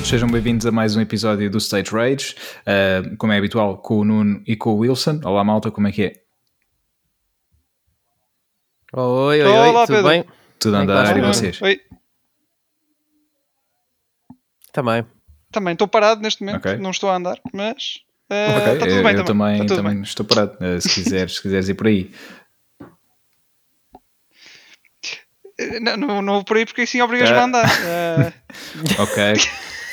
todos, sejam bem-vindos a mais um episódio do Stage Rage, uh, como é habitual, com o Nuno e com o Wilson. Olá malta, como é que é? Oi, oi, oi, Olá, tudo Pedro. bem? Tudo a Bem, andar e vocês? Oi. Também. Também estou parado neste momento, Ok. não estou a andar, mas eh, Ok, está tudo eu, bem eu também, Está tudo também bem. estou parado, uh, se, quiseres, se quiseres ir por aí. Eh, Não, não, não vou por aí porque assim obrigas-me a Ah. andar. Eh, Ok,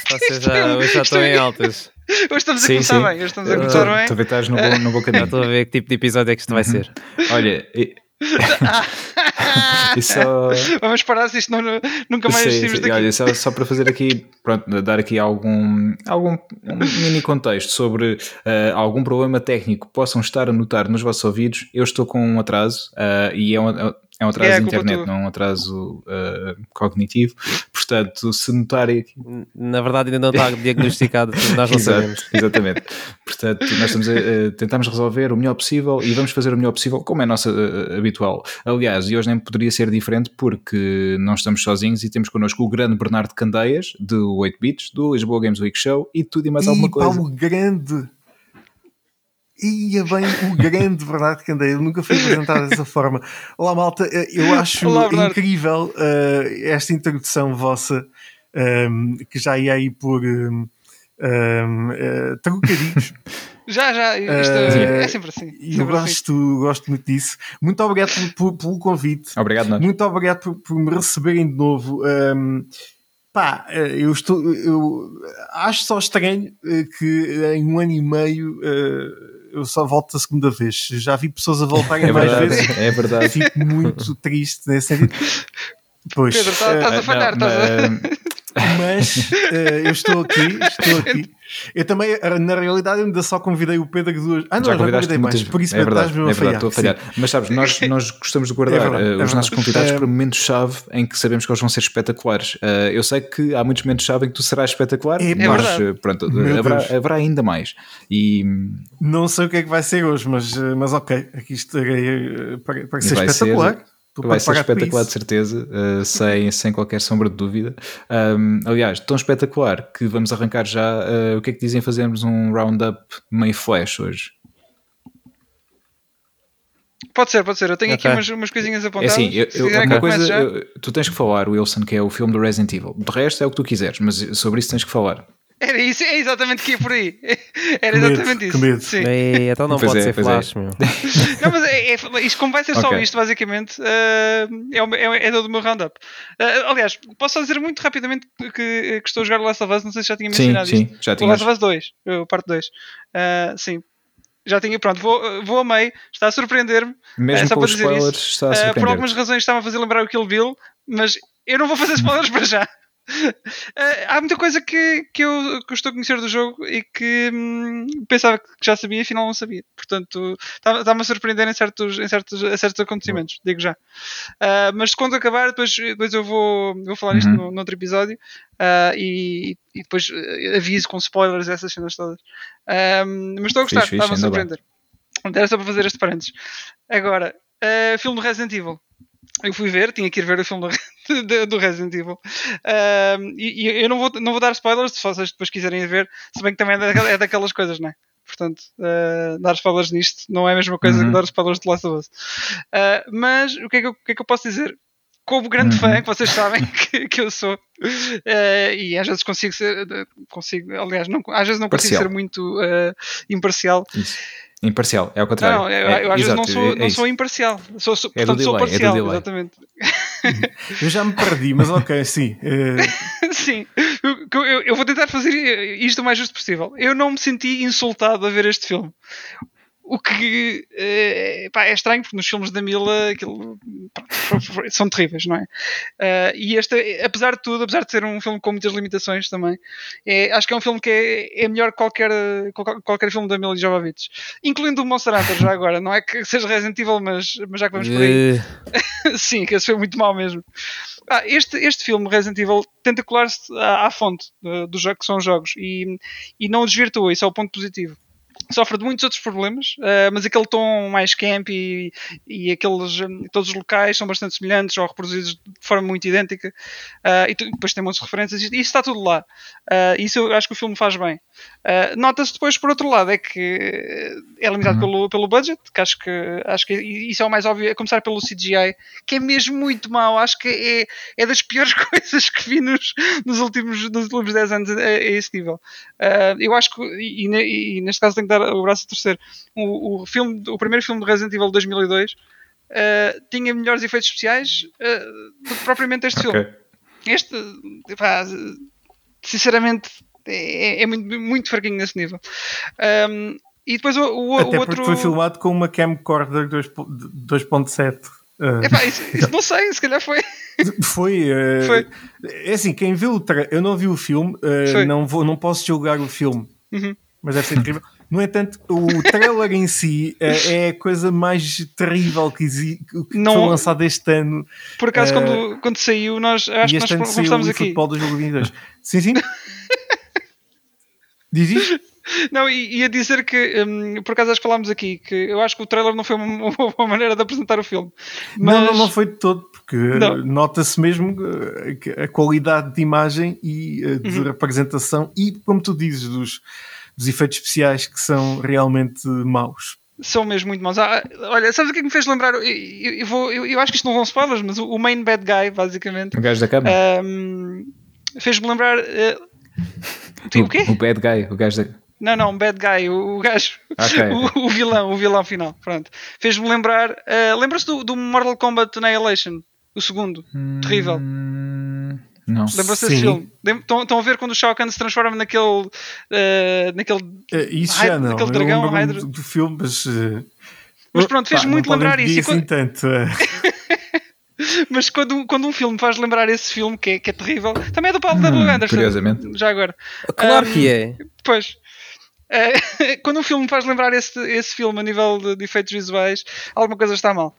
Vocês já, hoje já estão em altas. hoje estamos a Sim, começar sim. bem, hoje estamos a Eu começar estou bem. a ver que estás no bom, no bom Já caminho. estou a ver que tipo de episódio é que isto vai ser. Olha, e, e só... Vamos parar se isto não, nunca mais Sim, daqui. Olha, só, só para fazer aqui, pronto, dar aqui algum, algum um mini contexto sobre eh, algum problema técnico que possam estar a notar nos vossos ouvidos. Eu estou com um atraso eh, e é um, é um atraso É, a de internet, não é um atraso eh, cognitivo. Portanto, se notarem aqui. Na verdade ainda não está diagnosticado, nós não Exato, sabemos. Exatamente. Portanto, nós estamos a, a- tentamos resolver o melhor possível e vamos fazer o melhor possível, como é nossa eh, habitual. Aliás, e hoje nem poderia ser diferente porque não estamos sozinhos e temos connosco o grande Bernardo Candeias, do 8 Bits, do Lisboa Games Week Show e tudo e mais alguma Ih, pá, coisa. o grande. Ia bem, o grande Bernardo Candeiro nunca foi apresentado dessa forma. Olá, malta. eh, Eu acho Olá, incrível eh, esta introdução vossa, ehm, que já ia aí por ehm, ehm, eh, trocadilhos. Já, já, isto Eh, é sempre assim. E eu assim. gosto, gosto muito disso. Muito obrigado pelo, pelo- pelo convite. Obrigado, nós. Muito obrigado por, por me receberem de novo. Ahm, pá, eh, eu estou. Eu acho só estranho eh, que em um ano e meio eh, eu só volto a segunda vez. Já vi pessoas a voltarem É mais verdade, vezes. é verdade. Fico muito triste nesse sentido. Pois, Pedro, tá- estás a falhar, estás a... mas- eh, eu estou aqui, estou aqui. Eu também, eh, na realidade, ainda só convidei o Pedro duas. Ah, não, já já, convidei mais. Por isso é verdade, estás mesmo é a estou a falhar. falhar. Mas sabes, nós, nós gostamos de guardar É verdade, eh, é os verdade. nossos convidados para momentos-chave em que sabemos que eles vão ser espetaculares. Eh, eu sei que há muitos momentos-chave em que tu serás espetacular, É mas pronto, haverá, haverá ainda mais. E Não sei o que é que vai ser hoje, mas, mas ok, aqui estarei eh, para, para ser vai ser- espetacular. Estou vai ser espetacular de certeza, eh, sem, sem qualquer sombra de dúvida. Um, aliás, tão espetacular que vamos arrancar já. eh, o que é que dizem fazermos um roundup meio flash hoje? Pode ser, pode ser. Eu tenho Ok. aqui umas, umas coisinhas É apontadas. assim, eu, eu- uma coisa, eu- tu tens que falar, Wilson, que é o filme do Resident Evil. De resto é o que tu quiseres, mas sobre isso tens que falar. Era isso, é exatamente que ia por aí. Era Que medo, exatamente isso. medo. Sim. Ei, então não Pois pode é, ser é. flash, meu. Não, mas é, é- isto, como vai ser só Ok. isto, basicamente, eh, é, o, é, é do meu roundup. Eh, aliás, posso só dizer muito rapidamente que, que estou a jogar o Last of Us, não sei se já tinha Sim, mencionado sim, isto. já O tinhas. Last of Us 2, eh, parte 2. Eh, sim. Já tinha, pronto, vou, vou a meio, está a surpreender-me. Mesmo É, só para dizer spoilers, isso. está a por algumas razões estava a fazer lembrar o Kill Bill, mas eu não vou fazer spoilers para já. Eh, há muita coisa que, que, eu, que eu estou a conhecer do jogo e que hum, pensava que já sabia e afinal não sabia. Portanto, está- está-me a surpreender em certos, em certos, certos acontecimentos, digo já. Ah, mas quando acabar, depois, depois eu vou, vou falar Uhum. no, noutro episódio ah, e, e depois aviso com spoilers essas cenas todas. Ah, mas estou a gostar, está-me a bem. surpreender. Era só para fazer este parênteses. Agora, filme do Resident Evil. Eu fui ver, tinha que ir ver o filme do, do- Resident Evil. E, e eu não vou, não vou dar spoilers, se vocês depois quiserem ver, se bem que também é daquelas, é daquelas coisas, não é? Portanto, ah, dar spoilers nisto não é a mesma coisa Uhum. que dar spoilers de Last of Us. Ah, mas o que, é que, eu, o que é que eu posso dizer? Como grande Uhum. fã, que vocês sabem que, que eu sou, ah, e às vezes consigo ser, consigo, aliás, não, às vezes não consigo Parcial. ser muito ah, imparcial, Isso. Imparcial, é ao contrário. não, eu, É, eu às vezes exato, não sou, é- é não sou imparcial. Sou, sou, É do portanto, sou delay, é do parcial, delay. exatamente. Eu já me perdi, mas ok, sim. eh, Sim, eu, eu- eu vou tentar fazer isto o mais justo possível. Eu não me senti insultado a ver este filme. O que eh, pá, é estranho, porque nos filmes da Mila aquilo, pá, são terríveis, não é? Eh, e este, apesar de tudo, apesar de ser um filme com muitas limitações também, é- acho que é um filme que é, é melhor que qualquer, qualquer, filme da Mila Jovovich, incluindo o Monster Hunter já agora. Não é que seja Resident Evil, mas, mas já que vamos por aí. Eh, Sim, que esse foi muito mau mesmo. Ah, este, este filme, Resident Evil, tenta colar-se à, à fonte uh, do jogo, que são os jogos, e, e não o desvirtua, isso é o ponto positivo. Sofre de muitos outros problemas, uh, mas aquele tom mais camp e, e aqueles, um, todos os locais são bastante semelhantes ou reproduzidos de forma muito idêntica uh, e tu, depois tem muitas referências e isso está tudo lá. Uh, isso eu acho que o filme faz bem. Nota-se depois, por outro lado, é que é limitado uhum. pelo, pelo budget, que acho que acho que isso é o mais óbvio, a começar pelo CGI, que é mesmo muito mau, acho que é, é das piores coisas que vi nos, nos, últimos, nos últimos 10 anos a, a esse nível. eu acho que, e, e neste caso tenho que dar o braço a torcer. O, o, filme, o primeiro filme de Resident Evil de 2002 uh, eh, tinha melhores efeitos especiais uh, do que propriamente este okay. filme. Este, pá, sinceramente, é, é, muito, muito fraquinho nesse nível. Um, e depois o, o, Até o outro. foi filmado com uma camcorder 2.7. Uh... Epá, isso, isso, não sei, se calhar foi. Foi, uh, foi. É assim, quem viu o tra... Eu não vi o filme, uh, não, vou, não posso julgar o filme, uhum. mas deve ser incrível. No entanto, o trailer em si uh, é a coisa mais terrível que, exi- que não, foi lançado este ano. Por acaso, uh, quando, quando saiu, nós acho que nós conversamos aqui. Futebol 2022. sim, sim. Diz isto? Não, ia dizer que, um, por acaso acho que falámos aqui, que eu acho que o trailer não foi uma, boa maneira de apresentar o filme. Mas... Não, não, não foi de todo, porque nota-se mesmo a qualidade de imagem e de uhum. representação e, como tu dizes, dos, dos efeitos especiais que são realmente maus. São mesmo muito maus. Ah, olha, sabes o que é que me fez lembrar? Eu, eu, vou, eu, eu acho que isto não vão spoilers, mas o, o main bad guy, basicamente. O gajo da cama. Um, Fez-me lembrar. Uh, o, o quê? O bad guy, o gajo da. Não, não, bad guy, o, o gajo, okay. o, o, vilão, o vilão final. Pronto. Fez-me lembrar. Uh, Lembra-se do, do Mortal Kombat Annihilation? O segundo. Hum... Terrível. Não. Lembram-se desse filme? Estão, estão a ver quando o Shao Kahn se transforma naquele. Uh, naquele uh, isso já não. Naquele dragão, do, do filme, mas. Uh, mas pronto, fez-me muito lembrar isso. Assim quando... tanto. mas quando, quando um filme faz lembrar esse filme, que é, que é terrível, também é do Paulo hum, W. Anderson. Curiosamente. Já agora. Claro um, que é. Pois. Uh, quando um filme faz lembrar esse, esse filme a nível de, de efeitos visuais, alguma coisa está mal.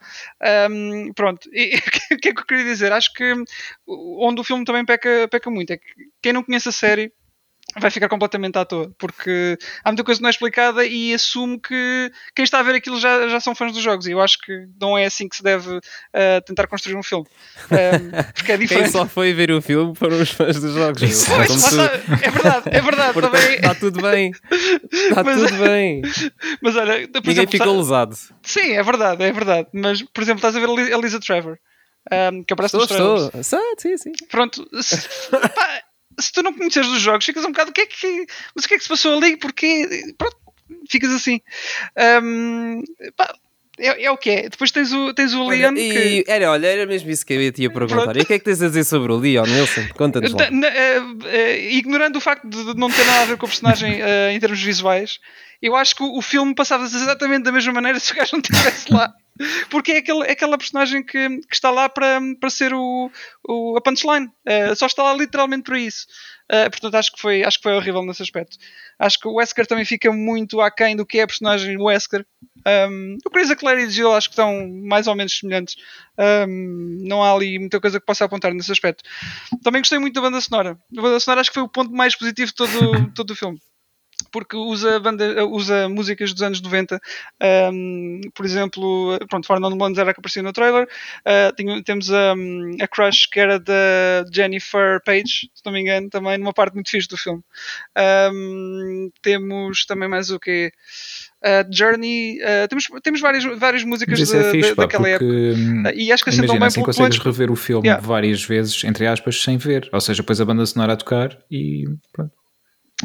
Um, pronto, e o que é que eu queria dizer? Acho que onde o filme também peca, peca muito é que quem não conhece a série vai ficar completamente à toa, porque há muita coisa que não é explicada e assumo que quem está a ver aquilo já, já são fãs dos jogos e eu acho que não é assim que se deve uh, tentar construir um filme. Um, porque é diferente. Quem só foi ver o filme foram os fãs dos jogos. Pois, é verdade, é verdade. Portanto, também... Está tudo bem. Está mas, tudo bem. Mas olha, por Ninguém exemplo, ficou lesado. Sim, é verdade, é verdade. Mas, por exemplo, estás a ver a Lisa Trevor. Um, que aparece estou, nos estou. Sim, sim. Pronto. Se, pá, se tu não conheces os jogos, ficas um bocado, o que é que, mas o que é que se passou ali? Porquê? Pronto, ficas assim. Um, pá, é, é, o que é. Depois tens o, tens o Leon. E, que... era, olha, era mesmo isso que eu ia te ia perguntar. Pronto. E o que é que tens a dizer sobre o Leon, Nilson? Conta-nos lá. Uh, uh, ignorando o facto de não ter nada a ver com o personagem uh, em termos visuais, eu acho que o, o filme passava exatamente da mesma maneira se o gajo não estivesse lá. Porque é, aquele, é aquela personagem que, que está lá para, para ser o, o, a punchline. Uh, só está lá literalmente para isso. Uh, portanto, acho que, foi, acho que foi horrível nesse aspecto. Acho que o Wesker também fica muito aquém do que é a personagem Wesker. Um, o Chris Claire e Jill acho que estão mais ou menos semelhantes. Um, não há ali muita coisa que possa apontar nesse aspecto. Também gostei muito da banda sonora. A banda sonora acho que foi o ponto mais positivo de todo, todo o filme porque usa, banda, usa músicas dos anos 90, um, por exemplo, pronto, Far Non Blondes era que aparecia no trailer, uh, tem, temos um, a Crush que era da Jennifer Page, se não me engano, também numa parte muito fixe do filme. Um, temos também mais o que Uh, Journey, uh, temos, temos várias, várias músicas de, é fixe, pá, daquela época. Uh, e acho que imagina, bem assim consegues rever o filme yeah. várias vezes, entre aspas, sem ver. Ou seja, depois a banda sonora a tocar e pronto.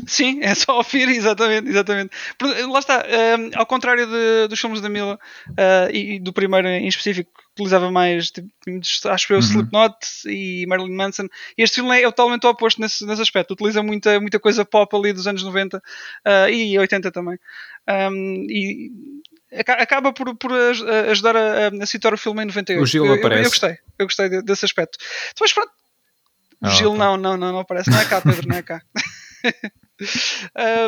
Sim, é só ouvir, exatamente, exatamente. Lá está, um, ao contrário de, dos filmes da Mila uh, e, e, do primeiro em específico, que utilizava mais, tipo, acho eu, uhum. Slipknot e Marilyn Manson, este filme é, totalmente oposto nesse, nesse aspecto. Utiliza muita, muita coisa pop ali dos anos 90 uh, e 80 também. Um, e acaba por, por ajudar a, a, situar o filme em 98. O Gil eu, aparece. Eu, eu gostei, eu gostei desse aspecto. Depois, pronto. O ah, Gil, não, não, não, não aparece. Não é cá, Pedro, não é cá.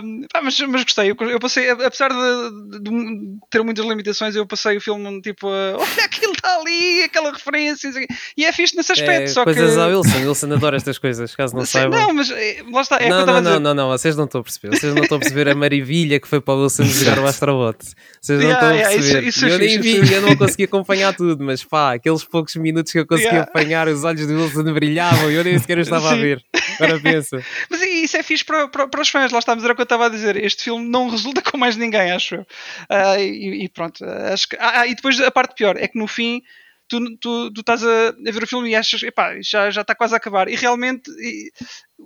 Um, mas, mas gostei, eu, eu passei, apesar de, de, de, ter muitas limitações, eu passei o filme tipo, uh, olha aquilo está ali, aquela referência, e é fixe nesse aspecto. É, só coisas que... ao Wilson, Wilson adora estas coisas, caso não saibam. Não, mas eh, lá está, é não, não, não, não, não, vocês não estão a perceber, vocês não estão a perceber a maravilha que foi para o Wilson jogar o Astrobot. Vocês não yeah, estão a perceber. Yeah, isso, isso eu nem vi, eu não consegui acompanhar tudo, mas pá, aqueles poucos minutos que eu consegui yeah. apanhar, os olhos do Wilson brilhavam e eu nem sequer estava Sim. a ver. Agora pensa. Mas isso é fixe para, para, para os fãs, lá estamos, era o que eu estava a dizer. Este filme não resulta com mais ninguém, acho eu. Uh, e, e, pronto, acho que. Ah, e depois a parte pior é que no fim. Tu, tu, tu estás a, a, ver o filme e achas, epá, já, já está quase a acabar. E realmente, e,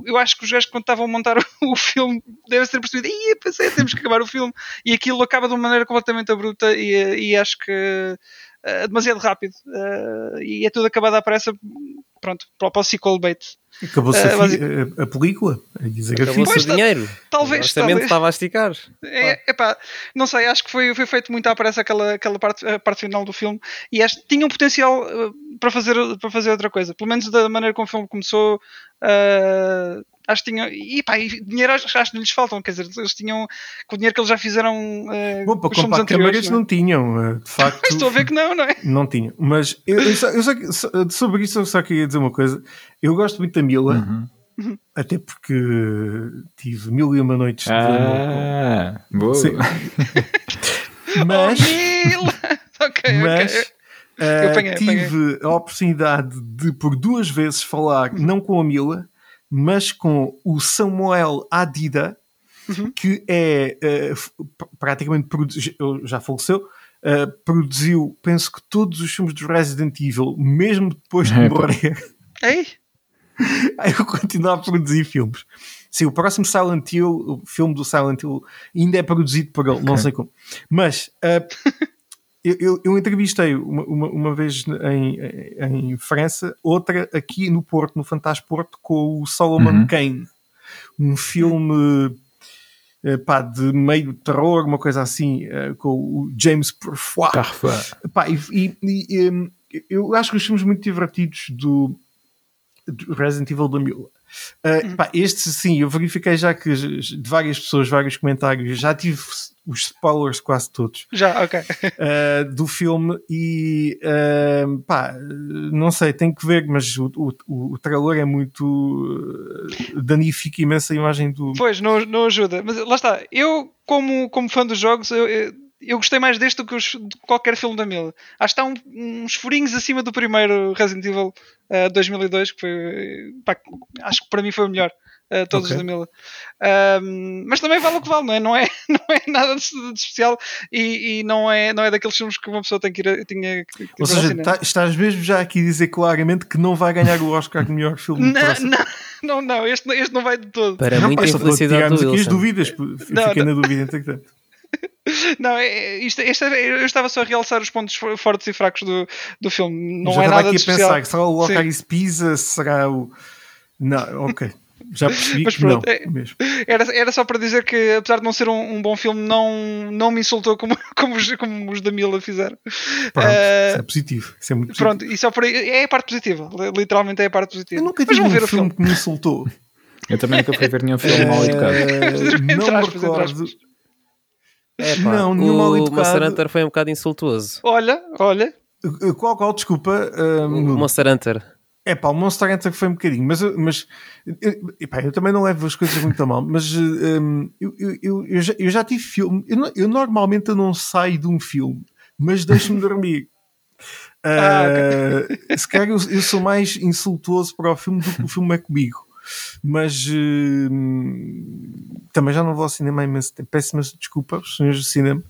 eu acho que os gajos, quando estavam a montar o, o filme, devem ter percebido, ia, pensei, temos que acabar o filme. E aquilo acaba de uma maneira completamente abrupta. E, e acho que uh, demasiado rápido. Uh, e é tudo acabado à pressa, pronto, para o sequel bait. Acabou-se uh, a, a, a, película. Acabou-se o dinheiro. Talvez. O orçamento estava a esticar. É, epá, não sei, acho que foi, foi feito muito à pressa aquela, aquela parte, a parte final do filme e acho, tinha um potencial uh, para, fazer, para fazer outra coisa. Pelo menos da maneira como o filme começou. Uh, acho que tinham. E pá, e dinheiro acho, acho que não lhes faltam, quer dizer, eles tinham. Com o dinheiro que eles já fizeram. Uh, Bom, para comprar câmaras não, é? não tinham, de facto. Estou a ver que não, não é? Não tinham. Mas eu, eu, só, eu só, sobre isso eu só queria dizer uma coisa. Eu gosto muito da Mila. Uhum. Até porque tive mil e uma noites de ah, boa. Sim. mas, oh, okay, mas okay. Uh, apanhei, tive apanhei. a oportunidade de por duas vezes falar, uhum. não com a Mila, mas com o Samuel Adida, uhum. que é uh, praticamente já faleceu, uh, produziu, penso que todos os filmes do Resident Evil, mesmo depois de morrer. Ei? Aí eu continuo a produzir filmes. Sim, o próximo Silent Hill, o filme do Silent Hill, ainda é produzido por ele, okay. não sei como. Mas uh, eu, eu, eu, entrevistei uma, uma, uma vez em, em, França, outra aqui no Porto, no Fantasporto, com o Solomon uhum. Kane, um filme uh, pá, de meio terror, uma coisa assim, uh, com o James Perfoy. Pá, e, e, e eu acho que os filmes muito divertidos do, do Resident Evil da Mila Uh, pá, este sim, eu verifiquei já que de várias pessoas, vários comentários, já tive os spoilers quase todos. Já, ok. Uh, do filme e uh, pá, não sei, tenho que ver, mas o, o, o trailer é muito danifica imenso a imagem do. Pois, não, não ajuda, mas lá está, eu, como, como fã dos jogos, eu, eu eu gostei mais deste do que os, de qualquer filme da Mila. Acho que está um, uns furinhos acima do primeiro Resident Evil uh, eh, 2002, que foi, pá, acho que para mim foi o melhor. Uh, todos okay. os da Mila. Um, mas também vale o que vale, não é? Não é, não é nada de, de especial e, e, não, é, não é daqueles filmes que uma pessoa tem que ir a, tinha que, Ou seja, tá, estás mesmo já aqui a dizer claramente que não vai ganhar o Oscar de melhor filme não, não, não, não, este, este não vai de todo. Para não, muita infelicidade do aqui as dúvidas, fiquei na dúvida entretanto. Não, é, é, isto, isto, eu estava só a realçar os pontos fortes e fracos do, do filme. Não já é nada aqui de a pensar, será o Locaris Pisa? Será o. Não, ok. Já percebi Mas pronto, não, é, era, era só para dizer que, apesar de não ser um, um, bom filme, não, não me insultou como, como, os, como os da Mila fizeram. Pronto, uh, isso é positivo. Isso é muito pronto, positivo. isso é, para, é a parte positiva. Literalmente é a parte positiva. Eu nunca tive um filme, filme que me insultou. Eu também nunca fui ver nenhum filme mal educado. não me recordo. É, pá, não, nenhuma o educado. Monster Hunter foi um bocado insultuoso. Olha, olha. Qual, qual, desculpa? Um, o Monster Hunter. É pá, o Monster Hunter foi um bocadinho, mas, mas epá, eu também não levo as coisas muito a mal, mas um, eu, eu, eu, já, eu já tive filme, eu, eu normalmente eu não saio de um filme, mas deixo-me dormir. ah, okay. Se calhar eu, eu, sou mais insultuoso para o filme do que o filme é comigo mas uh, também já não vou ao cinema há imenso tempo. Péssimas desculpas, senhores do cinema.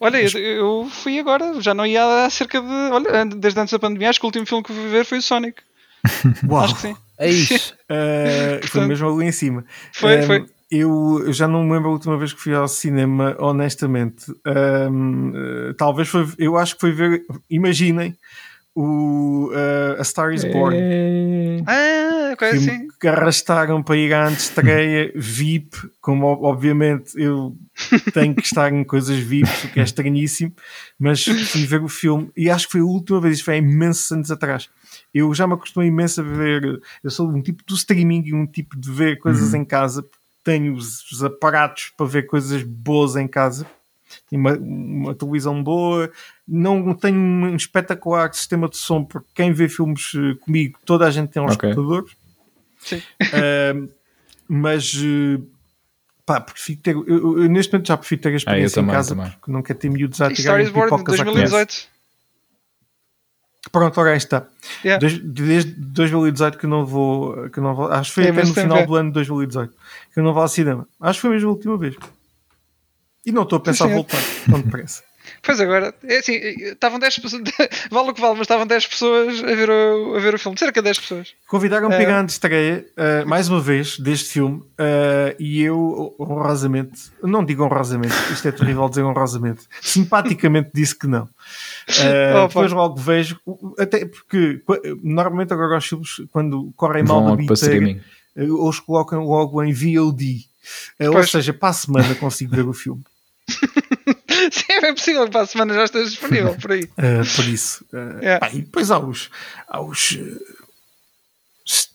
Olha, mas... eu, fui agora, já não ia há cerca de. Olha, desde antes da pandemia, acho que o último filme que fui ver foi o Sonic. Uau! Acho que sim. É isso. Uh, foi mesmo ali em cima. Foi, um, foi. Eu, eu, já não me lembro a última vez que fui ao cinema, honestamente. Um, uh, talvez foi. Eu acho que foi ver. Imaginem o uh, A Star is Born. É... Ah, coisa assim. Que arrastaram para ir à estreia VIP, como obviamente eu tenho que estar em coisas VIP, o que é estranhíssimo, mas fui ver o filme e acho que foi a última vez, isso foi há imensos anos atrás. Eu já me acostumei imenso a ver, eu sou um tipo do streaming e um tipo de ver coisas uhum. em casa, tenho os, os aparatos para ver coisas boas em casa. Tenho uma, uma, televisão boa, não tenho um espetacular sistema de som, porque quem vê filmes eh, comigo, toda a gente tem um okay. Sim. Uh, mas uh, pá, prefiro ter, eu, eu, neste momento já prefiro ter a experiência ah, também, em casa também. porque não quero ter miúdos a tirar pipocas 2018. Pronto, ora está. Yeah. Desde 2018 que não vou, que não vou acho que foi é, até no final do ano de 2018 que eu não vou ao cinema. Acho que foi mesmo a última vez. E não estou a pensar voltar tão depressa. Pois agora, é assim, estavam 10 pessoas, vale o que vale, mas estavam 10 pessoas a ver o, a ver o filme, cerca de 10 pessoas. Convidaram-me uh, para a estreia, uh, mais uma vez, deste filme, uh, e eu, honrosamente, não digo honrosamente, isto é terrível dizer honrosamente, simpaticamente disse que não. Uh, depois logo vejo, até porque normalmente agora os filmes, quando correm mal na bilheteira, os colocam logo em VOD. ou seja, para a semana consigo ver o filme. Sim, é possível que para a semana já esteja disponível por aí. Uh, por isso. Uh, yeah. pá, e depois há os. Há os uh, se,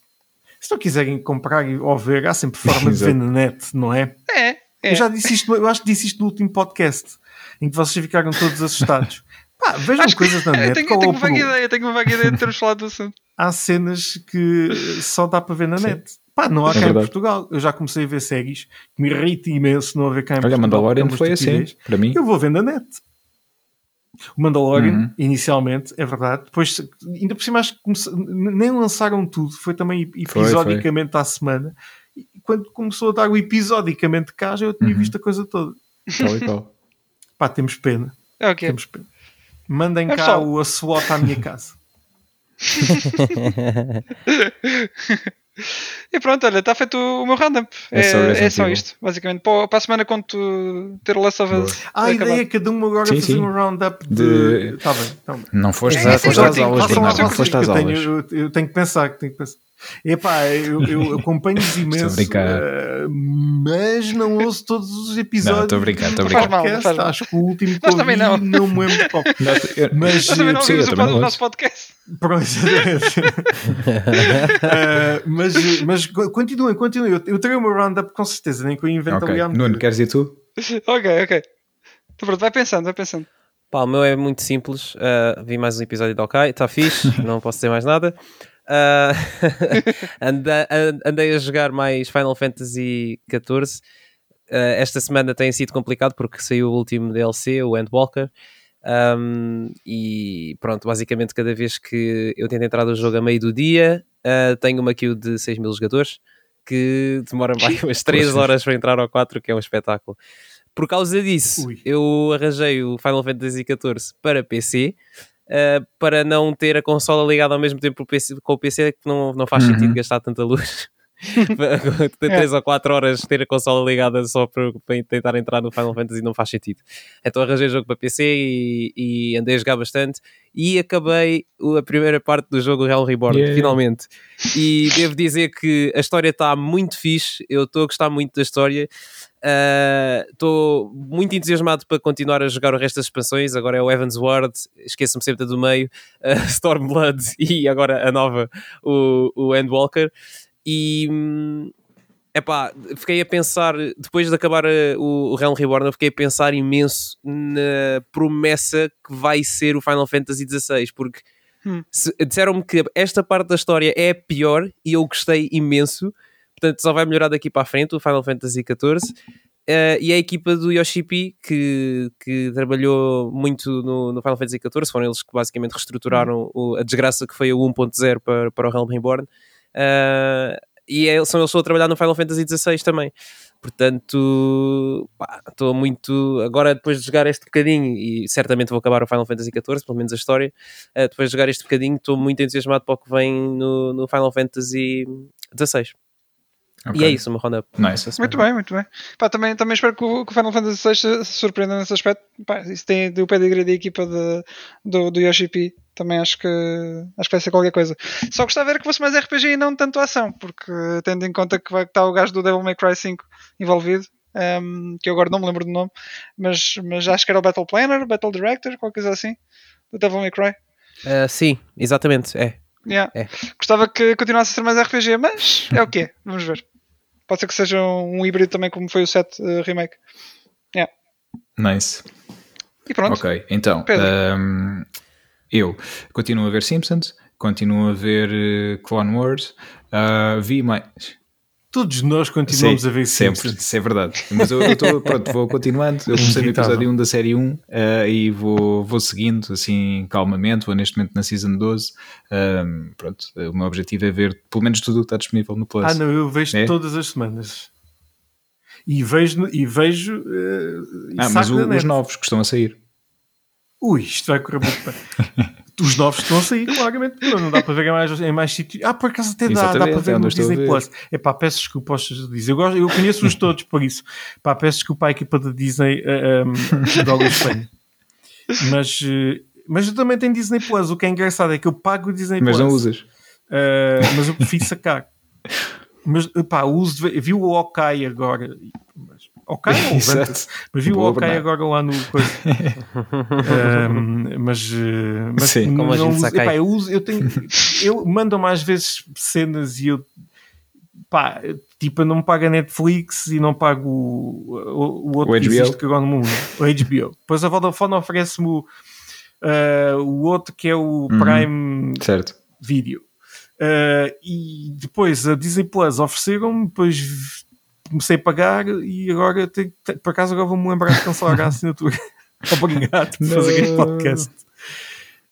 se não quiserem comprar ou ver, há sempre forma de ver na net, não é? É. é. Eu já disse isto, eu acho que disse isto no último podcast, em que vocês ficaram todos assustados. Pá, vejam acho coisas que, na net. Eu tenho, eu tenho uma vaga ideia, tenho uma vaga ideia de termos falado do assunto. Há cenas que só dá para ver na Sim. net. Pá, não há é cá verdade. em Portugal. Eu já comecei a ver séries que me irrita imenso não haver cá em Olha, Portugal. Olha, Mandalorian foi assim, para mim. Eu vou ver na net. O Mandalorian, uhum. inicialmente, é verdade. Depois, ainda por cima, acho que comece... nem lançaram tudo. Foi também episodicamente foi, foi. à semana. E quando começou a dar o episodicamente cá, já eu tinha uhum. visto a coisa toda. Tal e tal. Pá, temos pena. Okay. Temos pena. Mandem é cá só... o SWAT à minha casa. E pronto, olha, está feito o meu roundup. É, é, é só isto, basicamente. Para, para a semana, quando tu ter o Last of Us. Ah, a ideia é cada um agora sim, fazer sim. um roundup de. de... Tá bem, tá bem. Não foste, é, foste às aulas, Bernardo. Não foste às aulas. Eu, eu tenho que pensar, tenho que pensar. Epá, eu, eu acompanho-os imenso, uh, mas não ouço todos os episódios. Não, estou a brincar, estou a brincar. Faz mal, faz mal. Acho que o último que ouvi não. não me lembro qual. Mas, Nós também não ouvimos o nosso podcast. Pronto, uh, mas, mas continuem, continuem. Eu, eu terei uma roundup com certeza, nem que eu invento okay. ali Nuno, queres ir tu? ok, ok. Então, pronto, vai pensando, vai pensando. Pá, o meu é muito simples. Uh, vi mais um episódio de OK, está fixe, não posso dizer mais nada. Uh, andei, a jogar mais Final Fantasy XIV. Uh, esta semana tem sido complicado porque saiu o último DLC, o Endwalker. Um, e pronto, basicamente cada vez que eu tento entrar no jogo a meio do dia, uh, tenho uma queue de 6 mil jogadores que demora mais umas 3 horas para entrar ao 4, que é um espetáculo. Por causa disso, Ui. eu arranjei o Final Fantasy XIV para PC uh, para não ter a consola ligada ao mesmo tempo com o PC, que não, não faz uhum. sentido gastar tanta luz. ter 3 é. ou 4 horas ter a consola ligada só para, para, tentar entrar no Final Fantasy não faz sentido. Então arranjei jogo para PC e, e, andei a jogar bastante e acabei a primeira parte do jogo Realm Reborn, yeah. finalmente. E devo dizer que a história está muito fixe, eu estou a gostar muito da história. Estou uh, muito entusiasmado para continuar a jogar o resto das expansões. Agora é o Evans Ward, esqueço-me sempre do meio, uh, Stormblood e agora a nova, o, o Endwalker. E epá, fiquei a pensar, depois de acabar uh, o, o Realm Reborn, eu fiquei a pensar imenso na promessa que vai ser o Final Fantasy XVI, porque hum. disseram-me que esta parte da história é pior e eu gostei imenso portanto só vai melhorar daqui para a frente o Final Fantasy XIV. Uh, e a equipa do Yoshipi, que, que trabalhou muito no, no, Final Fantasy XIV, foram eles que basicamente reestruturaram o, a desgraça que foi o 1.0 para, para o Realm Reborn. Uh, e é, são que estão a trabalhar no Final Fantasy XVI também. Portanto, estou muito. Agora, depois de jogar este bocadinho, e certamente vou acabar o Final Fantasy XIV, pelo menos a história, uh, depois de jogar este bocadinho, estou muito entusiasmado para o que vem no, no Final Fantasy XVI. Okay. E é isso, o meu roundup. Nice. Muito bem, muito bem. Pá, também, também espero que o, que o Final Fantasy VI se surpreenda nesse aspecto. Pá, isso tem o pedigree da equipa de, do, do Yoshi P. Também acho que, acho que vai ser qualquer coisa. Só gostava de ver que fosse mais RPG e não tanto ação, porque tendo em conta que vai estar o gajo do Devil May Cry 5 envolvido, um, ehm, que eu agora não me lembro do nome, mas, mas acho que era o Battle Planner, Battle Director, qualquer coisa assim, do Devil May Cry. Uh, sim, exatamente, é. Yeah. é. Gostava que continuasse a ser mais RPG, mas é o que é, vamos ver. Pode ser que seja um híbrido também, como foi o 7 uh, Remake. Yeah. Nice. E pronto. Ok, então. Um, eu continuo a ver Simpsons, continuo a ver uh, Clone Wars, uh, vi mais. Todos nós continuamos Sim, a ver sempre, Simpsons. Isso é verdade. Mas eu, estou pronto, vou continuando. Eu comecei no episódio 1 da série 1 uh, e vou, vou seguindo assim calmamente. Vou neste momento na Season 12. Um, pronto, o meu objetivo é ver pelo menos tudo o que está disponível no Plus. Ah, não, eu vejo é? todas as semanas. E vejo. E vejo uh, ah, mas o, os novos que estão a sair. Ui, isto vai correr muito bem. Os novos estão a sair, claramente. Não dá para ver em mais, em mais sítios. Ah, por acaso até dá, dá para ver no Disney Plus. É pá, peço desculpa aos dizer. Eu, gosto, eu conheço-os todos por isso. Pá, peço desculpa à equipa da Disney uh, um, da Espanha. Mas, uh, mas eu também tenho Disney Plus. O que é engraçado é que eu pago o Disney mas Plus. Mas não usas. Uh, mas eu prefiro sacar. Mas pá, uso. Vi o Okai agora. Mas, ok, mas vi o ok agora lá no coisa. um, mas, eh, mas Sim, como a gente uso, epá, eu uso, eu tenho, eu mando às vezes cenas e eu pá, tipo, eu não pago a Netflix e não pago o, o, o outro o que existe agora no mundo, o HBO. Depois a Vodafone oferece-me o, uh, o outro que é o uhum. Prime certo. Video. Uh, e depois a Disney Plus ofereceram-me, depois comecei a pagar e agora tenho, por acaso agora vou-me lembrar de cancelar a assinatura. Obrigado por fazer este podcast.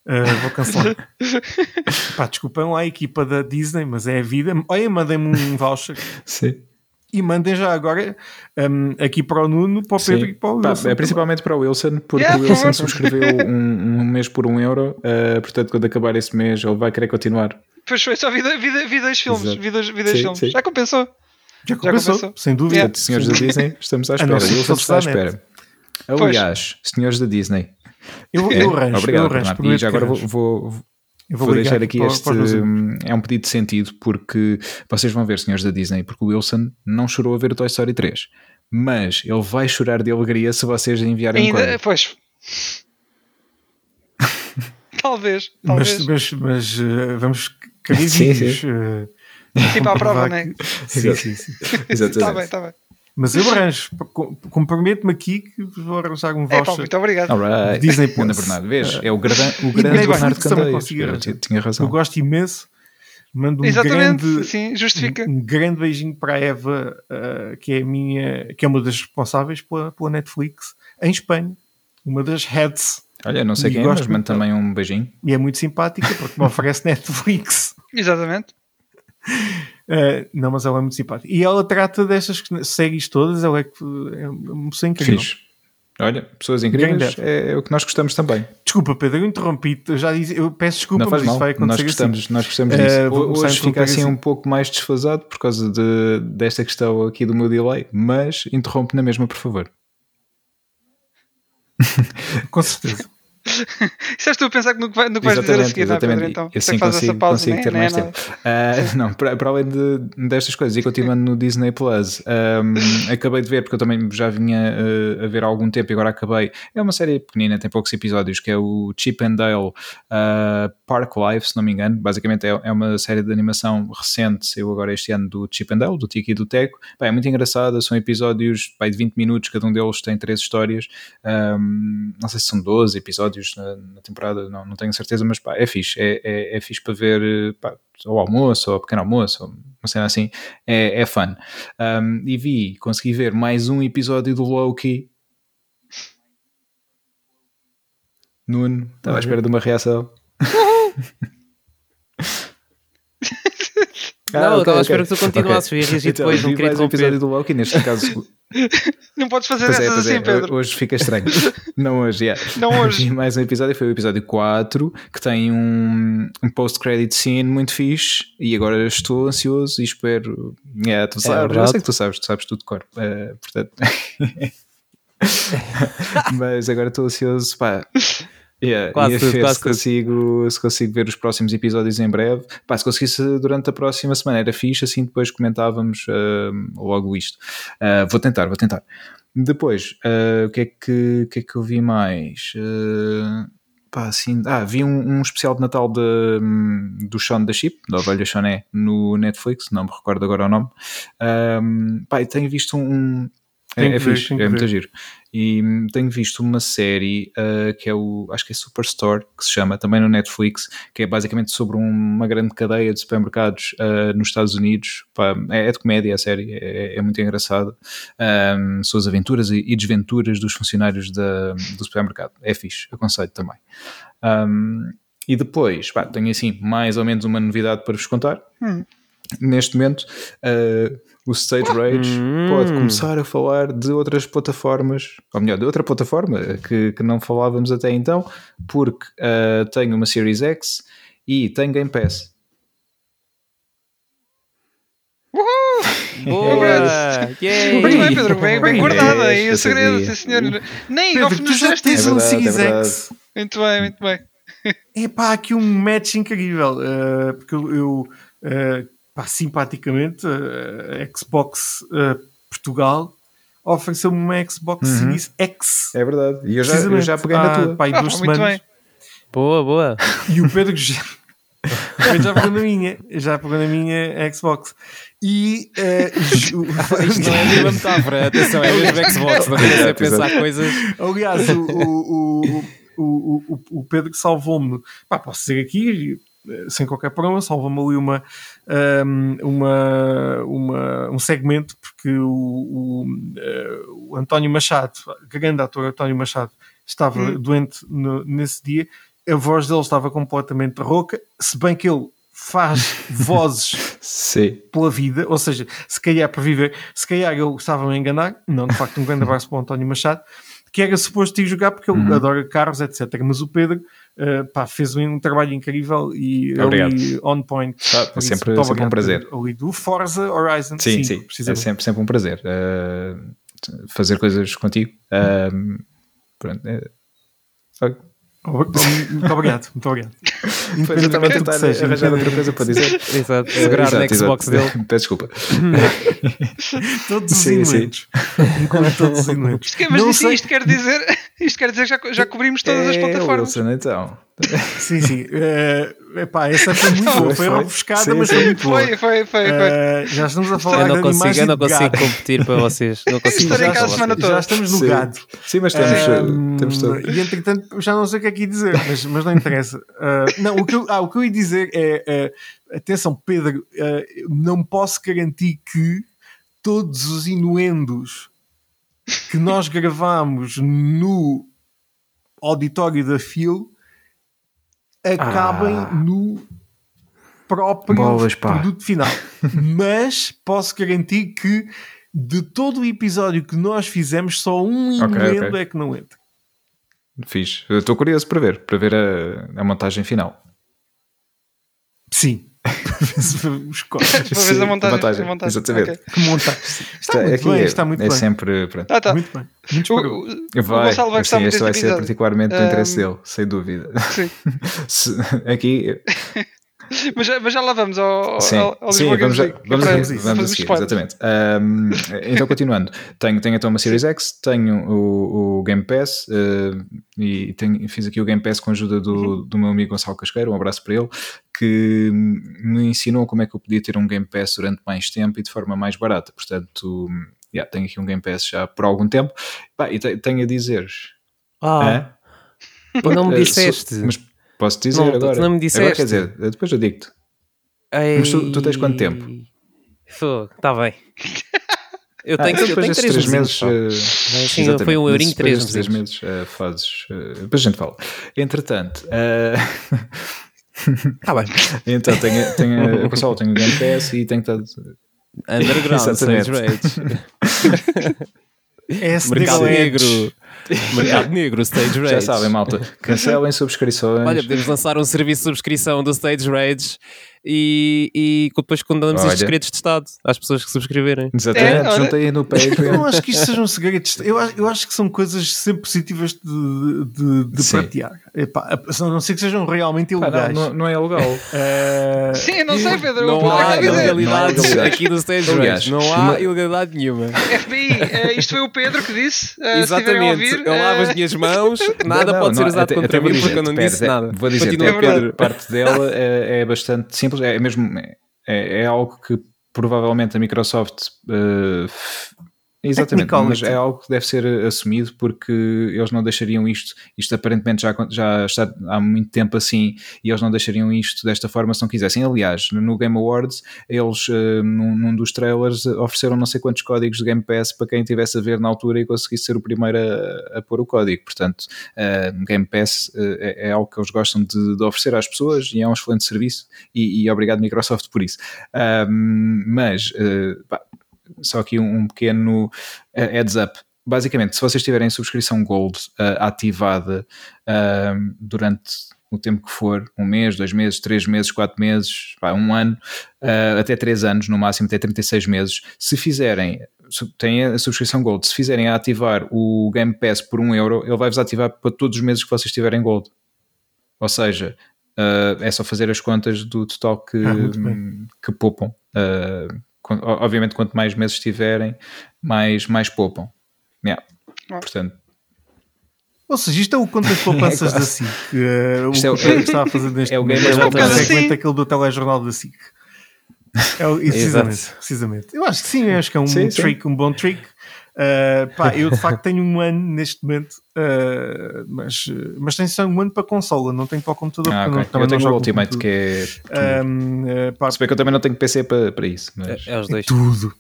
Uh, vou cancelar. Pá, desculpem lá a equipa da Disney, mas é a vida. Olha, mandem-me um voucher. Sim. E mandem já agora um, aqui para o Nuno, para o Pedro Sim. e para o Wilson. é principalmente para o Wilson, porque yeah, o Wilson subscreveu um, um, mês por um euro. Uh, portanto, quando acabar esse mês, ele vai querer continuar. Pois foi, só vida, vida, vida dois filmes. Vida, vida sim, filmes. Sim. Já compensou. Já começou, Já sem dúvida. Yeah. Senhores da Disney, estamos à espera. Wilson está à espera. Aliás, pois. senhores da Disney. Eu, eu arranjo. Obrigado, eu arranjo, E já agora vou, vou, vou, vou deixar aqui este. é um pedido de sentido, porque vocês vão ver, senhores da Disney, porque o Wilson não chorou a ver o Toy Story 3. Mas ele vai chorar de alegria se vocês enviarem Ainda, um Pois. talvez, talvez. Mas, mas, mas uh, vamos carinhos. Tipo à prova, não é? Sim, sim, sim. Exatamente. Está bem, está bem. Mas eu arranjo, comprometo-me aqui que vou arranjar um voucher. É, pá, muito obrigado. Right. Disney Plus. Ana Bernardo, vês? É o, grande, o grande Bernardo Candeias. Tinha razão. Eu gosto imenso. Mando um Exatamente, grande, sim, justifica. Um, um, grande beijinho para a Eva, uh, que é a minha, que é uma das responsáveis pela, pela Netflix em Espanha, uma das heads. Olha, não sei quem, é, mas mando também um beijinho. E é muito simpática porque me oferece Netflix. Exatamente. Uh, não, mas ela é muito simpática. E ela trata destas séries todas, ela é, é uma pessoa incrível. Fiz. Olha, pessoas incríveis é, é, o que nós gostamos também. Desculpa, Pedro, eu interrompi eu já disse, eu peço desculpa, não mas mal. isso vai acontecer. Nós gostamos, assim. nós gostamos disso. Uh, Hoje fica assim, assim um pouco mais desfasado por causa de, desta questão aqui do meu delay, mas interrompe na mesma, por favor. Com certeza. Se és tu a pensar no que, vai, no que vais dizer a seguir, não é, Pedro? Então, assim consigo, pausa, consigo ter mais tempo. Uh, não, para, para, além de, destas coisas, e continuando no Disney Plus, um, acabei de ver, porque eu também já vinha uh, a ver há algum tempo e agora acabei. É uma série pequenina, tem poucos episódios, que é o Chip and Dale uh, Park Life, se não me engano. Basicamente é, é uma série de animação recente, saiu agora este ano do Chip and Dale, do Tiki e do Teco. Bem, é muito engraçada, são episódios bem, de 20 minutos, cada um deles tem três histórias. Um, não sei se são 12 episódios episódios na, na, temporada, não, não tenho certeza, mas pá, é fixe, é, é, é fixe para ver pá, ao almoço, ou ao pequeno almoço, ou uma cena assim, é, é fun. Um, e vi, consegui ver mais um episódio do Loki. Nuno, estava à espera de uma reação. Ah, não, okay, eu estava à espera que tu continuasses okay. e então, depois, não queria um episódio do Loki, neste caso Não podes fazer pois é, essas é, assim, é. Pedro. Hoje fica estranho. Não hoje, yeah. Não hoje. E mais um episódio foi o episódio 4, que tem um, um post-credit scene muito fixe. E agora estou ansioso e espero. Yeah, tu é sabes, é eu sei que tu sabes, tu sabes tudo de cor. Uh, portanto. Mas agora estou ansioso, pá. Yeah, quase, quase se, consigo, se consigo ver os próximos episódios em breve. Pá, se conseguisse durante a próxima semana era fixe, assim depois comentávamos uh, logo isto. Uh, vou tentar, vou tentar. Depois, uh, o que é que, que, é que eu vi mais? pá, assim, ah, vi um, um especial de Natal de, do Sean da Chip, da Ovelha Choné, no Netflix, não me recordo agora o nome. Um, pá, tenho visto um. É, é, fixe, é muito giro. E tenho visto uma série uh, que é o, acho que é Superstore, que se chama, também no Netflix, que é basicamente sobre uma grande cadeia de supermercados uh, nos Estados Unidos. Pá, é, é, de comédia a série, é, é muito engraçada. Um, são as aventuras e, e, desventuras dos funcionários da, do supermercado. É fixe, aconselho também. Um, e depois, pá, tenho assim mais ou menos uma novidade para vos contar. Hum. Neste momento, uh, o Stage Rage hum. pode começar a falar de outras plataformas, ou melhor, de outra plataforma que, que não falávamos até então, porque uh, tenho uma Series X e tenho Game Pass. Boa! Muito bem, Pedro, bem, bem guardada aí o segredo, sim senhor. Nem Pedro, tu já tens um Series X. Muito bem, muito bem. É pá, aqui um match incrível, uh, porque eu, eu uh, pá, simpaticamente, a Xbox uh, Portugal ofereceu-me uma Xbox uhum. Series X. É verdade. E eu já, eu já peguei na tua. Pá, ah, duas semanas. Bem. Boa, boa. E o Pedro já, já pegou na minha, já pegou na minha Xbox. E uh, isto não é nenhuma metáfora, atenção, é mesmo Xbox, não é pensar coisas. Aliás, o, o, o, o, o Pedro salvou-me. Pá, posso dizer aqui, sem qualquer problema, salva-me ali uma, uma, uma, um segmento, porque o, o, eh, o, António Machado, grande ator António Machado, estava hum. doente no, nesse dia, a voz dele estava completamente rouca, se bem que ele faz vozes pela vida, ou seja, se calhar para viver, se calhar ele estava a enganar, não, de facto, um grande abraço para o António Machado, que era suposto ir jogar porque ele uhum. adora carros, etc. Mas o Pedro uh, pá, fez um, trabalho incrível e ali on point. Tá, sempre, isso, sempre um prazer. Ali do Forza Horizon. Sim, sim, sim é sempre, sempre um prazer uh, fazer coisas contigo. Uh, pronto, é, muito obrigado, muito obrigado. Foi eu estava a tentar seja, arranjar outra coisa para dizer. Exato, segurar na Xbox dele. Peço desculpa. todos os sim, elementos. Enquanto todos os. Isto, mas isto, isto, quer dizer, isto quer dizer que já, já cobrimos todas é, as plataformas. Wilson, então. Sim, sim. Uh, epá, essa foi muito boa. Foi ofuscada, mas foi muito boa. Foi, foi, foi. Uh, já estamos a falar eu não consigo, Eu não consigo competir para vocês. Não consigo Estarei cá a semana toda. Já estamos no sim. gado. Sim, mas temos, uh, temos todo. E entretanto, já não sei o que é que ia dizer, mas, mas não interessa. Uh, não, o que, eu, ah, o que eu ia dizer é: atenção, Pedro, não posso garantir que todos os inuendos que nós gravamos no auditório da Phil acabem ah. no próprio Bolas, produto final. Mas posso garantir que de todo o episódio que nós fizemos, só um okay, okay. é que não entra. Fiz. Estou curioso para ver, para ver a, a montagem final. Sim. Os cortes. Para ver a montagem. A montagem, a montagem. Exatamente. Okay. Que montagem. Está, está, muito bem, está muito é bem. sempre. Pronto. Ah, tá. Muito bem. Muito o, vai, o Gonçalo vai gostar muito Este vai ser particularmente do interesse dele, sem dúvida. Sim. aqui mas, já, mas já lá vamos ao, sim, ao, ao sim vamos, a, vamos, vamos, vamos a seguir, exatamente. Um, então, continuando, tenho, tenho então uma Series X, tenho o, o Game Pass uh, e tenho, fiz aqui o Game Pass com a ajuda do, uhum. do meu amigo Gonçalo Casqueiro, um abraço para ele, que me ensinou como é que eu podia ter um Game Pass durante mais tempo e de forma mais barata. Portanto, yeah, tenho aqui um Game Pass já por algum tempo. Bah, e tenho a dizer. Ah, não me disseste. Mas Posso dizer não, agora? Não me disseste. Agora quer dizer, depois eu digo-te. Mas tu, tu, tens quanto tempo? Está bem. Eu tenho, ah, eu tenho três, três meses. meses uh, Sim, foi um eurinho, três, três meses uh, fazes. Uh, depois a gente fala. Entretanto. Está bem. então tenho, tenho, pessoal, tenho o Game Pass e tenho estado. Underground, Stage Rage. Mercado Negro. Mercado Negro, Stage Rage. Já sabem, malta. Cancelem subscrições. Olha, podemos lançar um serviço de subscrição do Stage Rage e, e depois condenamos estes segredos de Estado às pessoas que subscreverem. Exatamente, é, juntei no Patreon. Eu não acho que isto sejam segredos. Eu, eu acho que são coisas sempre positivas de, de, de partilhar. Epá, a não ser que sejam realmente ilegais. não, não, é legal. Uh... Sim, não sei, Pedro. Não há ilegalidades aqui no Stage Não há ilegalidade nenhuma. FBI, uh, eh, isto foi o Pedro que disse. Uh, Exatamente. Ouvir, eu lavo as minhas mãos, nada não, pode ser usado contra mim porque eu não disse nada. Vou dizer, Continua, Pedro. parte dela é, é bastante simples. É mesmo. É, é algo que provavelmente a Microsoft uh, Exatamente, mas é algo que deve ser assumido porque eles não deixariam isto, isto aparentemente já, já está há muito tempo assim, e eles não deixariam isto desta forma se não quisessem. Aliás, no Game Awards, eles uh, num, num, dos trailers ofereceram não sei quantos códigos de Game Pass para quem estivesse a ver na altura e conseguisse ser o primeiro a, a pôr o código. Portanto, uh, Game Pass uh, é, é, algo que eles gostam de, de, oferecer às pessoas e é um excelente serviço, e, e obrigado Microsoft por isso. mas, pá, só aqui um, pequeno uh, heads up. Basicamente, se vocês tiverem subscrição Gold uh, ativada uh, durante o tempo que for, um mês, dois meses, três meses, quatro meses, pá, um ano, uh, até três anos, no máximo até 36 meses, se fizerem, têm a subscrição Gold, se fizerem a ativar o Game Pass por um euro, ele vai-vos ativar para todos os meses que vocês tiverem Gold. Ou seja, uh, é só fazer as contas do total que, ah, que poupam. Uh, obviamente quanto mais meses tiverem, mais, mais poupam. Yeah. Portanto, ou seja, isto é o conta de poupanças é da SIC. Uh, o é, que está a fazer neste é o momento. É o segmento aquele do telejornal da SIC. É, precisamente, precisamente. Eu acho que sim, acho que é um sim, trick, sim. um bom trick. Uh, pá, eu de facto tenho um ano neste momento, uh, mas, mas tenho só um ano para consola, não tenho para o computador. Ah, okay. não, eu tenho o Ultimate que é. Um, uh, pá, Se bem que eu também não tenho PC para, para isso. Mas... É, é os dois. É tudo.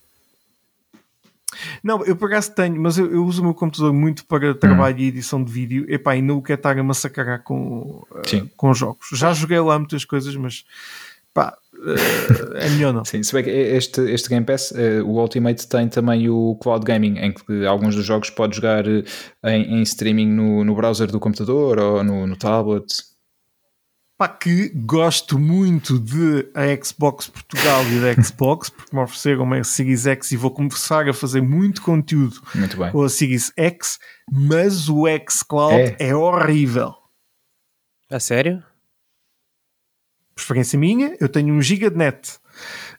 Não, eu por acaso tenho, mas eu, eu, uso o meu computador muito para trabalho hum. e edição de vídeo epá, e não quero estar a massacrar com, uh, com jogos. Já joguei lá muitas coisas, mas pá, é melhor não. Sim, se bem que este, este Game Pass, uh, o Ultimate tem também o Cloud Gaming, em que alguns dos jogos pode jogar eh, em, em streaming no, no browser do computador ou no, no tablet. Pá, que gosto muito de a Xbox Portugal e da Xbox, porque me ofereceram uma Series X e vou começar a fazer muito conteúdo muito com a Series X, mas o X Cloud é, é horrível. A sério? Preferência minha, eu tenho um giga de net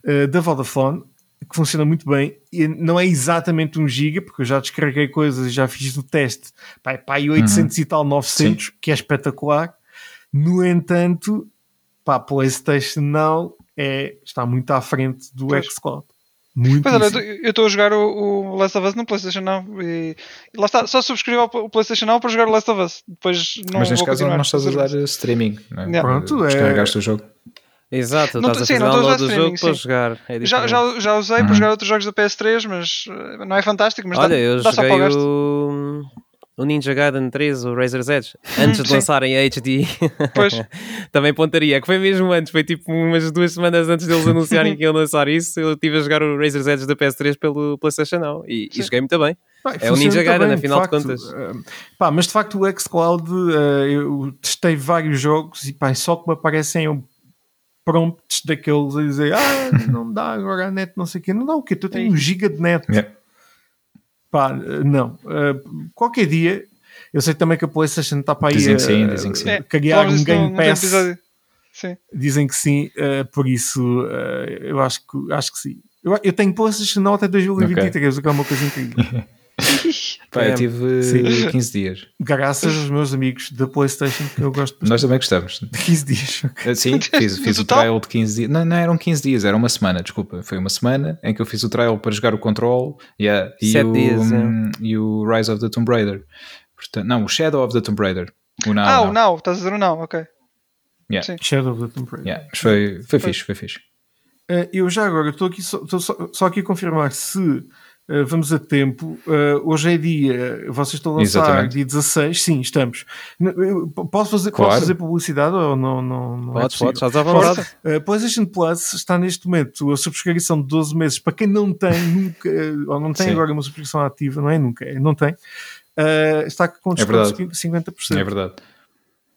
uh, da Vodafone que funciona muito bem e não é exatamente um giga, porque eu já descarreguei coisas e já fiz o teste, pá, pá, e 800 uhum. e tal, 900, Sim. que é espetacular. No entanto, pá, PlayStation não é, está muito à frente do xCloud. Muito pois olha, eu estou a jogar o, o, Last of Us no PlayStation Now e, e lá está, só subscrevi o PlayStation Now para jogar o Last of Us. Depois não Mas neste caso não estás a usar streaming, não é? Yeah. Pronto, é. Descarregaste o jogo. Exato, não, estás sim, a fazer download do jogo para jogar. É já, já, já usei uhum. para jogar outros jogos da PS3, mas eh, não é fantástico. Mas Olha, dá, eu dá joguei o... o Ninja Gaiden 3, o Razor's Edge, antes de lançarem HD. Pois. Também pontaria, que foi mesmo antes, foi tipo umas duas semanas antes deles anunciarem que iam lançar isso. Eu estive a jogar o Razor's Edge da PS3 pelo PlayStation Now e, e joguei muito bem. É o Ninja Gaiden, afinal de, facto, de contas. Uh, pá, mas de facto o xCloud, uh, eu testei vários jogos e pá, só que me aparecem prompts daqueles a dizer ah, não dá agora a net, não sei o quê. Não dá o quê? Tu tens um giga de net. Yeah. Pá, não. Uh, qualquer dia, eu sei também que a PlayStation está para aí dizem a, sim, dizem que sim. criar um Game Pass. Sim. Dizem que sim, uh, por isso uh, eu acho que, acho que sim. Eu, eu tenho PlayStation não até 2023, okay. o que é uma coisa incrível. Pá, eu tive sim. 15 dias. Graças aos meus amigos da PlayStation, que eu gosto Nós também gostamos. De 15 dias. Eh, sim, fiz, fiz o trial de 15 dias. Não, não eram 15 dias, era uma semana, desculpa. Foi uma semana em que eu fiz o trial para jogar o Control yeah, e, o, dias, é. e o Rise of the Tomb Raider. Portanto, não, o Shadow of the Tomb Raider. O Now, ah, o Now, estás a dizer o Now, ok. Yeah. Sim. Shadow of the Tomb Raider. Yeah, foi, foi, foi fixe, foi fixe. Uh, eu já agora estou aqui só, estou só, só aqui a confirmar se Uh, vamos a tempo. Uh, hoje é dia, vocês estão a lançar Exatamente. dia 16, sim, estamos. Posso fazer, claro. posso fazer publicidade ou não? não, não pode, é pode, estás à vontade. Uh, PlayStation Plus está neste momento a subscrição de 12 meses para quem não tem nunca, ou não tem sim. agora uma subscrição ativa, não é? Nunca, é, não tem. está com desconto é de 50%. É verdade.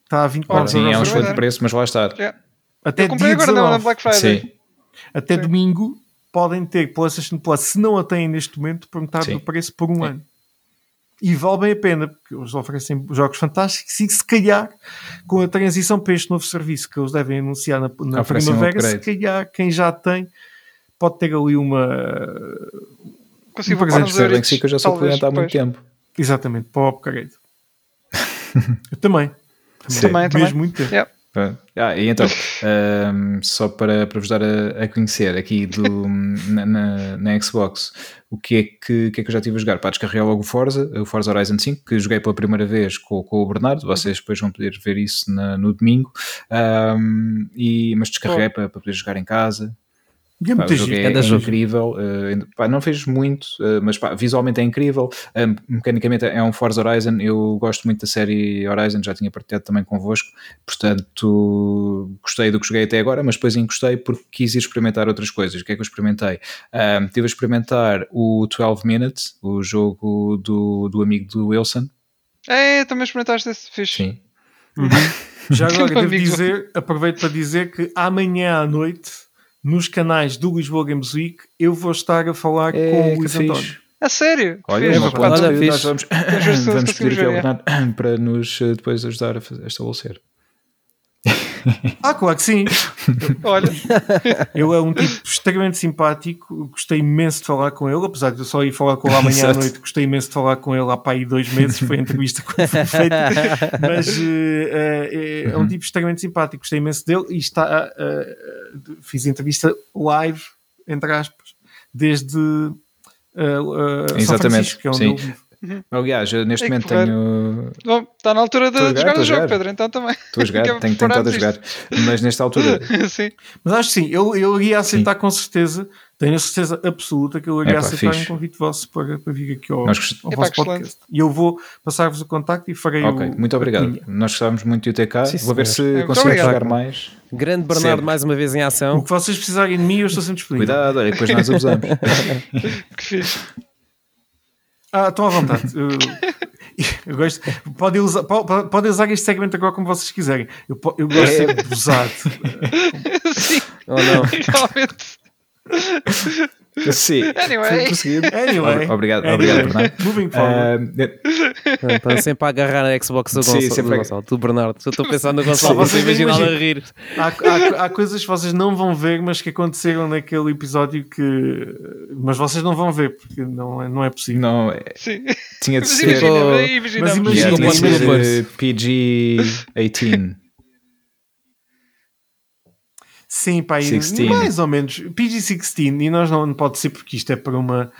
Está a 24 Sim, é um excelente preço, mas lá está. Yeah. Até eu comprei agora na Black Friday. Sim. Até Sim. domingo podem ter PlayStation Plus, se não a têm neste momento, por metade do preço por um ano. E vale bem a pena, porque eles oferecem jogos fantásticos e se calhar, com a transição para este novo serviço que eles devem anunciar na, na primavera, um se calhar quem já tem pode ter ali uma. Consigo um que sim, que eu já sou cliente há muito tempo. Exatamente, para o upgrade. eu também. Também, também. Mesmo muito tempo. Yeah. Ah, e então, um, só para, para vos dar a, a conhecer aqui do, na, na, na, Xbox, o que é que, que é que eu já estive a jogar? Para descarregar logo o Forza, o Forza Horizon 5, que joguei pela primeira vez com, com o Bernardo, vocês depois vão poder ver isso na, no domingo, um, e, mas descarreguei oh. para, para poder jogar em casa. É pá, o jogo é, é incrível, uh, pá, não fez muito, uh, mas pá, visualmente é incrível, uh, mecanicamente é um Forza Horizon, eu gosto muito da série Horizon, já tinha partilhado também convosco, portanto gostei do que joguei até agora, mas depois encostei porque quis ir experimentar outras coisas. O que é que eu experimentei? estive a experimentar o 12 Minutes, o jogo do, do amigo do Wilson. É, também experimentaste esse fixe. Sim. Uhum. Já agora devo dizer, aproveito para dizer que amanhã à noite nos canais do Lisboa Games Week, eu vou estar a falar é, com o Luís António. A sério? Olha, é uma planta, Olha, nós vamos, vamos pedir aqui ao Bernardo para nos eh, depois ajudar a estabelecer. Ah, claro que sim. Olha, ele é um tipo extremamente simpático. Gostei imenso de falar com ele, apesar de eu só ir falar com ele amanhã à noite. Gostei imenso de falar com ele há para aí dois meses. Foi a entrevista que foi feita, mas uh, é, é, um uhum. tipo extremamente simpático. Gostei imenso dele e está. Uh, fiz entrevista live, entre aspas, desde uh, Exatamente. São Francisco, que é onde Sim. Eu Uhum. Aliás, neste é momento tenho. Bom, está na altura de, jogar, jogar o jogo, Pedro, então também. Estou a jogar, tenho, tenho estado a jogar. Mas nesta altura. sim. Mas acho que sim, eu, eu iria aceitar sim. com certeza, tenho a certeza absoluta que eu iria é, pá, aceitar fixe. um convite vosso para, para vir aqui ao, Nós... ao é, vosso podcast. E eu vou passar-vos o contacto e farei Ok, o, muito obrigado. Nós gostávamos muito de o TK. Sim, vou ver se é, consigo jogar mais. Grande Bernardo, Sempre. mais uma vez em ação. O que vocês precisarem de mim, eu estou sempre disponível. Cuidado, olha, depois nós abusamos. que fixe. Ah, estão à vontade. Eu, eu gosto. Podem usar, pode, usar este segmento agora como vocês quiserem. Eu, eu gosto de ser abusado. Sim. Oh, não. Realmente. Sim. Anyway. anyway. Obrigado, anyway. obrigado, Bernardo. Moving forward. Uh, sempre a agarrar a Xbox do Gonçalo. Sim, sempre Gonçalo. Tu, Bernardo, eu estou pensando no Gonçalo, você imagina a rir. Há, há, há, coisas que vocês não vão ver, mas que aconteceram naquele episódio que. Mas vocês não vão ver, porque não é, não é possível. Não, é... Sim. Tinha de mas ser. Imagina, mas imagina, tinha de ser PG-18. Sim, pá, 16. mais ou menos. PG-16, e nós não, não pode ser porque isto é para uma.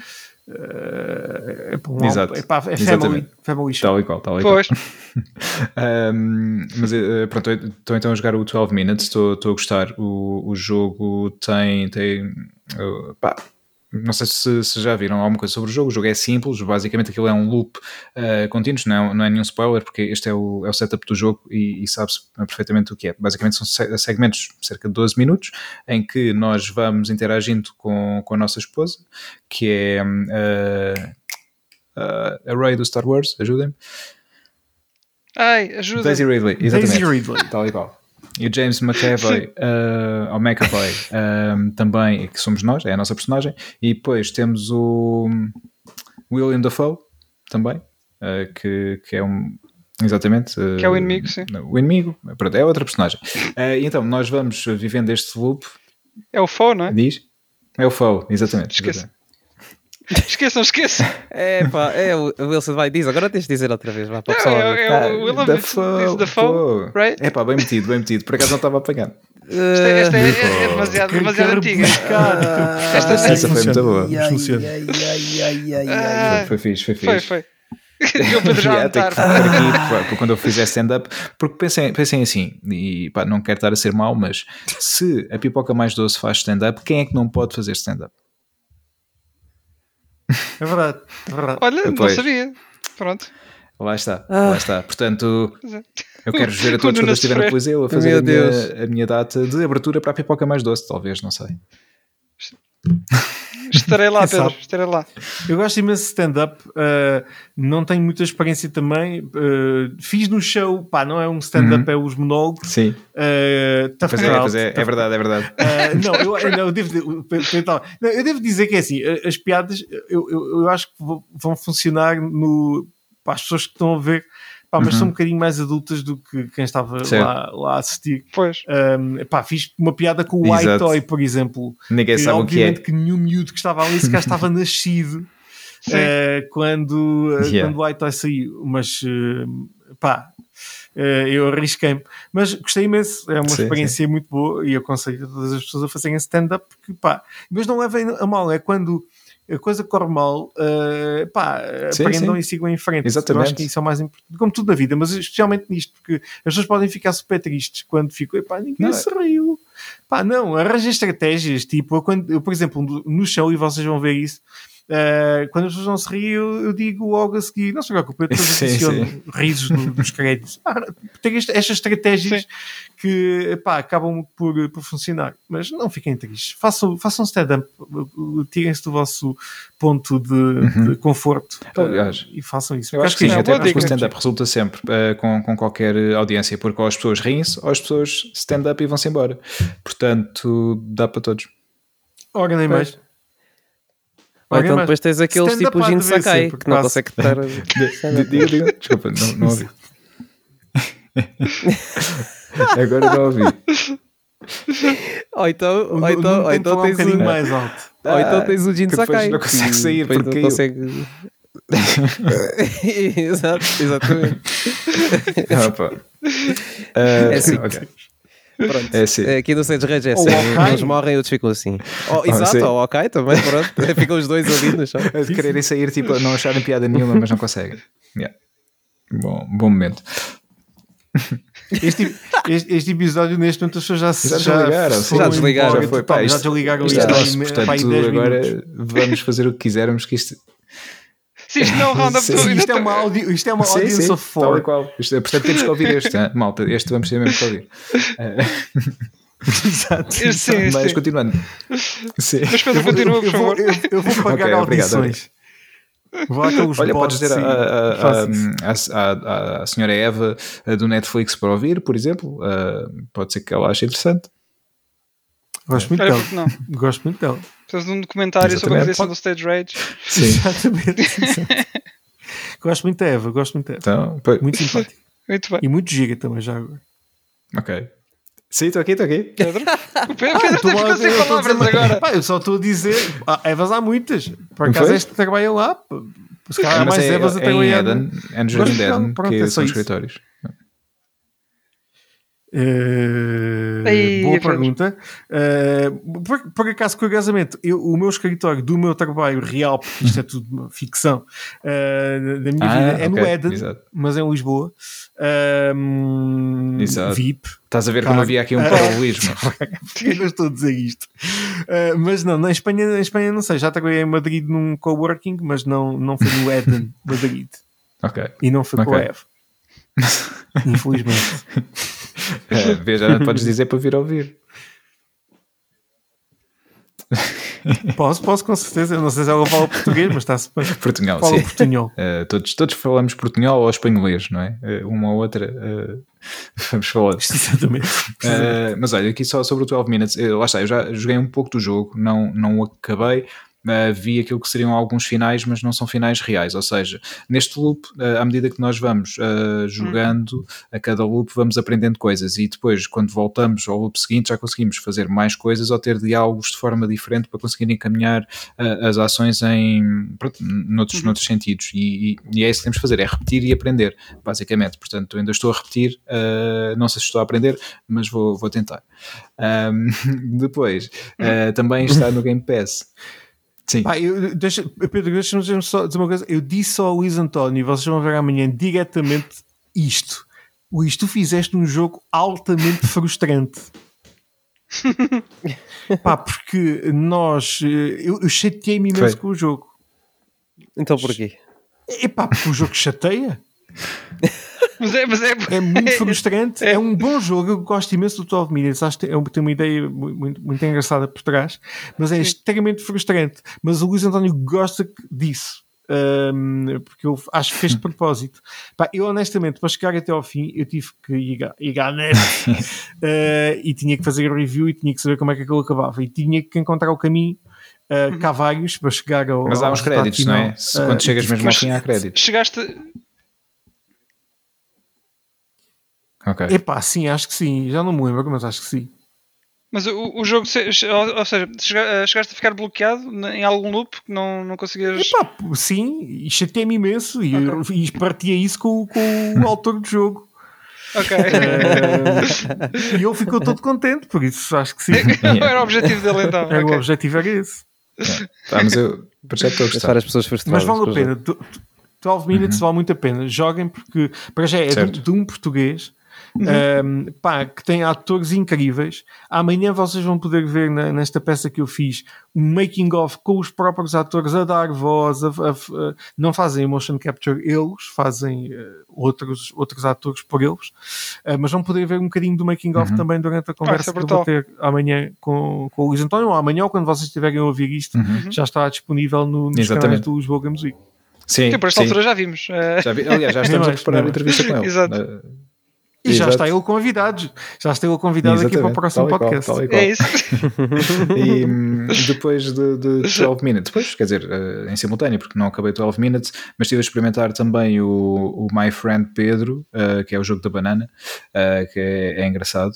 Uh, é para um Exato. É, para, é family, family show. Tal e qual, tal e pois. qual. um, mas uh, pronto, estou então a jogar o 12 Minutes, estou a gostar. O, o jogo tem. tem uh, pá, não sei se, se, já viram alguma coisa sobre o jogo. O jogo é simples, basicamente aquilo é um loop uh, contínuo, não é, não é nenhum spoiler, porque este é o, é o setup do jogo e, e sabe-se perfeitamente o que é. Basicamente são segmentos de cerca de 12 minutos em que nós vamos interagindo com, com a nossa esposa, que é uh, uh, a Ray do Star Wars, ajudem-me. Ai, ajuda. Daisy Ridley, exatamente. Daisy Ridley. Tal e qual e o James McAvoy, uh, ou McAvoy, um, também, que somos nós, é a nossa personagem, e depois temos o William Dafoe, também, uh, que, que é um. Exatamente. Que é o inimigo, sim. O inimigo, pronto, é outra personagem. E então, nós vamos vivendo este loop. É o Foe, não é? Diz? É o Foe, exatamente. Esqueça. Esqueçam, esqueçam. É pá, é o Wilson vai dizer, agora tens de dizer outra vez, vá para o pessoal. É, é, é o William da Foe, right? É pá, bem metido, bem metido, por acaso não estava apanhado. Esta, esta é, é, é, demasiado, demasiado antiga. esta essa foi muito boa. Foi fixe, foi fixe. Foi, foi. eu Pedro já yeah, aqui, quando eu fizer stand-up, porque pensem, pensem assim, e pá, não quero estar a ser mau, mas se a pipoca mais doce faz stand-up, quem é que não pode fazer stand-up? É verdade, é verdade. Olha, Depois. não sabia. Pronto. Lá está, ah. lá está. Portanto, eu quero ver a todos quando estiver na poesia a fazer a minha, a minha, data de abertura para a pipoca mais doce, talvez, não sei. Estarei lá, Pedro, estarei lá. Eu gosto imenso de stand-up, uh, não tenho muita experiência também. Uh, fiz no show, pá, não é um stand-up, uhum. é os monólogos. Sim. Uh, pois é, pois é, é verdade, é verdade. Uh, não, eu, não, eu, devo, não, eu devo dizer que é assim, as piadas eu, eu, eu acho que vão funcionar no, para as pessoas que estão a ver Pá, mas uhum. são um bocadinho mais adultas do que quem estava lá, lá, a assistir. Pois. Um, pá, fiz uma piada com o White Toy, por exemplo. Ninguém que, sabe o que é. que nenhum miúdo que estava ali sequer estava nascido uh, quando, uh, yeah. quando o White Toy saiu. Mas, uh, pá, Uh, eu arrisquei-me. Mas gostei imenso, é uma sim, experiência sim. muito boa e eu aconselho todas as pessoas a fazerem stand-up, porque pá, mas não levem a mal, é quando a coisa corre mal, uh, pá, sim, aprendam sim. e sigam em frente. Exatamente. Eu acho que isso é o mais importante, como tudo na vida, mas especialmente nisto, porque as pessoas podem ficar super tristes quando ficam, pá, ninguém não. se riu. Pá, não, arranjem estratégias, tipo, quando, eu, por exemplo, no show, e vocês vão ver isso, Uh, quando as pessoas não se riem, eu, eu, digo logo a seguir: não se preocupe, eu depois adiciono risos no, nos créditos. Ah, tem estas estratégias sim. que pá, acabam por, por funcionar, mas não fiquem tristes. Façam, façam stand-up, tirem-se do vosso ponto de, uhum. de conforto Aliás, uh, e façam isso. Eu acho que sim, até porque o stand-up resulta sempre uh, com, com qualquer audiência, porque ou as pessoas riem-se ou as pessoas stand-up e vão-se embora. Portanto, dá para todos. Ora, nem mais. Ou então depois tens aqueles tipo Jin Sakai que não consegue estar. Diga, diga, desculpa, não, não ouvi. Agora não ouvi. Ou então, ou então, ou então tens um mais alto. Ou então tens o Jin Sakai. não consegue sair porque não consegue. Exato, exatamente. Opa. Uh, é assim. Okay. Pronto. É assim. Aqui no Saints Rage é assim. Uns morrem e outros ficam assim. Oh, exato, ou ok também, pronto. ficam os dois ali no chão. De quererem sair, tipo, não acharem piada nenhuma, mas não conseguem. Yeah. Bom, bom momento. Este, este, este, episódio, neste momento, as pessoas já, já, já ligaram. Já desligaram. Já, foi, pá, isto, já desligaram isto. isto é portanto, agora vamos fazer o que quisermos, que isto se isto não é um roundup sim, sim, isto, é uma audio, isto é uma sim, audience sim, of four. Qual. Isto, é, portanto, temos que ouvir este, hein? malta. Este vamos ter mesmo que ouvir. Exato. Sim, sim, Mas continuando. Sim. Mas Pedro, continua, por favor. Eu, eu, vou pagar okay, audições. Obrigado, Olha, podes dizer a, senhora Eva do Netflix para ouvir, por exemplo. Uh, pode ser que ela ache interessante. Gosto muito dela. Gosto muito dela. Precisas de um documentário Exatamente. sobre a criação do Stage Rage. Sim. Exatamente. gosto muito da Eva, gosto muito da Eva. Então, muito simpática. Muito bem. E muito giga também já agora. Ok. Sim, estou aqui, estou aqui. Pedro? O Pedro, ah, ficou sem palavras agora. Pá, eu só estou a dizer, ah, Evas há muitas. Por acaso este trabalha lá. Se calhar há mais é, Evas a trabalhar. É no Jardim de Eden, que é são escritórios. Uh, Aí, boa pergunta. Uh, por, por, acaso, curiosamente, eu, o meu escritório do meu trabalho real, porque isto é tudo uma ficção uh, da minha ah, vida, é okay. no Éden, Exato. mas é em Lisboa. Um, VIP. Estás a ver como havia aqui um paralelismo. eu não estou a dizer isto. mas não, na Espanha, na Espanha não sei, já trabalhei em Madrid num coworking, mas não, não foi no Éden, Madrid. Ok. E não foi okay. com a Eva. Infelizmente. É, veja, podes dizer para vir ouvir. Posso, posso, com certeza. Eu não sei se ela fala português, mas está-se bem. Portunhol, fala sim. portunhol. Uh, todos, todos falamos portunhol ou espanholês, não é? Uh, uma ou outra uh, vamos falar. Exatamente. mas olha, aqui só sobre o 12 Minutes, lá está, eu já joguei um pouco do jogo, não, não o acabei, uh, vi aquilo que seriam alguns finais, mas não são finais reais. Ou seja, neste loop, uh, à medida que nós vamos uh, jogando a cada loop, vamos aprendendo coisas e depois, quando voltamos ao loop seguinte, já conseguimos fazer mais coisas ou ter diálogos de forma diferente para conseguir encaminhar as ações em pronto, noutros, uhum. noutros sentidos. E, e, e, é isso que temos que fazer: é repetir e aprender, basicamente. Portanto, ainda estou a repetir, não sei se estou a aprender, mas vou, vou tentar. Um, depois, também está no Game Pass. Sim. Pá, eu, deixa, Pedro, deixa-me só dizer uma coisa. Eu disse ao Luís António, e vocês vão ver amanhã diretamente isto. Luís, tu fizeste um jogo altamente frustrante. Pá, porque nós. Eu, eu chateei-me imenso Foi. com o jogo. Então porquê? É pá, porque o jogo chateia. Mas é, mas é, é muito frustrante. É. é. um bom jogo. Eu gosto imenso do 12 Minutes. Acho que tem uma ideia muito, muito engraçada por trás, mas é extremamente frustrante. Mas o Luís António gosta disso. Um, porque eu acho que fez de propósito. Pá, eu honestamente, para chegar até ao fim, eu tive que ir, ir à net uh, e tinha que fazer a review e tinha que saber como é que aquilo acabava e tinha que encontrar o caminho. Uh, cá vários para chegar ao. Mas há uns créditos, não é? Se, quando uh, chegas mesmo ao fim, há créditos. Chegaste, Ok. Epá, sim, acho que sim. Já não me lembro, mas acho que sim. Mas o, o jogo, ou seja, eh, chegaste a ficar bloqueado em algum loop que não, não conseguias. Epá, sim, e chateei-me imenso e, okay. e partia isso com, com o autor do jogo. Ok. Uh, e ele ficou todo contente, por isso acho que sim. era o objetivo dele então. Era, okay. O objetivo era esse. É. Tá, mas eu já estou a gostar. as pessoas frustradas. Mas vale a pena. 12 Minutes uhum. vale muito a pena. Joguem porque, para já, é de, de um português Uhum. Um, pá, que tem atores incríveis. Amanhã vocês vão poder ver na, nesta peça que eu fiz um making of com os próprios atores a dar voz, a, a, a, não fazem motion capture eles, fazem uh, outros, outros atores por eles, uh, mas vão poder ver um bocadinho do making of uhum. também durante a conversa ah, que eu vou ter amanhã com, com o Luís António, ou amanhã, ou quando vocês estiverem a ouvir isto, uhum. já está disponível no, nos Exatamente. canais do Lisboa Games Week. Sim, que por esta sim. altura já vimos. Já vi, aliás, já estamos a preparar a entrevista com ele. Exato. Uh, e Exato. já está ele convidado. Já está ele convidado Exatamente. aqui para o próximo tal podcast. Qual, é isso. e hum, depois de, de 12 Minutes, depois, quer dizer, uh, em simultâneo, porque não acabei 12 Minutes, mas estive a experimentar também o, o My Friend Pedro, uh, que é o jogo da banana, uh, que é, é engraçado.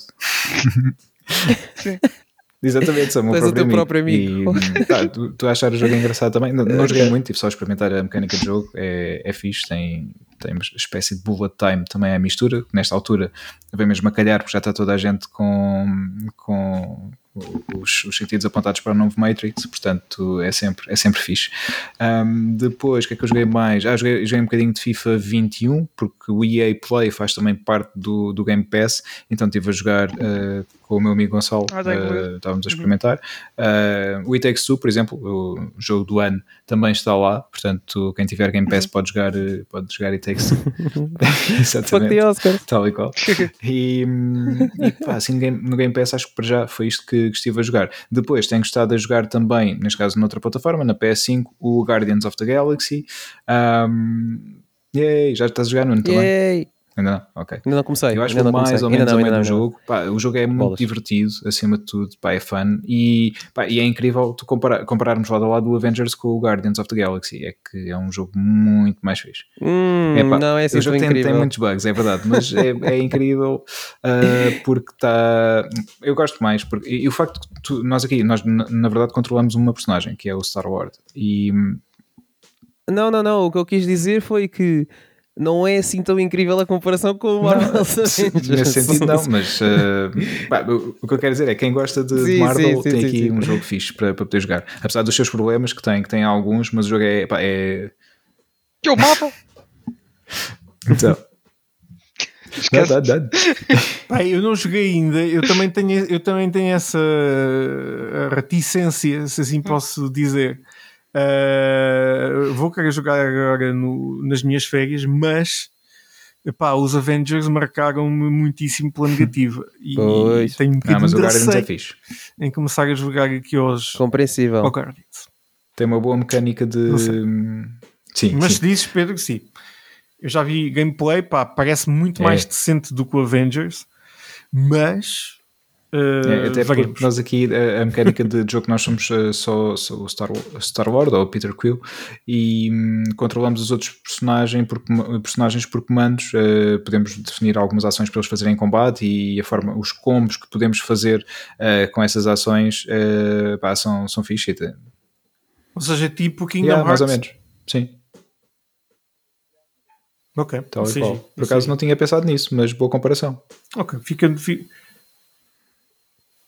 Sim. Exatamente, sou o meu próprio, próprio amigo. E, tá, tu, tu achar o jogo engraçado também. Não, não joguei muito, tive só a experimentar a mecânica de jogo. É, é fixe, tem, tem uma espécie de bullet time também é a mistura. Nesta altura vem mesmo a calhar, porque já está toda a gente com, com os, os sentidos apontados para o novo Matrix, portanto é sempre, é sempre fixe. Um, depois, o que é que eu joguei mais? Ah, joguei, joguei um bocadinho de FIFA 21, porque o EA Play faz também parte do, do Game Pass, então estive a jogar uh, com o meu amigo Gonçalo, ah, uh, estávamos a uhum. experimentar. Uh, o It Takes Two, por exemplo, o jogo do ano, também está lá, portanto, quem tiver Game Pass uhum. pode jogar, pode jogar It Takes Two. Exatamente. Tal e qual. E, e pá, assim, no Game, no Game Pass acho que para já foi isto que, que estive a jogar. Depois tenho gostado a jogar também, neste caso noutra plataforma, na PS5, o Guardians of the Galaxy. Um, yay, já estás a jogar, Nuno, também? Yay. Ainda não? Ok. Ainda não comecei. Eu acho que mais comecei. ou menos ainda não, ainda jogo. Pá, o jogo é muito Bolas. divertido, acima de tudo. Pá, é fun. E, pá, e é incrível tu comparar, compararmos lado a lado o Avengers com o Guardians of the Galaxy. É que é um jogo muito mais fixe. Hum, é, pá, não, é assim o jogo tem, tem, muitos bugs, é verdade. Mas é, é incrível uh, porque está. Eu gosto mais. Porque, e, e o facto que tu, nós aqui, nós na, na verdade controlamos uma personagem que é o Star Wars. E. Não, não, não. O que eu quis dizer foi que não é assim tão incrível a comparação com o Marvel Nesse sentido, não, mas uh, pá, o que eu quero dizer é quem gosta de, sim, Marvel sim, tem sim, aqui um jogo fixe para, para poder jogar. Apesar dos seus problemas que tem, que tem alguns, mas o jogo é. Pá, é... Que é o Marvel? então. Esquece. Dá, Pai, eu não joguei ainda, eu também tenho, eu também tenho essa reticência, se assim posso dizer. Uh, vou querer jogar agora no, nas minhas férias, mas epá, os Avengers marcaram-me muitíssimo pela negativa. E pois. tenho um ah, mas o Guardians é fixe. em começar a jogar aqui hoje. Compreensível. Tem uma boa mecânica de. Sim, mas sim. dizes, Pedro, sim. Eu já vi gameplay, pá, parece muito é. mais decente do que o Avengers, mas Uh, é, até porque nós aqui, a, a, mecânica de jogo nós somos uh, só, só, o Star, Star Wars ou Peter Quill e um, controlamos os outros personagens por, personagens por comandos, uh, podemos definir algumas ações para eles fazerem em combate e a forma, os combos que podemos fazer com essas ações pá, são, são fixe. Ou seja, tipo Kingdom yeah, Hearts? Mais ou menos, sim. Ok. Tal sim, Por acaso não tinha pensado nisso, mas boa comparação. Ok, fica, fica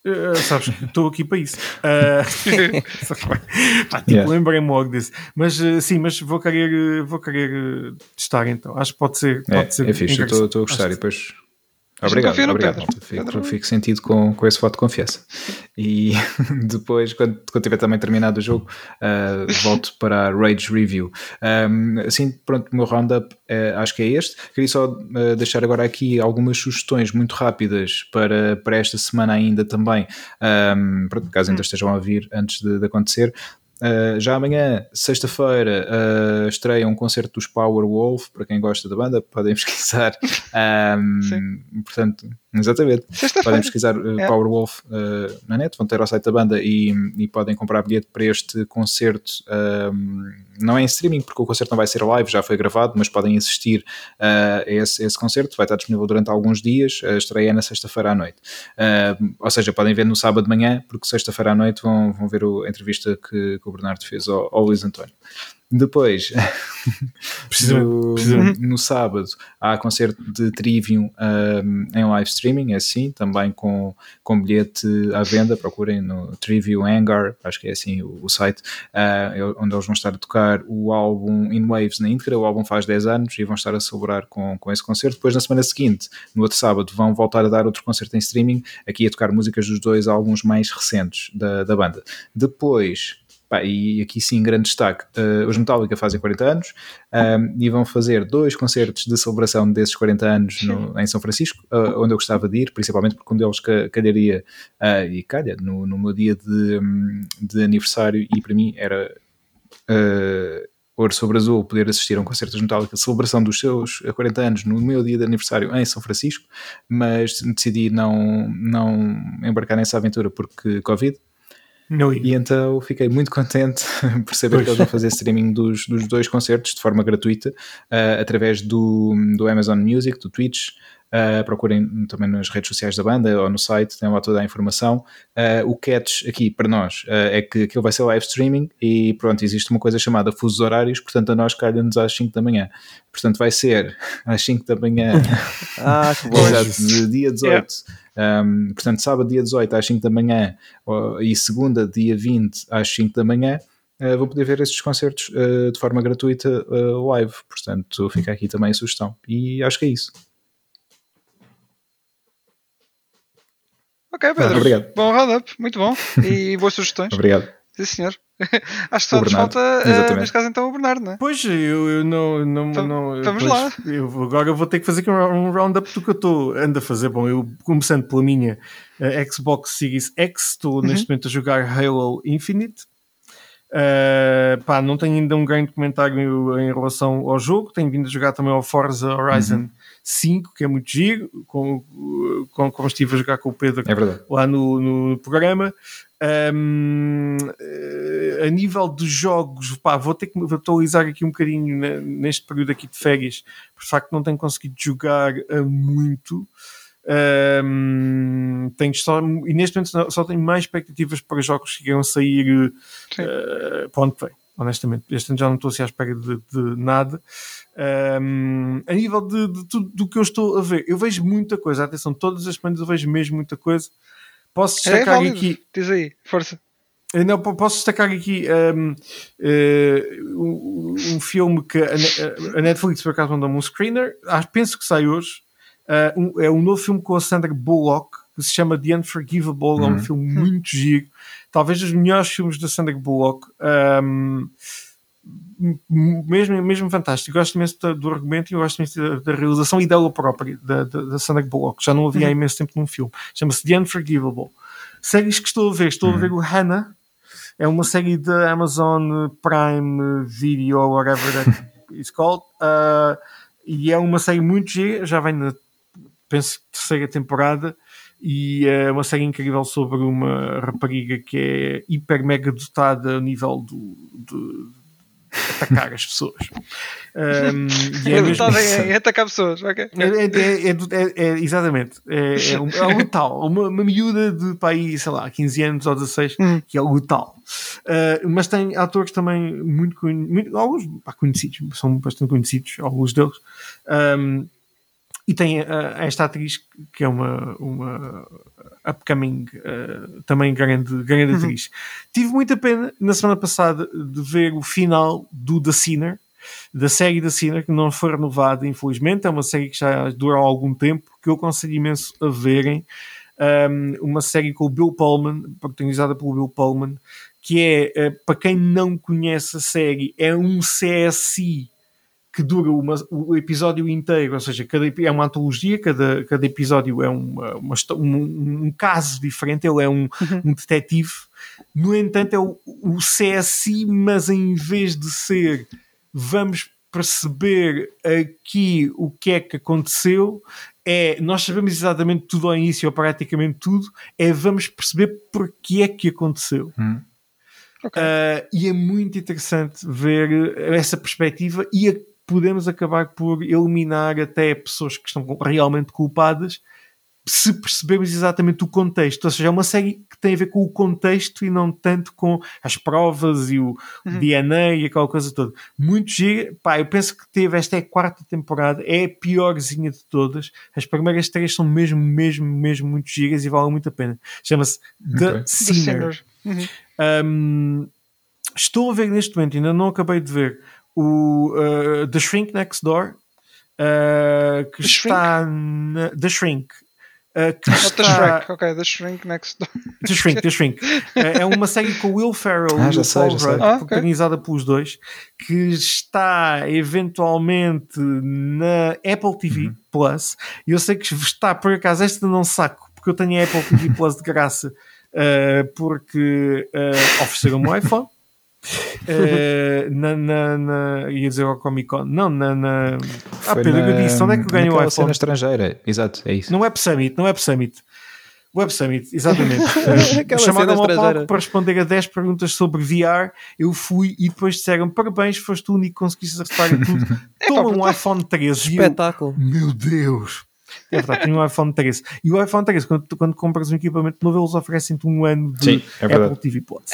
Uh, sabes, estou aqui para isso. Uh, pá, tipo, yeah. lembrei-me logo disso. Mas uh, sim, mas vou querer, vou querer testar então. Acho que pode ser. Pode é, ser é fixe, estou a gostar. E depois Obrigado, obrigado. Fico, fico, sentido com, com esse voto de confiança. E depois, quando, quando tiver também terminado o jogo, uh, volto para a Rage Review. Um, assim, pronto, o meu roundup uh, acho que é este. Queria só uh, deixar agora aqui algumas sugestões muito rápidas para, para esta semana ainda também, um, caso ainda hum. estejam a vir antes de, de acontecer. Uh, já amanhã, sexta-feira, uh, estreia um concerto dos Powerwolf. Para quem gosta da banda, podem pesquisar. Um, portanto, Exatamente. Podem pesquisar uh, é. Powerwolf uh, na net, vão ter ao site da banda e, e podem comprar bilhete para este concerto. Um, não é em streaming, porque o concerto não vai ser live, já foi gravado, mas podem assistir uh, a esse, esse, concerto. Vai estar disponível durante alguns dias. A estreia é na sexta-feira à noite. Uh, ou seja, podem ver no sábado de manhã, porque sexta-feira à noite vão, vão ver a entrevista que, que o Bernardo fez ao, ao Luís António. Depois, no, no, sábado, há concerto de Trivium um, em live streaming, é assim, também com, com bilhete à venda. Procurem no Trivium Hangar, acho que é assim o, o site, uh, onde eles vão estar a tocar o álbum In Waves na íntegra. O álbum faz 10 anos e vão estar a celebrar com, com esse concerto. Depois, na semana seguinte, no outro sábado, vão voltar a dar outro concerto em streaming, aqui a tocar músicas dos dois álbuns mais recentes da, da banda. Depois, Pá, e aqui sim, grande destaque: uh, os Metallica fazem 40 anos um, e vão fazer dois concertos de celebração desses 40 anos no, em São Francisco, uh, onde eu gostava de ir, principalmente porque um deles calharia uh, e calha no, no meu dia de, de aniversário, e para mim era. ouro sobre azul, poder assistir a um concerto de Metallica, celebração dos seus 40 anos no meu dia de aniversário em São Francisco, mas decidi não, não embarcar nessa aventura porque Covid, e então fiquei muito contente por saber pois. que eles vão fazer streaming dos, dos dois concertos de forma gratuita uh, através do, do Amazon Music, do Twitch. Uh, procurem também nas redes sociais da banda ou no site, tem lá toda a informação. Uh, o catch aqui para nós é que aquilo vai ser live streaming e pronto, existe uma coisa chamada fusos horários, portanto a nós calha-nos às 5 da manhã. Portanto vai ser às 5 da manhã, ah, que bom. Exato, dia 18. Yeah um, portanto, sábado, dia 18 às 5 da manhã e segunda, dia 20 às 5 da manhã, uh, vou poder ver estes concertos uh, de forma gratuita uh, live. Portanto, fica aqui também a sugestão. E acho que é isso. Ok, Pedro. Obrigado. Bom roundup, muito bom. E boas sugestões. Obrigado. Sim, senhor. Acho que só nos falta, uh, neste caso, então, o Bernardo, não é? Pois, eu, eu não. não, então, não vamos pois, lá. Eu, agora eu vou ter que fazer um roundup do que eu estou ando a fazer. Bom, eu começando pela minha uh, Xbox Series X, estou uhum. neste momento a jogar Halo Infinite. Uh, pá, não tenho ainda um grande comentário em relação ao jogo. Tenho vindo a jogar também ao Forza Horizon uhum. 5, que é muito giro, com, com, como estive a jogar com o Pedro é lá no, no programa. Um, a nível de jogos, pá, vou ter que me atualizar aqui um bocadinho neste período aqui de férias, por facto não tenho conseguido jogar muito. Um, tenho só, e neste momento só tenho mais expectativas para jogos que irão sair uh, para onde vem, honestamente. Este ano já não estou assim à espera de, de nada. Um, a nível de, de tudo do que eu estou a ver, eu vejo muita coisa. Atenção, todas as semanas eu vejo mesmo muita coisa. Posso é destacar é aqui. Diz aí, força. Não, posso destacar aqui um, um, um filme que a, a Netflix por acaso mandou-me um screener. Ah, penso que sai hoje. Uh, um, é um novo filme com a Sandra Bullock que se chama The Unforgivable. Uhum. É um uhum. filme muito giro. Talvez dos melhores filmes da Sandra Bullock. Um, mesmo, mesmo fantástico. Gosto imenso do argumento e gosto imenso da, da, realização e dela própria, da, da, da Sandra Bullock. Já não havia uhum. há imenso tempo num filme. Chama-se The Unforgivable. Séries que estou a ver, estou uhum. a ver o Hannah. É uma série da Amazon Prime Video, whatever that is called. Uh, e é uma série muito gira, já vem na, penso, terceira temporada. E é uma série incrível sobre uma rapariga que é hiper mega dotada a nível do, do atacar as pessoas. Um, e é, mesmo... em, atacar pessoas, ok. É, é, é, é exatamente. É, um, é letal. Uma, uma miúda de aí, sei lá, 15 anos ou 16, hum. que é letal. Uh, mas tem atores também muito, muito alguns pá, conhecidos, são bastante conhecidos, alguns deles. Um, e tem uh, esta atriz que é uma, uma upcoming, uh, também grande, grande uhum. atriz. Tive muita pena na semana passada de ver o final do The Sinner. da série da Sinner, que não foi renovada, infelizmente. É uma série que já dura algum tempo, que eu aconselho imenso a verem. Um, uma série com o Bill Pullman, protagonizada pelo Bill Pullman, que é, uh, para quem não conhece a série, é um CSI que dura uma, o episódio inteiro, ou seja, cada, é uma antologia, cada, cada episódio é uma, uma um, um, caso diferente, ele é um, uhum. um detetive. No entanto, é o, o CSI, mas em vez de ser vamos perceber aqui o que é que aconteceu, é nós sabemos exatamente tudo ao início, ou praticamente tudo, é vamos perceber porque é que aconteceu. Hum. Okay. Uh, e é muito interessante ver essa perspectiva e a podemos acabar por eliminar até pessoas que estão realmente culpadas se percebermos exatamente o contexto. Ou seja, é uma série que tem a ver com o contexto e não tanto com as provas e o uhum. DNA e aquela coisa toda. Muito gira. Pá, eu penso que teve, esta é a quarta temporada, é a piorzinha de todas. As primeiras três são mesmo, mesmo, mesmo muito giras e valem muito a pena. Chama-se The okay. Sinner. The Uhum. Um, estou a ver neste momento, ainda não acabei de ver o uh, The Shrink Next Door, uh, que The está Shrink? Na, The Shrink. Uh, que está... The Shrek, ok, The Shrink Next Door. The Shrink, The Shrink. Uh, é uma série com Will Ferrell ah, e o Paul Rudd, ah, organizada okay. pelos dois, que está eventualmente na Apple TV uhum. Plus. E eu sei que está, por acaso, esta não saco, porque eu tenho a Apple TV Plus de graça, uh, porque ofereceram-me um iPhone. Uh, na, na, na, ia dizer ao Comic Con, não, na. na... Ah, Pedro, na, eu disse, onde é que ganhou o iPhone? cena estrangeira, exato, é isso. No Web Summit, no Web Summit. Web Summit, exatamente. uh, Chamaram ao palco para responder a 10 perguntas sobre VR. Eu fui e depois disseram: parabéns, foste o único que conseguiste acertar tudo. Toma um iPhone 13. Espetáculo. Eu, meu Deus. É verdade, tinha um iPhone 13. E o iPhone 13, quando, quando compras um equipamento novo, eles oferecem-te um ano de Sim, é Apple TV Plus.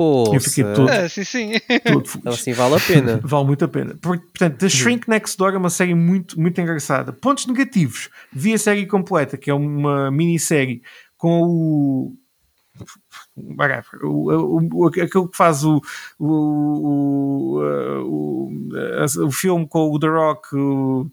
Pô, eu fiquei todo, ah, sim, sim. todo então, assim vale a pena. vale muito a pena. Portanto, The Shrink Next Door é uma série muito, muito engraçada. Pontos negativos. Vi a série completa, que é uma minissérie com o o, o, o, aquele que faz o, o, o, o, o filme com o The Rock, o,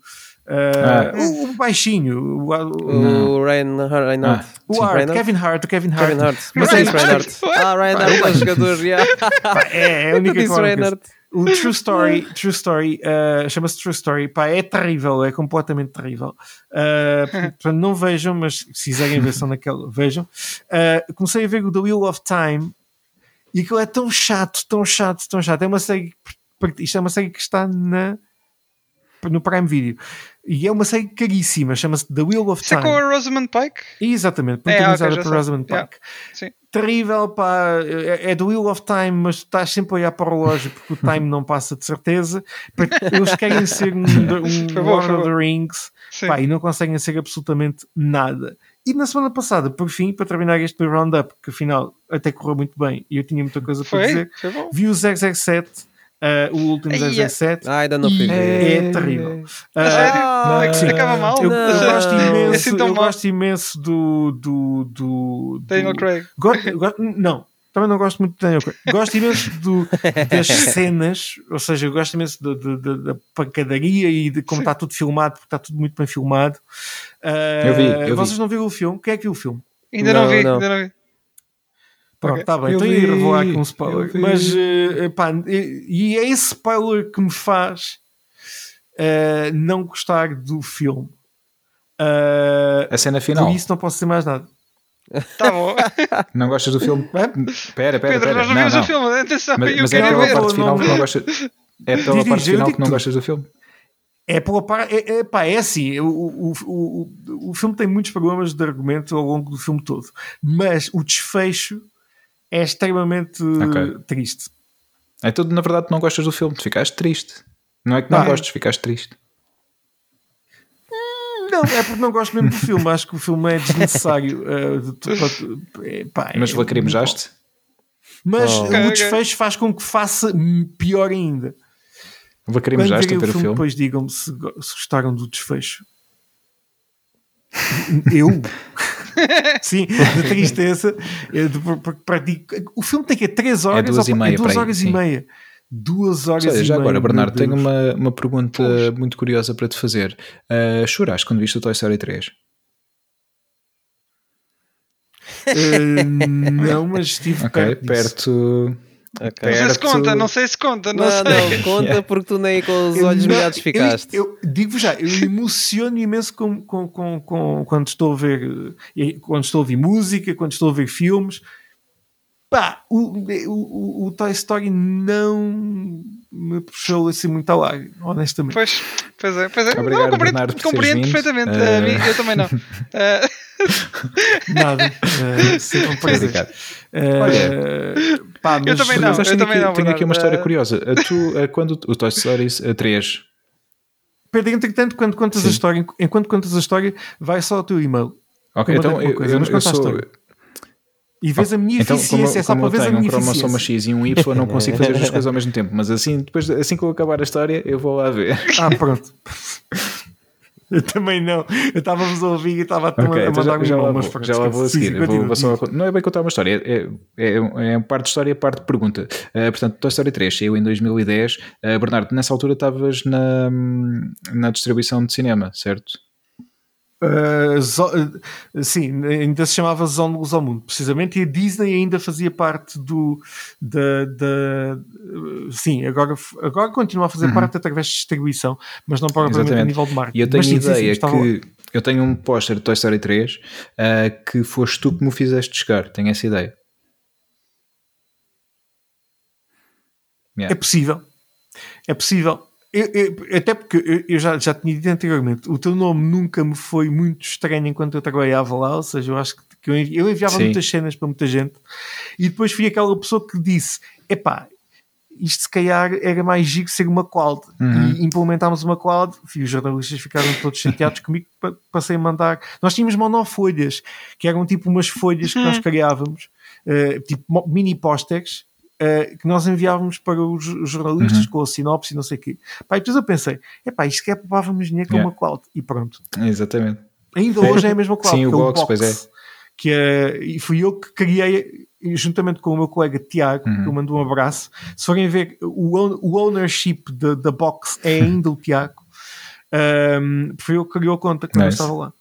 Uh, ah. o, baixinho, o, o, o Ryan Reinhardt. Ah. O Hart, Kevin Hart, o Kevin Hart. Kevin Hart. Mas é Reinhardt. Ah, Reinhardt é o jogador, yeah. é, é a única coisa. O True Story, True Story uh, chama-se True Story, pá, é terrível, é completamente terrível. Uh, portanto, não vejam, mas se quiserem ver só naquela, vejam. Uh, comecei a ver o The Wheel of Time e aquilo é tão chato, tão chato, tão chato. É uma série, isto é uma série que está na no Prime Video. E é uma série caríssima, chama-se The Wheel of Time. Isso é com a Rosamund Pike? Exatamente, protagonizada é, okay, por Rosamund Pike. Yeah. Terrível, pá, é, é The Wheel of Time, mas estás sempre a olhar para o relógio porque o time não passa de certeza. Eles querem ser um, um favor, Lord of the Rings pá, e não conseguem ser absolutamente nada. E na semana passada, por fim, para terminar este roundup, que afinal até correu muito bem e eu tinha muita coisa para Foi? dizer, vi o 007 Uh, o último 007 ah, ainda não fui é, é terrível. Ah, uh, não, acaba mal. Eu, eu gosto imenso, é assim eu gosto imenso do, do, do, Daniel do, Craig. Go, go, não, também não gosto muito de Daniel Craig. Gosto imenso do, das cenas, ou seja, eu gosto imenso da, da, da pancadaria e de como está tudo filmado, porque está tudo muito bem filmado. Uh, eu vi, eu vocês vi. não viram o filme? Quem é que viu o filme? Ainda não, não vi, não. ainda não vi. Pronto, está bem, eu então ia revelar aqui um spoiler. Mas, uh, pá, e, e é esse spoiler que me faz uh, não gostar do filme. Uh, a cena final. Por isso não posso dizer mais nada. Tá bom. Não gostas do filme? Espera, espera, Pedro, nós não vimos o filme, atenção, mas, eu mas é pela ver. parte final não, que não gostas. É pela parte final que não gostas do filme. É pela parte. É, é, pá, é assim. O, o, o, o filme tem muitos problemas de argumento ao longo do filme todo, mas o desfecho é extremamente okay. triste. É tudo, na verdade, não gostas do filme, tu ficaste triste. Não é que não, não gostes, ficaste triste. Não, é porque não gosto mesmo do filme. Acho que o filme é desnecessário. Uh, de, pá, Mas é, lacrimejaste? Mas oh. o desfecho faz com que faça pior ainda. Lacrimejaste a ver o filme? Depois digam-me se, se gostaram do desfecho. Eu? Sim, de tristeza. De, o filme tem que é 3 horas, é duas, e meia, 2 horas sim. e meia. duas horas Sei, e já meia, agora, Bernardo, tenho uma, uma pergunta Poxa. muito curiosa para te fazer. Uh, choraste quando viste o Toy Story 3? Uh, não, mas estive okay, perto, perto Okay. Não sei se conta, não sei se conta, não, não sei. Não, conta porque tu nem com os olhos molhados ficaste. Eu, eu digo já, eu emociono imenso com, com, com, com, quando estou a ver quando estou a ouvir música, quando estou a ver filmes. Pá, o, o, o Toy Story não me puxou assim muito ao ar, honestamente. Pois, pois é, pois é. Obrigado, não, compreendo, Bernardo, compreendo perfeitamente. Uh... eu também não. Uh... Nada. Uh, sempre um prazer. Uh, Olha, pá, mas, eu também não. Mas eu também aqui, não, tenho aqui uma história curiosa. Tu, quando o Toy Story 3 Pedro, entretanto, quando contas Sim. a história, enquanto contas a história, vai só ao teu e-mail. Ok, então eu, coisa, eu, eu sou. E vês a minha então, eficiência, como, é só para ver a minha um eficiência. um X e um Y, não consigo fazer as duas coisas ao mesmo tempo. Mas assim, depois, assim que eu acabar a história, eu vou lá ver. Ah, pronto. Eu também não. Eu estava-vos a ouvir e estava okay, a então mandar já, já, umas vou, já lá vou a seguir. Sim, vou, vou só, não é bem contar uma história, é, é, é parte de história, parte de pergunta. Uh, portanto, Toy Story 3 saiu em 2010. Uh, eh, Bernardo, nessa altura estavas na, na distribuição de cinema, certo? Uh, sim, ainda se chamava Zone Luz ao Mundo, precisamente, e a Disney ainda fazia parte do. Da, da, sim, agora, agora continua a fazer uhum. parte através de distribuição, mas não propriamente a nível de marketing. E eu tenho mas, ideia sim, sim, que. Eu tenho um póster de Toy Story 3 uh, que foste tu que me fizeste chegar, tenho essa ideia. Yeah. É possível. É possível. Eu, eu, até porque eu, já, já tinha dito anteriormente, o teu nome nunca me foi muito estranho enquanto eu trabalhava lá, ou seja, eu acho que, que eu, enviava Sim. muitas cenas para muita gente e depois fui aquela pessoa que disse: epá, isto se calhar era mais giro ser uma cloud. Uhum. E implementámos uma cloud, e os jornalistas ficaram todos chateados comigo, passei a mandar. Nós tínhamos monofolhas, que eram tipo umas folhas que nós uhum. criávamos, uh, tipo mini pósteres, uh, que nós enviávamos para os jornalistas uhum. com a sinopse e não sei o quê. Pá, e depois eu pensei, é pá, isto que é poupávamos dinheiro com yeah. uma cloud. E pronto. Exatamente. Ainda hoje é a mesma cloud. Sim, o box, box, pois é. Que é, e fui eu que criei, juntamente com o meu colega Tiago, uhum. que eu mando um abraço. Se forem ver, o, o ownership da box é ainda o Tiago. Um, foi eu que criou a conta quando nice. eu estava lá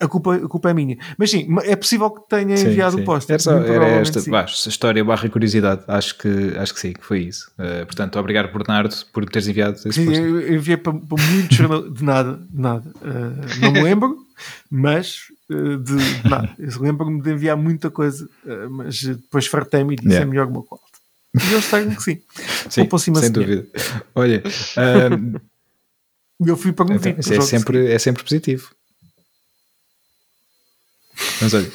a culpa, a culpa é minha. Mas sim, é possível que tenha enviado sim. o post. Era, só, era esta bah, história barra curiosidade. Acho que, acho que sim, que foi isso. Uh, portanto, obrigado, Bernardo, por teres enviado esse sim, post. Eu enviei para, para muitos de nada, de nada. Uh, não me lembro, mas uh, de, de, nada. Eu lembro-me de enviar muita coisa, mas depois fartei-me e disse yeah. é melhor uma qual. E eu tenho que sim. sim sem dúvida. Olha, eu fui para um então, é, sempre, é sempre positivo. Mas olha,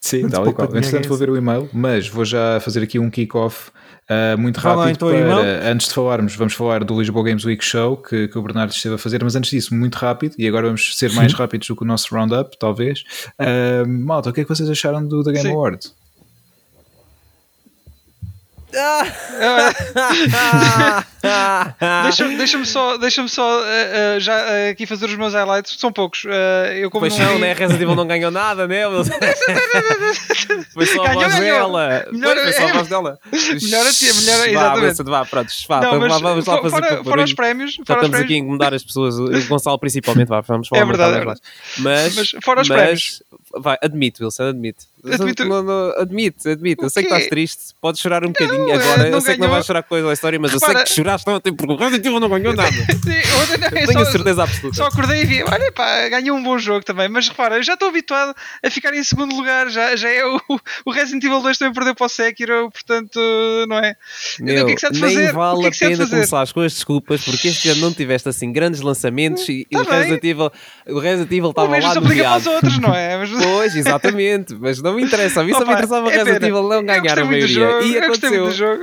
sim, tal e qual. Entretanto, vou ver o e-mail, mas vou já fazer aqui um kick-off uh, muito rápido. Lá, então, para, antes de falarmos, vamos falar do Lisboa Games Week Show que, que o Bernardo esteve a fazer, mas antes disso, muito rápido, e agora vamos ser mais rápidos do que o nosso roundup, talvez. Uh, malta, o que é que vocês acharam do The Game sim. Awards? deixa-me deixa só, deixa só uh, uh, já uh, aqui fazer os meus highlights, são poucos. eu como pois não, né? Resident Evil não ganhou nada, né? foi só ganhou, a voz dela. Melhor, foi só a voz dela. Melhor a tia, melhor, exatamente. Vá, pronto, vá, não, mas, vamos lá fazer fora, fora os prémios. Já estamos aqui a incomodar as pessoas, o Gonçalo principalmente, vá, vamos falar. É verdade, é verdade. Mas, fora os prémios. Vai, admito, Wilson, admito. Admito, não, não, admito, admito. Eu sei que estás triste, podes chorar um bocadinho não, agora. Eu sei que não vais chorar com a história, mas Repara, eu sei que choraste ontem porque o Resident Evil não ganhou nada. Sim, não, Tenho só, certeza absoluta. Só acordei e vi, olha pá, ganhou um bom jogo também. Mas repara, eu já estou habituado a ficar em segundo lugar. Já, já é o, o Resident Evil 2 também perdeu para o Sekiro, portanto, não é? Meu, o que é que se há de fazer? Nem vale a pena começar com as desculpas porque este ano não tiveste assim grandes lançamentos e, tá o, Resident Evil, o Resident Evil estava lá no aplica para os outros, não é? Mas... Pois, exatamente, mas não me interessa. A mim só me interessava o é Resident Evil não ganhar a maioria. E aconteceu.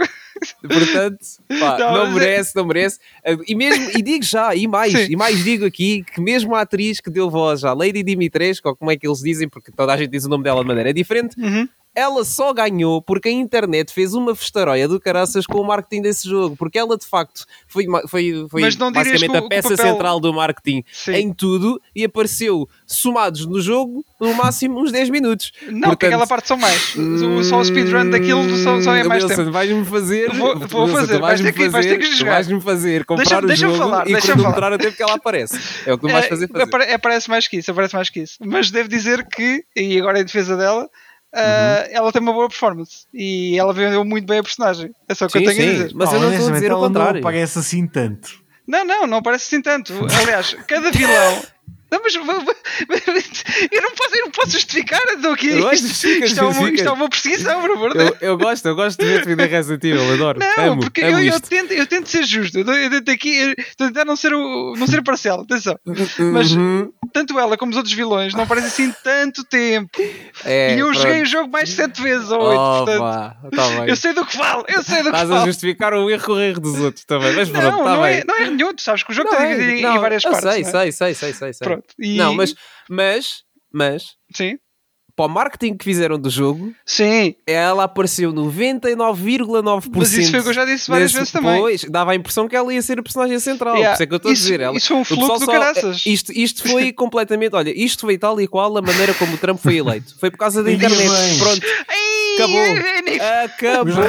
Portanto, pá, não, não merece, não merece. E mesmo, e digo já, e mais, Sim. e mais digo aqui que mesmo a atriz que deu voz à Lady Dimitrescu, ou como é que eles dizem, porque toda a gente diz o nome dela de maneira diferente, uhum. Ela só ganhou porque a internet fez uma festaróia do caraças com o marketing desse jogo, porque ela de facto foi, foi, foi basicamente a peça papel... central do marketing Sim. em tudo e apareceu somados no jogo no máximo uns 10 minutos. Não, Portanto, porque aquela parte são mais. Só o speedrun daquilo só, só é mais Wilson, tempo. vais-me fazer. Vou, vou fazer, fazer, vais ter que jogar. Vais-me fazer comprar deixa, o jogo falar, e cronometrar o tempo que ela aparece. É o que tu vais é, fazer. fazer. Aparece mais que isso, aparece mais que isso. Mas devo dizer que, e agora em defesa dela, Uh, ela tem uma boa performance e ela vendeu muito bem a personagem. É só o que sim, eu tenho sim, a dizer. Mas eu não estou a dizer o contrário. Não parece assim tanto. Não, não, não parece assim tanto. Aliás, cada vilão não, mas, eu, não posso, eu não posso justificar, estou aqui. Eu isto, isto, é uma, isto é uma perseguição, por. Eu, eu, gosto, eu gosto de ver defender Resident Evil, adoro. Não, amo, porque amo eu, eu, tento, eu tento ser justo, eu, tento aqui eu, tentar não ser, o, não ser parcial, atenção. Mas uhum. tanto ela como os outros vilões não parecem assim tanto tempo. É, e eu pronto. joguei o jogo mais de 7 vezes ou 8, oh, portanto. tá eu sei do que falo, eu sei do que Estás falo. a justificar o erro, o erro dos outros também, mas pronto, não, tá não, bem. É, não é nenhum, tu sabes que o jogo está dividido em, em várias partes. Sei, sei, sei, sei, sei, sei. Pronto. E... Não, mas, mas, mas. Sim. Para o marketing que fizeram do jogo, Sim. ela apareceu 99,9%. Mas isso foi o que eu já disse várias vezes também. Pois, dava a impressão que ela ia ser a personagem central. Yeah. Por isso é que eu estou isso, a dizer. Ela, isso foi um fluxo do só, caraças. Isto, isto foi completamente. Olha, isto foi tal e qual a maneira como o Trump foi eleito. Foi por causa da internet. Pronto. Acabou. Acabou.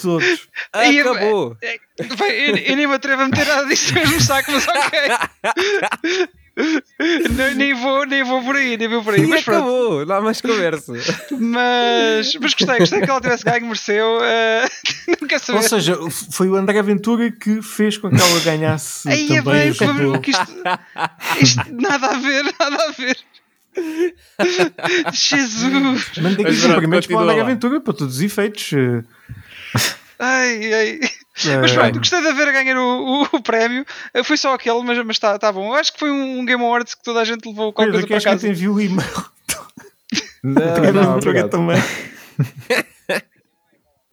todos. Acabou. Eu nem me atrevo a meter nada disso mesmo saco, mas ok. Não, nem, vou, nem vou por aí, nem vou por aí. E mas acabou, pronto. não há mais conversa. Mas, mas gostei, gostei que ela tivesse ganho, mereceu. Uh, não quer saber. Ou seja, foi o André Aventura que fez com que ela ganhasse. Aí é também bem, o que isto, isto, nada a ver, nada a ver. Jesus! Mandei aqui cumprimentos para o André Aventura para todos os efeitos. Ai, ai. É. Mas pronto, gostei de ver a ganhar o, o, o, prémio. Eh, foi só aquele, mas está tá bom. Eu acho que foi um Game Awards que toda a gente levou qualquer coisa para casa. Que enviou o e-mail. Não, não, não também.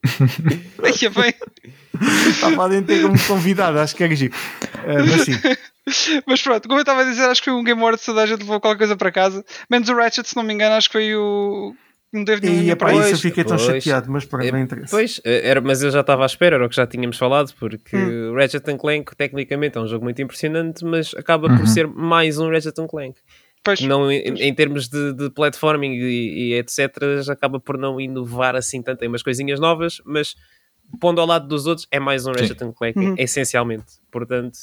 Deixa bem. Estava a ter como convidado, acho que é giro. Uh, mas sim. Mas pronto, como eu estava a dizer, acho que foi um Game Awards toda a gente levou qualquer coisa para casa. Menos o Ratchet, se não me engano, acho que foi o não teve. E para isso eu fiquei tão pois, chateado, mas para é, interesse. Pois, eh, era, mas eu já estava à espera, era o que já tínhamos falado, porque hum. Ratchet Clank tecnicamente é um jogo muito impressionante, mas acaba uhum. por ser mais um Ratchet Clank. Pois, não, em, em, termos de, de platforming e, e, etc, acaba por não inovar assim tanto. Tem umas coisinhas novas, mas pondo ao lado dos outros, é mais um Ratchet Clank, uhum. essencialmente. Portanto,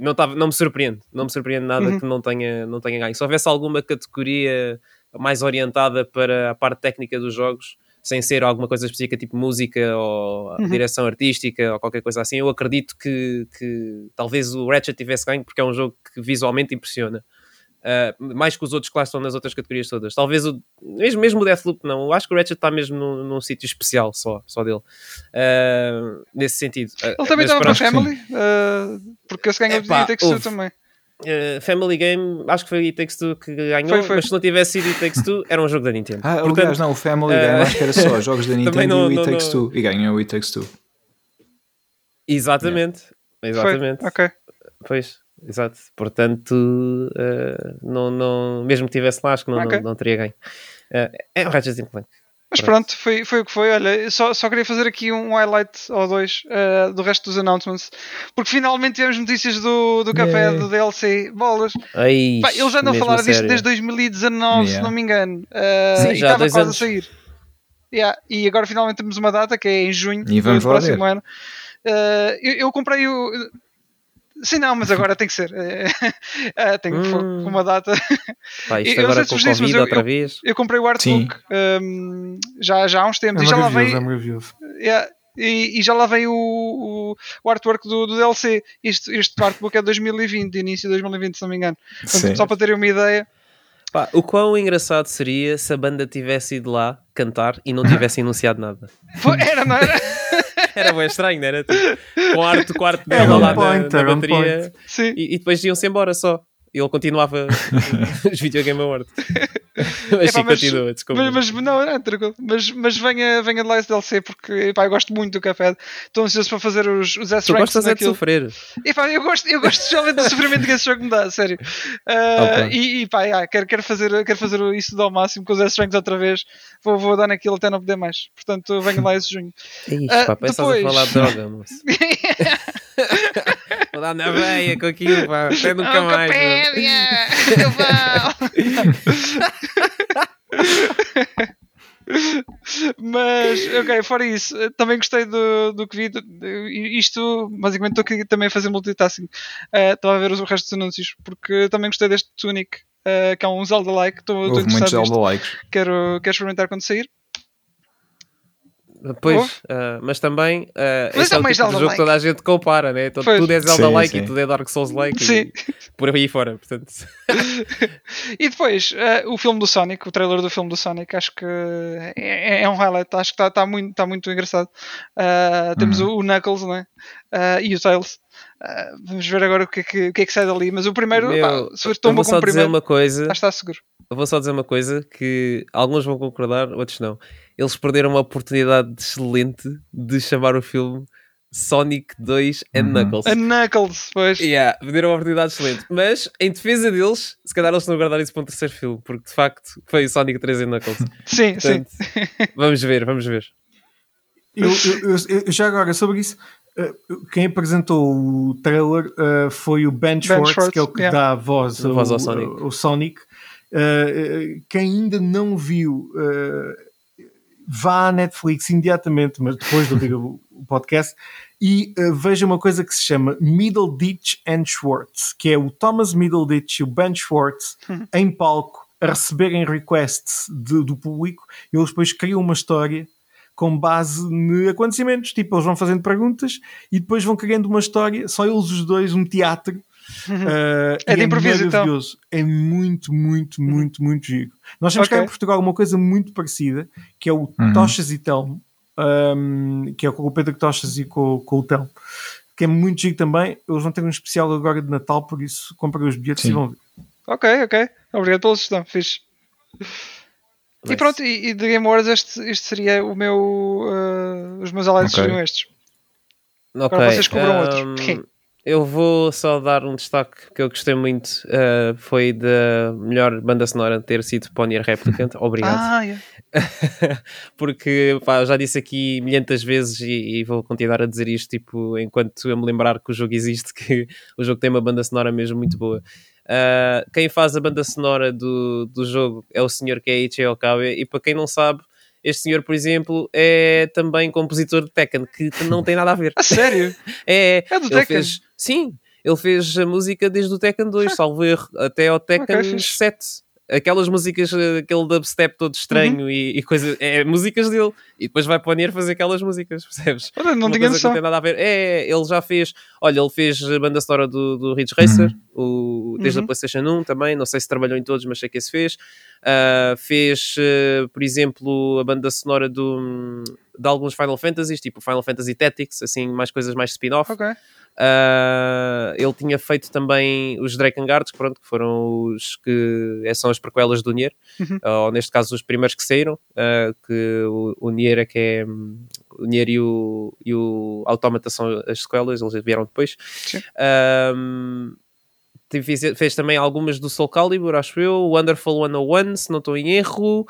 não, tava, não me surpreende, não me surpreende nada uhum. que não tenha, não tenha ganho. Se houvesse alguma categoria mais orientada para a parte técnica dos jogos, sem ser alguma coisa específica tipo música ou uhum. direção artística ou qualquer coisa assim, eu acredito que, que talvez o Ratchet tivesse ganho porque é um jogo que visualmente impressiona. Uh, mais que os outros que lá estão nas outras categorias todas. Talvez o mesmo, mesmo o Deathloop, não. Eu acho que o Ratchet está mesmo num, num sítio especial só, só dele. Uh, nesse sentido. Ele também estava para Family, porque se ganhou o Takes também. Uh, Family Game, acho que foi It Takes Two que ganhou, foi, foi. mas se não tivesse sido It Takes Two, era um jogo da Nintendo. Ah, Portanto, aliás, não, o Family uh, Game acho que era só jogos da Nintendo não, e o It Takes Two, e ganhou o It Takes Two. Exatamente, yeah. exatamente. Foi. Ok. Pois, exato. Portanto, uh, não, não, mesmo que tivesse lá, acho que não, okay. não, não, teria ganho. é um Ratchet Clank. Mas pronto, foi, foi o que foi. Olha, só, só queria fazer aqui um highlight ou dois uh, do resto dos announcements, porque finalmente tivemos notícias do, do café yeah. do DLC. Bolas, Ai, Pá, eles andam a falar disto desde 2019, yeah. se não me engano, uh, Sim, já estava quase anos. a sair. Yeah. E agora finalmente temos uma data que é em junho e vamos do próximo ano. Uh, eu, eu, comprei o. Sim, não, mas agora tem que ser. É, tem hum. uma data. Pá, isto eu agora com Covid disse, outra eu, vez. Eu, comprei o artbook um, já, já há uns tempos é e já lá veio. É yeah, e, e, já lá veio o, o, o artwork do, do, DLC. Este, este artbook é de 2020, de início de 2020, se não me engano. Então, só para terem uma ideia. Pá, o quão engraçado seria se a banda tivesse ido lá cantar e não tivesse anunciado nada. Era, não era? era bem estranho, não era? Tipo, do quarto dela lá point, na, na bateria e, e, depois iam-se embora só. E ele continuava os Videogame Awards. mas sim, continua, desculpa. Mas, mas, não, não, tranquilo. Mas, mas venha, venha de lá esse DLC porque epá, eu gosto muito do Cuphead. Estou ansioso para fazer os, os S-Ranks. Tu gostas naquilo. de sofrer. Epá, eu gosto, eu gosto especialmente do sofrimento que esse jogo me dá, sério. Uh, okay. E, e pá, yeah, quero, quero, fazer, quero fazer isso ao máximo com os S-Ranks outra vez. Vou, vou dar naquilo até não poder mais. Portanto, venha lá esse junho. Ixi, uh, pá, depois... a falar de droga, moço. Vou dar na veia com aquilo, pá. Até nunca mais. Mas, ok, fora isso, também gostei do, do que vi. Isto, basicamente, estou aqui também a fazer multitasking. Uh, estava a ver os restos dos anúncios, porque também gostei deste Tunic, uh, que é um Zelda-like. Estou interessado. Zelda quero, quero experimentar quando sair. Pois, uh, mas também uh, mas é, é o tipo de jogo que toda a gente compara, né? Então, tudo é Zelda-like e tudo é Dark Souls-like e por aí fora, portanto. e depois, uh, o filme do Sonic, o trailer do filme do Sonic, acho que é, é, é um highlight, acho que está tá muito, tá muito engraçado. temos uhum. o, o, Knuckles né? e o Tails. vamos ver agora o que, é que, o que, é que sai dali, mas o primeiro, Meu, pá, se eu vou só dizer uma coisa, está seguro. Eu vou só dizer uma coisa que alguns vão concordar, outros não eles perderam uma oportunidade excelente de chamar o filme Sonic 2 and uhum. Knuckles. And Knuckles, pois. Yeah, perderam uma oportunidade excelente. Mas, em defesa deles, se calhar eles não guardaram isso para um terceiro filme, porque de facto foi o Sonic 3 and Knuckles. sim, Portanto, sim. vamos ver, vamos ver. Eu, eu, eu, já agora, sobre isso, eh, quem apresentou o trailer uh, foi o Ben Schwartz, ben Schwartz, que é o que yeah. dá a voz, a voz ao, ao Sonic. Ao Sonic. Uh, quem ainda não viu vá à Netflix imediatamente, mas depois de ouvir o podcast, e uh, veja uma coisa que se chama Middle Ditch and Schwartz, que é o Thomas Middleditch e o Ben Schwartz uhum. em palco a receberem requests de, do público e eles depois criam uma história com base em acontecimentos. Tipo, eles vão fazendo perguntas e depois vão criando uma história, só eles os dois, um teatro Uh, é de é improviso, então. É muito, muito, uhum. muito, muito giro. Nós temos okay. cá em Portugal uma coisa muito parecida, que é o uhum. Tochas e Telmo, um, que é com o Pedro Tochas e com, com o Telmo, que é muito giro também. Eles vão ter um especial agora de Natal, por isso comprem os bilhetes Sim. e vão ver. Ok, ok. Obrigado pela sugestão. Fiz. E pronto, e, e de Game Wars este, este seria o meu. Uh, os meus alertas okay. seriam estes. Okay. Agora vocês cobram um... outro. Eu vou só dar um destaque que eu gostei muito. Uh, foi da melhor banda sonora ter sido Ponier Replicant. Obrigado. Ah, yeah. Porque pá, já disse aqui milhentas vezes e, e, vou continuar a dizer isto tipo, enquanto eu me lembrar que o jogo existe, que o jogo tem uma banda sonora mesmo muito boa. Uh, quem faz a banda sonora do, do jogo é o senhor Keiichi Okabe e para quem não sabe este senhor, por exemplo, é também compositor de Tekken, que não tem nada a ver. A sério? é, é do Tekken? Fez, sim, ele fez a música desde o Tekken 2, salvo erro, até ao Tekken okay, 7 aquelas músicas, aquele dubstep todo estranho uhum. e, e coisa, é músicas dele. E depois vai para o Nier fazer aquelas músicas, percebes? Olha, não tinha noção. Não tem nada a ver. É, ele já fez, olha, ele fez a banda sonora do, do Ridge Racer, uhum. o, desde uhum. a PlayStation 1 também. Não sei se trabalhou em todos, mas sei que esse fez. Uh, fez, uh, por exemplo, a banda sonora do, de alguns Final Fantasies, tipo Final Fantasy Tactics, assim, mais coisas mais spin-off. Ok. Uh, ele tinha feito também os Drakengard, pronto, que foram os que é, são as prequelas do Nier, uhum. ou neste caso os primeiros que saíram, uh, que o, o Nier é que é o Nier e o, e o Automata são as sequelas, eles vieram depois. Fez, fez, também algumas do Soul Calibur, acho eu, Wonderful 101, se não estou em erro.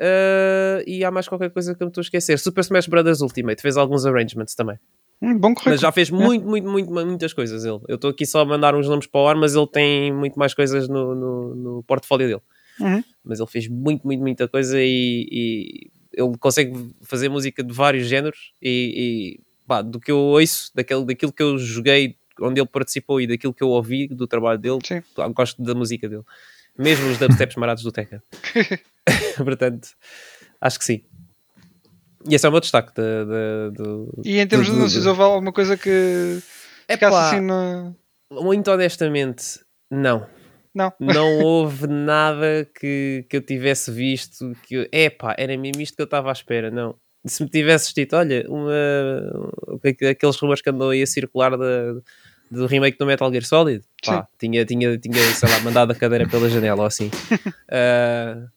Uh, e há mais qualquer coisa que eu me estou a esquecer. Super Smash Bros. Ultimate fez alguns arrangements também. Hum, bom Mas já fez muito, muito, muito, muitas coisas ele. Eu estou aqui só a mandar uns nomes para o ar, mas ele tem muito mais coisas no, no, no portfólio dele. Uhum. Mas ele fez muito, muito, muita coisa e, e ele consegue fazer música de vários géneros e, e pá, do que eu ouço, daquele, daquilo que eu joguei, onde ele participou e daquilo que eu ouvi do trabalho dele, pá, gosto da música dele. Mesmo os dubsteps marados do Tekken. Portanto, acho que sim. E esse é o meu destaque. De, de, de, e em termos de, anúncios, houve alguma coisa que é ficasse assim no... Muito honestamente, não. Não. Não houve nada que, que eu tivesse visto que epá, era mesmo isto que eu estava à espera. Não. Se me tivesses dito, olha, uma, aqueles rumores que andam aí a circular da, do remake do Metal Gear Solid, pá, tinha, tinha, tinha, sei lá, mandado a cadeira pela janela ou assim. Uh,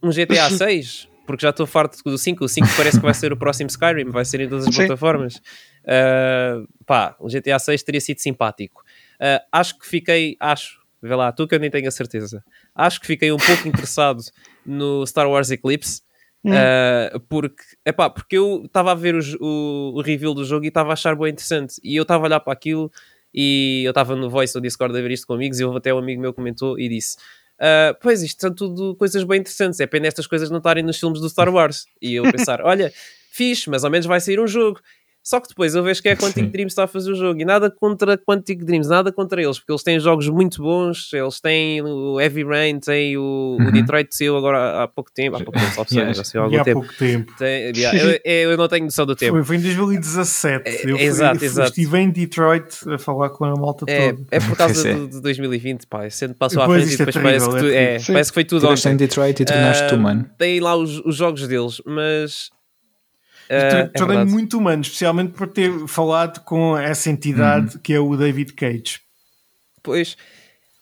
um GTA 6, porque já estou farto do 5. O 5 parece que vai ser o próximo Skyrim, vai ser em todas as Sim. plataformas. Uh, pá, o GTA 6 teria sido simpático. Uh, acho que fiquei, acho, vê lá, tu que eu nem tenho a certeza, acho que fiquei um pouco interessado no Star Wars Eclipse. Uh, porque, epá, porque eu estava a ver o, o, o, review do jogo e estava a achar bem interessante. E eu estava a olhar para aquilo e eu estava no Voice ou Discord a ver isto com amigos e houve até um amigo meu comentou e disse Uh, pois isto são tudo coisas bem interessantes. É pena estas coisas não estarem nos filmes do Star Wars. E eu pensar, olha, fixe, mas ao menos vai sair um jogo. Só que depois eu vejo que é a Quantic Dreams está a fazer o jogo e nada contra Quantic Dreams, nada contra eles, porque eles têm jogos muito bons, eles têm o Heavy Rain, têm o, uhum. o Detroit saiu agora há pouco tempo, há pouco tempo, só yeah, saiu há algum há tempo. pouco tempo. Tem, yeah, eu, eu, não tenho noção do tempo. Foi, foi em 2017. É, eu exato, fui, exato. estive em Detroit a falar com a malta é, toda. É por causa de, de 2020, pá, sendo passou à frente e depois é parece, que tu, é, parece que foi tudo ontem. em Detroit e tornaste uh, tu, mano. Tem lá os, os jogos deles, mas Tornei é muito humano, especialmente por ter falado com essa entidade uhum. que é o David Cage. Pois,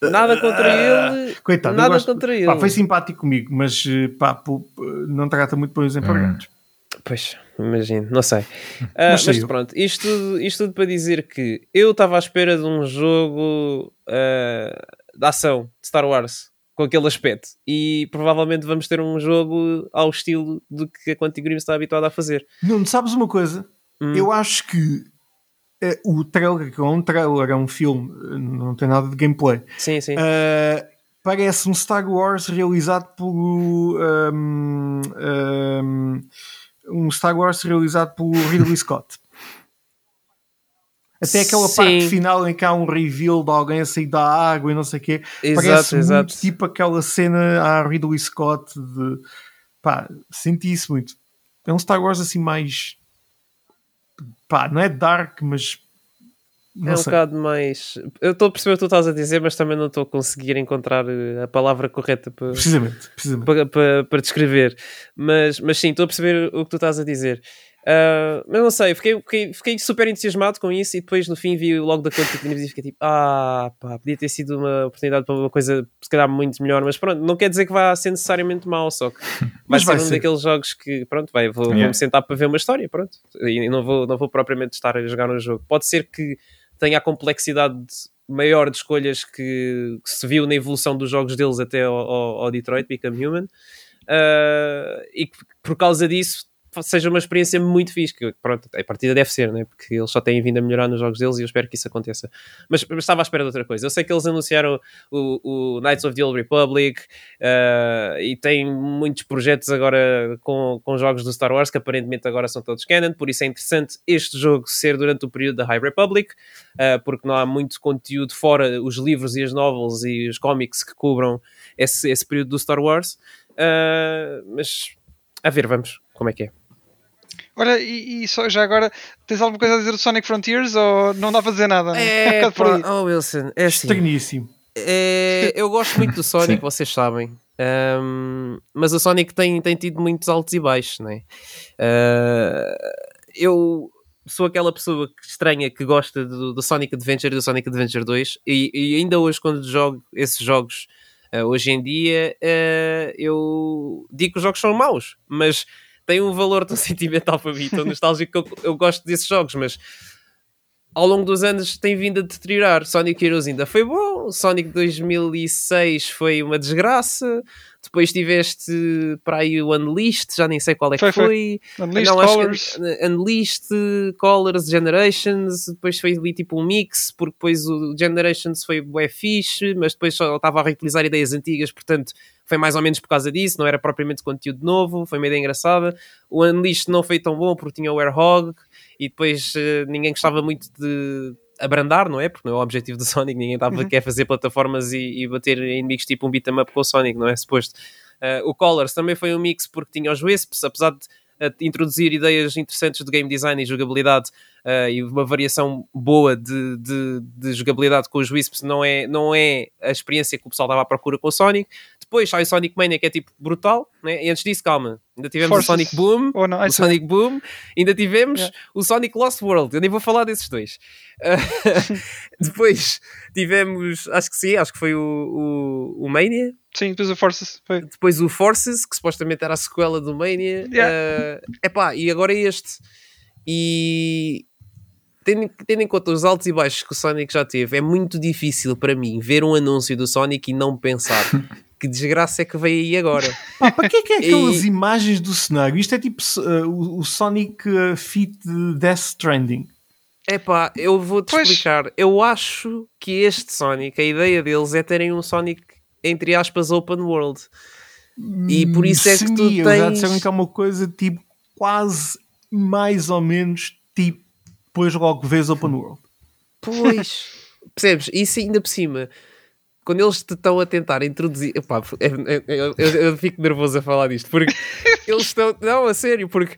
nada contra uh, ele. Coitado, nada gosto, contra ele. Pá, foi simpático comigo, mas eh, pá, pô, não trata muito para os empregados. Uhum. Pois, imagino, não sei. Uh, mas, mas pronto, isto, isto tudo para dizer que eu estava à espera de um jogo uh, de ação de Star Wars com aquele aspecto. E provavelmente vamos ter um jogo ao estilo do que a Quantic Dream está habituada a fazer. Não, sabes uma coisa? Hum. Eu acho que uh, o trailer, que é um trailer, é um filme, não tem nada de gameplay. Sim, sim. Uh, parece um Star Wars realizado por um, um, um Star Wars realizado por Ridley Scott. Até aquela Sim. parte final em que há um reveal de alguém a sair da água e não sei o quê. Exato, Parece exato. muito tipo aquela cena a Ridley Scott de... Pá, senti isso muito. É um Star Wars assim mais... Pá, não é dark, mas... Não é um sei. bocado mais... Eu estou a perceber o que tu estás a dizer, mas também não estou a conseguir encontrar eh, a palavra correta para... Precisamente, precisamente. Para, para, para descrever. Mas, mas sim, estou a perceber o que tu estás a dizer. Uh, mas não sei, fiquei, fiquei, fiquei, super entusiasmado com isso e depois no fim vi logo da conta que tínhamos e fiquei tipo, ah, pá, podia ter sido uma oportunidade para uma coisa se calhar muito melhor, mas pronto, não quer dizer que vá ser necessariamente mau, só que vai ser um ser. daqueles jogos que, pronto, vai, vou, yeah. vou me sentar para ver uma história, pronto, e não vou, não vou propriamente estar a jogar um jogo. Pode ser que tenha a complexidade maior de escolhas que, que se viu na evolução dos jogos deles até ao, ao, ao Detroit Become Human. Uh, e que por causa disso seja uma experiência muito fixe, que pronto, a partida deve ser, né? porque eles só têm vindo a melhorar nos jogos deles e eu espero que isso aconteça. Mas, mas estava à espera de outra coisa. Eu sei que eles anunciaram o, o Knights of the Old Republic uh, e têm muitos projetos agora com, com jogos do Star Wars que aparentemente agora são todos canon, por isso é interessante este jogo ser durante o período da High Republic, uh, porque não há muito conteúdo fora os livros e as novels e os cómics que cobram esse, esse período do Star Wars. Uh, mas a ver, vamos, como é que é. Olha, e, e, só, já agora, tens alguma coisa a dizer do Sonic Frontiers ou não dá para dizer nada? É, é pá, oh Wilson, é assim. Estranhíssimo. É, eu gosto muito do Sonic, vocês sabem. Um, mas o Sonic tem, tem tido muitos altos e baixos, né? Uh, eu sou aquela pessoa estranha que gosta do, do, Sonic Adventure e do Sonic Adventure 2 e, e ainda hoje quando jogo esses jogos uh, hoje em dia uh, eu digo que os jogos são maus, mas tem um valor tão sentimental para mim, tão nostálgico que eu, eu gosto desses jogos, mas ao longo dos anos tem vindo a deteriorar. Sonic Heroes ainda foi bom, Sonic 2006 foi uma desgraça. Depois tiveste para aí o Unleashed, já nem sei qual é que foi. foi. Unleashed Não, Colors. Unleashed, Colors, Generations. Depois foi ali tipo um mix, porque depois o Generations foi bué fixe, mas depois só estava a reutilizar ideias antigas, portanto foi mais ou menos por causa disso. Não era propriamente conteúdo novo, foi uma ideia engraçada. O Unleashed não foi tão bom porque tinha o Airhog e depois uh, ninguém gostava muito de abrandar, não é? Porque não é o objetivo do Sonic, ninguém estava uhum. quer fazer plataformas e, e bater inimigos tipo um beat'em up com o Sonic, não é? Suposto. Uh, o Colors também foi um mix porque tinha os Wisps, apesar de uh, introduzir ideias interessantes de game design e jogabilidade uh, e uma variação boa de, de, de, jogabilidade com os Wisps, não é, não é a experiência que o pessoal estava à procura com o Sonic. Depois sai o Sonic Mania, que é tipo brutal, né? e antes disso, calma, ainda tivemos Forces. o Sonic Boom, oh, não, o Sonic Boom, ainda tivemos yeah. o Sonic Lost World. Eu nem vou falar desses dois. Uh, depois tivemos, acho que sim, acho que foi o, o, o Mania. Sim, depois o Forces. Foi. Depois o Forces, que supostamente era a sequela do Mania. Yeah. Uh, epá, e agora este. E tendo, tendo em conta os altos e baixos que o Sonic já teve, é muito difícil para mim ver um anúncio do Sonic e não pensar que desgraça é que veio aí agora. Pá, para que é que é aquelas e... imagens do cenário? Isto é tipo uh, o, o, Sonic uh, Fit Death Stranding. É pá, eu vou-te explicar. Eu acho que este Sonic, a ideia deles é terem um Sonic, entre aspas, open world. E por isso é Sim, que tu tens... Já disseram que é uma coisa tipo quase mais ou menos tipo depois logo vês open world. Pois, percebes? Isso ainda por cima, quando eles te estão a tentar introduzir. Epá, é, é, é, eu, eu, eu, fico nervoso a falar disto, porque eles estão. Não, a sério, porque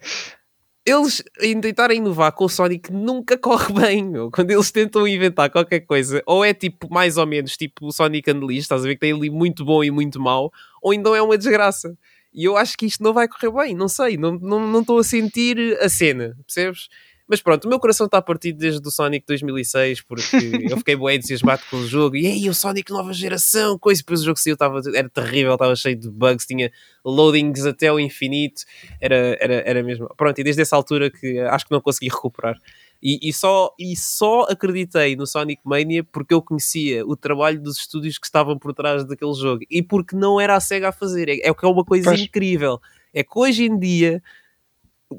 eles em tentarem inovar com o Sonic nunca corre bem. Meu. Quando eles tentam inventar qualquer coisa, ou é tipo mais ou menos tipo o Sonic Unleashed, estás a ver que tem ali muito bom e muito mau, ou então é uma desgraça. E eu acho que isto não vai correr bem, não sei, não estou não, não a sentir a cena, percebes? Mas pronto, o meu coração está partido desde o Sonic 2006, porque eu fiquei bem entusiasmado com o jogo. E aí, o Sonic nova geração, coisa. Depois o jogo saiu, estava, era terrível, estava cheio de bugs, tinha loadings até o infinito. Era, era, era mesmo. Pronto, e desde essa altura que acho que não consegui recuperar. E, e, só, e só acreditei no Sonic Mania porque eu conhecia o trabalho dos estúdios que estavam por trás daquele jogo e porque não era a SEGA a fazer. É, é que é uma coisa pois. incrível. É que hoje em dia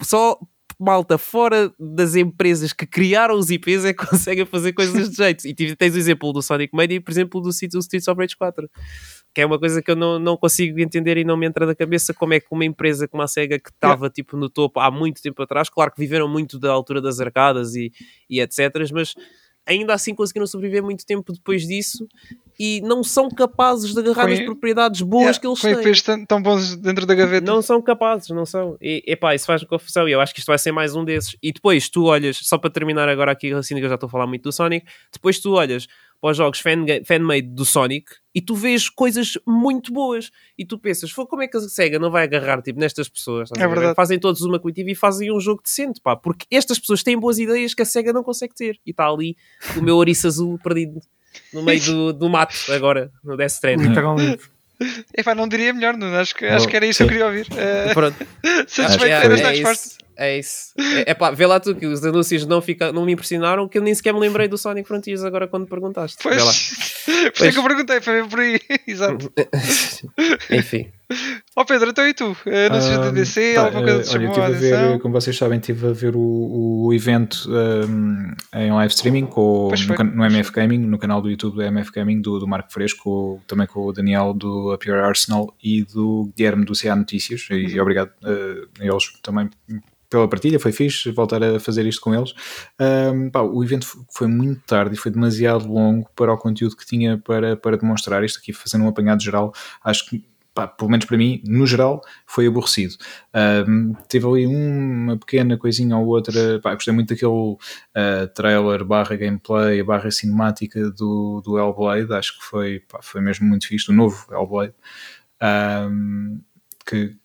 só malta fora das empresas que criaram os IPs é que conseguem fazer coisas de jeito. E tens o exemplo do Sonic Mania e, por exemplo, do Streets of Rage 4, que é uma coisa que eu não, não consigo entender e não me entra da cabeça como é que uma empresa como a SEGA que estava tipo no topo há muito tempo atrás, claro que viveram muito da altura das arcadas e, e etc, mas ainda assim conseguiram sobreviver muito tempo depois disso e não são capazes de agarrar as propriedades boas que eles têm. IPs tão, tão bons dentro da gaveta. Não são capazes, não são. E epá, isso faz confusão e eu acho que isto vai ser mais um desses. E depois tu olhas, só para terminar agora aqui, assim que eu já estou a falar muito do Sonic, depois tu olhas para os jogos fan-made fan do Sonic e tu vês coisas muito boas e tu pensas, como é que a SEGA não vai agarrar tipo, nestas pessoas? É verdade. Fazem todos uma comitiva e fazem um jogo decente, pá, porque estas pessoas têm boas ideias que a SEGA não consegue ter e está ali o meu ouriço azul perdido no meio do, do mato agora, no Death Stranding. Epá, não diria melhor, não? Acho, que, acho que era isso que eu queria ouvir. Uh, Pronto. Satisfeito é, é, é, isso, é isso. É, pá, vê lá tu que os anúncios não, fica, não me impressionaram, que eu nem sequer me lembrei do Sonic Frontiers agora quando perguntaste. Pois, por isso é que eu perguntei, foi por aí. Exato. Enfim. Ó oh Pedro, então e tu? Anúncios uh, da DC? Tá, alguma coisa uh, olha, estive a, ver, como vocês sabem, estive a ver o, o evento um, em live streaming com, no, no, MF Gaming, no canal do YouTube do MF Gaming, do, do Marco Fresco, também com o Daniel do Appear Arsenal e do Guilherme do CA Notícias. E, uhum. obrigado uh, a eles também pela partilha, foi fixe voltar a fazer isto com eles. Um, pá, o evento foi muito tarde e foi demasiado longo para o conteúdo que tinha para, para demonstrar. Isto aqui, fazendo um apanhado geral, acho que pá, pelo menos para mim, no geral, foi aborrecido. Um, teve ali uma pequena coisinha ou outra, pá, gostei muito daquele uh, trailer barra gameplay, barra cinemática do, do Hellblade, acho que foi, pá, foi mesmo muito fixe, o novo Hellblade. Um, que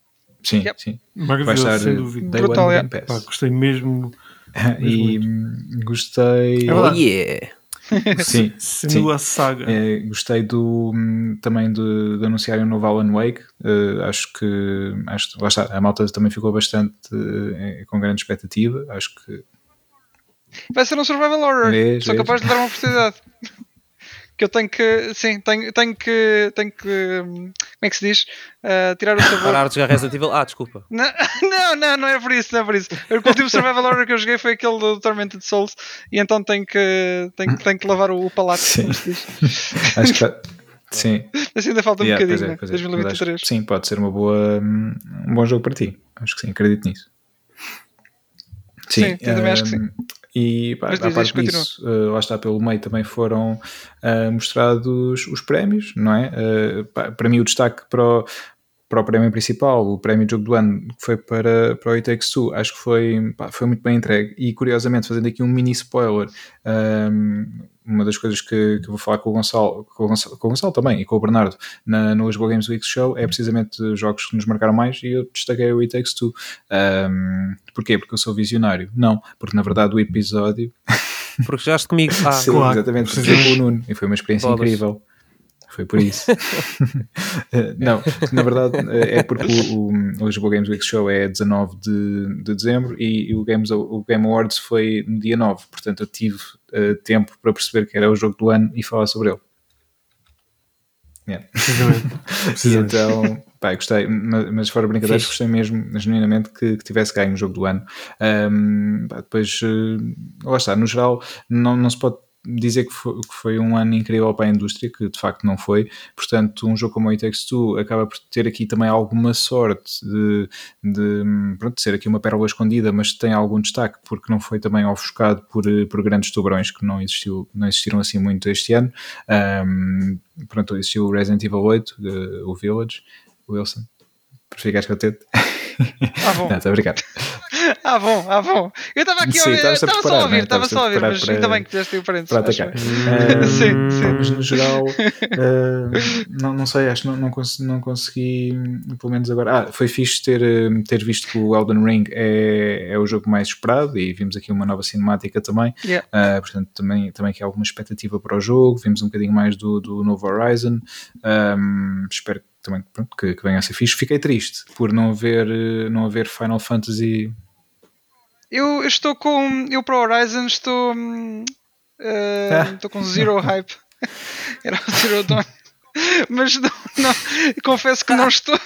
sim, yep. sim. Vai estar sem dúvida. Day Brutal, One é. Pá, gostei mesmo. mesmo e muito. gostei. Oh yeah! Sim, sim. a saga. É, gostei do, também de, de anunciar um novo Alan Wake. Uh, acho que acho, lá está, a malta também ficou bastante uh, com grande expectativa. Acho que vai ser um survival horror. Vês, Sou vês. capaz de dar uma oportunidade. Que eu tenho que, sim, tenho, tenho que, tenho que, como é que se diz? Uh, tirar o sabor. Parar de jogar Resident Evil? Ah, desculpa. Não, não, não, não é por isso, não é por isso. O último Survival Horror que eu joguei foi aquele do Tormented Souls e então tenho que, tenho, tenho que lavar o, o palato, sim. como se diz. Acho que Sim. Assim ainda falta um yeah, bocadinho, é, né? 2023. É. sim, pode ser uma boa, um bom jogo para ti. Acho que sim, acredito nisso. Sim, sim um, também acho que sim. E pá, a parte disso, uh, lá está pelo meio também foram uh, mostrados os prémios, não é? Uh, pá, para mim o destaque para o, para o prémio principal, o prémio de jogo do ano, que foi para, para o It Takes Two, acho que foi, pá, foi muito bem entregue. E curiosamente, fazendo aqui um mini spoiler, um, uma das coisas que, que vou falar com o Gonçalo, com o Gonçalo, com o Gonçalo também e com o Bernardo na, no Lisboa Games Week Show é precisamente jogos que nos marcaram mais e eu destaquei o It Takes Two. Um, porquê? Porque eu sou visionário? Não, porque na verdade o episódio. Porque já comigo. Ah, Sim, claro. exatamente, porque com o Nuno e foi uma experiência incrível. Foi por isso. não, na verdade é porque o, o, o Lisboa Games Week Show é 19 de, de dezembro e, e o, Games, o Game Awards foi no dia 9, portanto eu tive uh, tempo para perceber que era o jogo do ano e falar sobre ele. Yeah. então, pá, gostei, mas, mas fora brincadeiras, gostei mesmo, genuinamente, que, que, tivesse ganho o jogo do ano. Um, pá, depois, uh, lá está, no geral, não, não se pode dizer que foi, que foi, um ano incrível para a indústria, que de facto não foi. Portanto, um jogo como o It Takes Two acaba por ter aqui também alguma sorte de, de, pronto, de ser aqui uma pérola escondida, mas tem algum destaque porque não foi também ofuscado por, por grandes tubarões que não, existiu, não existiram assim muito este ano. Um, pronto, existiu o Resident Evil 8, o Village, Wilson. Ficaste contente? Ah, bom. Não, brincar. Ah, bom, ah, bom. Eu estava aqui sim, a estava só a ouvir, estava só a ouvir, mas para, ainda bem que fizeste o parênteses. Para atacar. Uh, sim, sim. Mas no geral, uh, não, não sei, acho que não, não, consegui, não consegui, pelo menos agora. Ah, foi fixe ter, ter visto que o Elden Ring é, é o jogo mais esperado e vimos aqui uma nova cinemática também. Yeah. Uh, portanto, também, também que há alguma expectativa para o jogo. Vimos um bocadinho mais do, do novo Horizon. Um, espero que também pronto, que, que venha a ser fixe. Fiquei triste por não haver, não haver Final Fantasy eu, estou com. Eu para o Horizon estou. Uh, ah. Estou com zero hype. Era o Zero Dawn. Mas não, não, confesso que não estou.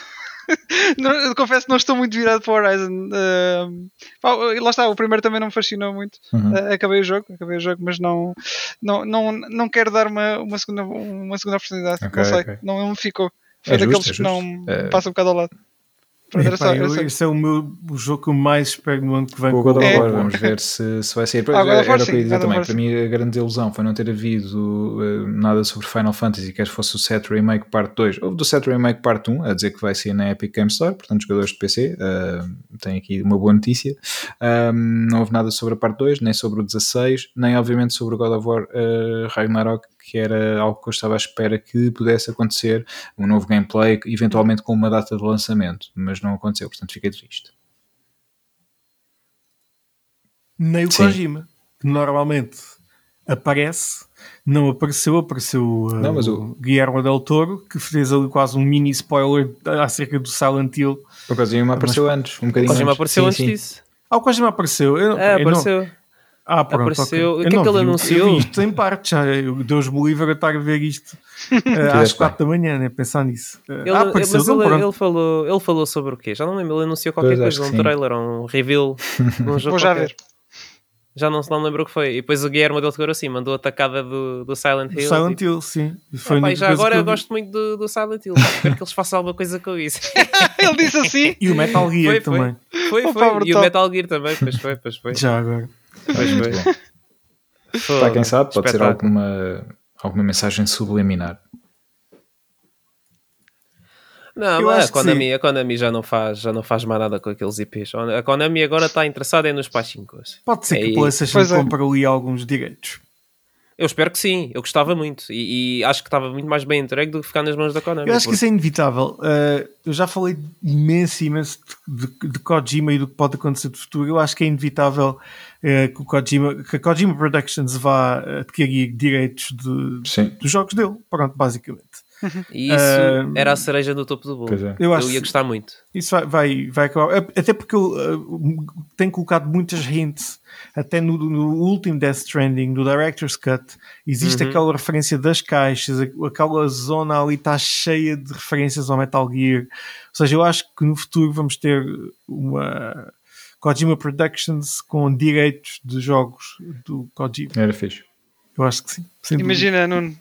não, confesso que não estou muito virado para o Horizon. Uh, lá está, o primeiro também não me fascinou muito. Uhum. Uh, acabei o jogo, acabei o jogo, mas não, não, não, não quero dar uma, uma, segunda, uma segunda oportunidade. Okay, não sei, okay. não, me ficou. Foi é daqueles justo, é que não é... passam um bocado ao lado. Era só, era só. Esse é o, meu, o jogo que eu mais espero no ano que vem. O God of War, vamos ver se, se vai sair. Ah, era, era o que eu ia dizer também. Para mim, a grande ilusão foi não ter havido uh, nada sobre Final Fantasy, quer fosse o Set Remake Parte 2 ou do Set Remake Parte 1, a dizer que vai sair na Epic Game Store, portanto, jogadores de PC. Uh, tem aqui uma boa notícia. Um, não houve nada sobre a Parte 2, nem sobre o 16, nem obviamente sobre o God of War uh, Ragnarok, que era algo que eu estava à espera que pudesse acontecer, um novo gameplay, eventualmente com uma data de lançamento, mas não aconteceu, portanto fiquei triste. Nem o Sim. Kojima, que normalmente aparece, não apareceu, apareceu uh, não, mas o Guillermo del Toro, que fez ali quase um mini spoiler acerca do Silent Hill. O Kojima apareceu mas, antes, um bocadinho O Kojima apareceu sim, antes sim. disso. Ah, o Kojima apareceu. Eu, é, apareceu. Não, ah, pronto. Apareceu. Okay. O que é que ele anunciou? Eu vi isto em parte já. Deus me livre a estar a ver isto uh, às 4 da manhã, né? Pensar nisso. Uh, ele, ah, apareceu, mas ele, ele, falou, ele falou sobre o quê? Já não lembro. Ele anunciou qualquer pois coisa, um sim. trailer, um reveal. Um jogo Vou já qualquer. ver. Já não, não lembro o que foi. E depois o Guilherme Del Toro assim mandou a tacada do, do Silent Hill. Silent tipo... Hill, sim. Foi ah, pai, já agora eu, eu gosto muito do, do Silent Hill. Espero que eles façam alguma coisa com isso. Ele disse assim. E o Metal Gear foi, também. Foi, foi. foi. E o Metal Gear também. Pois foi, pois foi. Já agora. Pois foi. Para quem sabe, pode ser alguma, alguma mensagem subliminar. Não, mas a Konami, a Konami já não, faz, já não faz mais nada com aqueles IPs. A Konami agora está interessada em nos pachincos. Pode ser é que a PlayStation é. compre ali alguns direitos. Eu espero que sim, eu gostava muito e, e, acho que estava muito mais bem entregue do que ficar nas mãos da Konami. Eu acho porque... que isso é inevitável. Uh, eu já falei imenso, imenso de, de, de, Kojima e do que pode acontecer no futuro. Eu acho que é inevitável uh, que, o Kojima, que a Kojima Productions vá adquirir direitos de, dos jogos dele. Pronto, basicamente. E isso uh, era a cereja no topo do bolo. É. Eu, eu ia gostar muito. Isso vai, vai, vai acabar. Até porque eu uh, tenho colocado muitas hints, até no, no, último Death Stranding, do Director's Cut, existe uhum. aquela referência das caixas, aquela zona ali está cheia de referências ao Metal Gear. Ou seja, eu acho que no futuro vamos ter uma Kojima Productions com direitos de jogos do Kojima. Era fixe. Eu acho que sim. Imagina, Nuno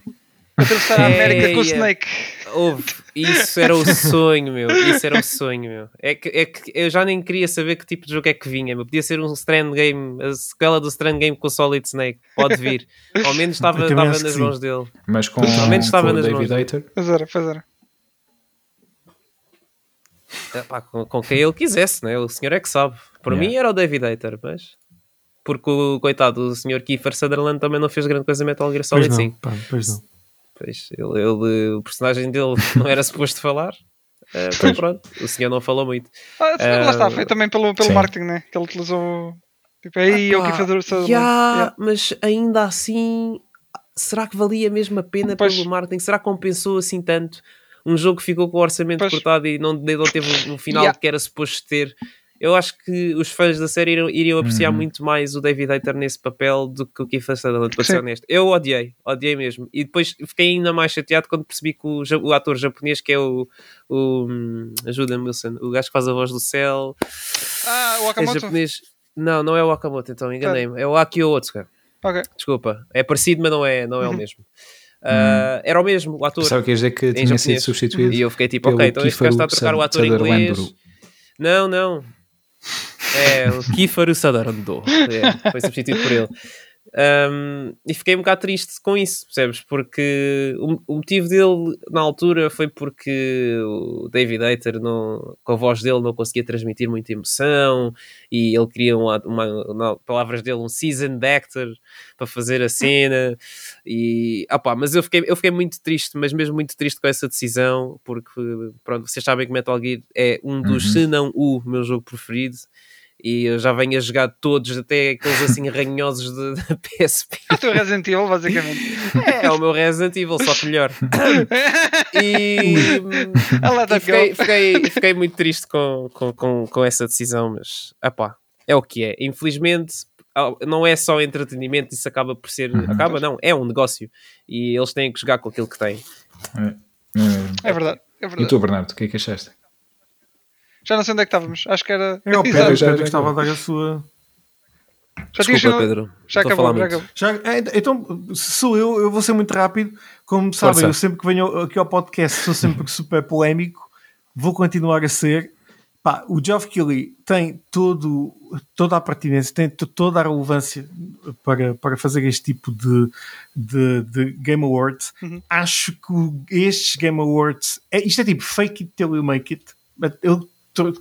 Atravessar a América com o Snake. Houve. Isso era o sonho, meu. Isso era o sonho, meu. É que, é que eu já nem queria saber que tipo de jogo é que vinha. Meu. Podia ser um Strand Game, a sequela do Strand Game com o Solid Snake. Pode vir. Ao menos estava, estava nas mãos dele. Mas com, Ao menos estava nas David mãos Hater. Pois era, pois era. É, pá, com, com, quem ele quisesse, né? o senhor é que sabe. Por yeah. mim era o David Hater, mas porque o coitado, o senhor Kiefer Sutherland também não fez grande coisa Metal Gear Solid pois 5. Não, pá, pois não. Pois, ele, ele, o personagem dele não era suposto falar. Uh, então pronto, o senhor não falou muito. Ah, uh, lá está, foi também pelo, pelo marketing, né? Que ele utilizou. Tipo, aí é o Kiefer Sutherland. Yeah, yeah. Mas ainda assim, será que valia mesmo a pena pois. pelo marketing? Será que compensou assim tanto? Um jogo que ficou com o orçamento pois. cortado e não, não teve um final yeah. que era suposto ter eu acho que os fãs da série iriam, iriam apreciar uhum. muito mais o David Hayter nesse papel do que o Kiefer Sutherland, para ser honesto. Eu odiei, odiei mesmo. E depois fiquei ainda mais chateado quando percebi que o, o ator japonês, que é o. o hum, Ajuda-me, Wilson, o gajo que faz a voz do céu. Ah, o Akamoto? É japonês. Não, não é o Akamoto, então enganei-me. É o Akio Otsuka. Ok. Desculpa, é parecido, mas não é, não é uhum. o mesmo. Uh, era o mesmo, o ator. Sabe o que dizer que tinha sido substituído? E eu fiquei tipo, ok, então este gajo está a trocar o ator inglês. Não, não, é, o Kiefer Sadarando. É, foi substituído por ele. Um, e fiquei um bocado triste com isso, percebes? Porque o, o, motivo dele na altura foi porque o David Hayter, não, com a voz dele, não conseguia transmitir muita emoção e ele queria, uma, uma, uma palavras dele, um seasoned actor para fazer a cena. E, opa, mas eu fiquei, eu fiquei muito triste, mas mesmo muito triste com essa decisão, porque pronto, vocês sabem que Metal Gear é um dos, uhum. se não o meu jogo preferido e eu já venho a jogar todos, até aqueles assim ranhosos da PSP. É o teu Resident Evil, basicamente. É, é o meu Resident Evil, só que melhor. e, e fiquei, fiquei, fiquei, muito triste com, com, com, com essa decisão, mas apá, é o que é. Infelizmente, não é só entretenimento, isso acaba por ser. Uhum. Acaba, não, é um negócio. E eles têm que jogar com aquilo que têm. É, é, é verdade, é verdade. E tu, Bernardo, o que é que achaste? Já não sei onde é que estávamos. Acho que era. É o Pedro, já, já, que estava a dar a sua. Já Desculpa, Pedro. Já acabou, já acabou. Já, é, então, se sou eu, eu vou ser muito rápido. Como sabem, Força. eu sempre que venho aqui ao podcast sou sempre super polémico. Vou continuar a ser. Pá, o Geoff Keighley tem todo, toda a pertinência, tem toda a relevância para, para fazer este tipo de, de, de Game Awards. Uhum. Acho que estes Game Awards, é, isto é tipo fake it till you make it. Ele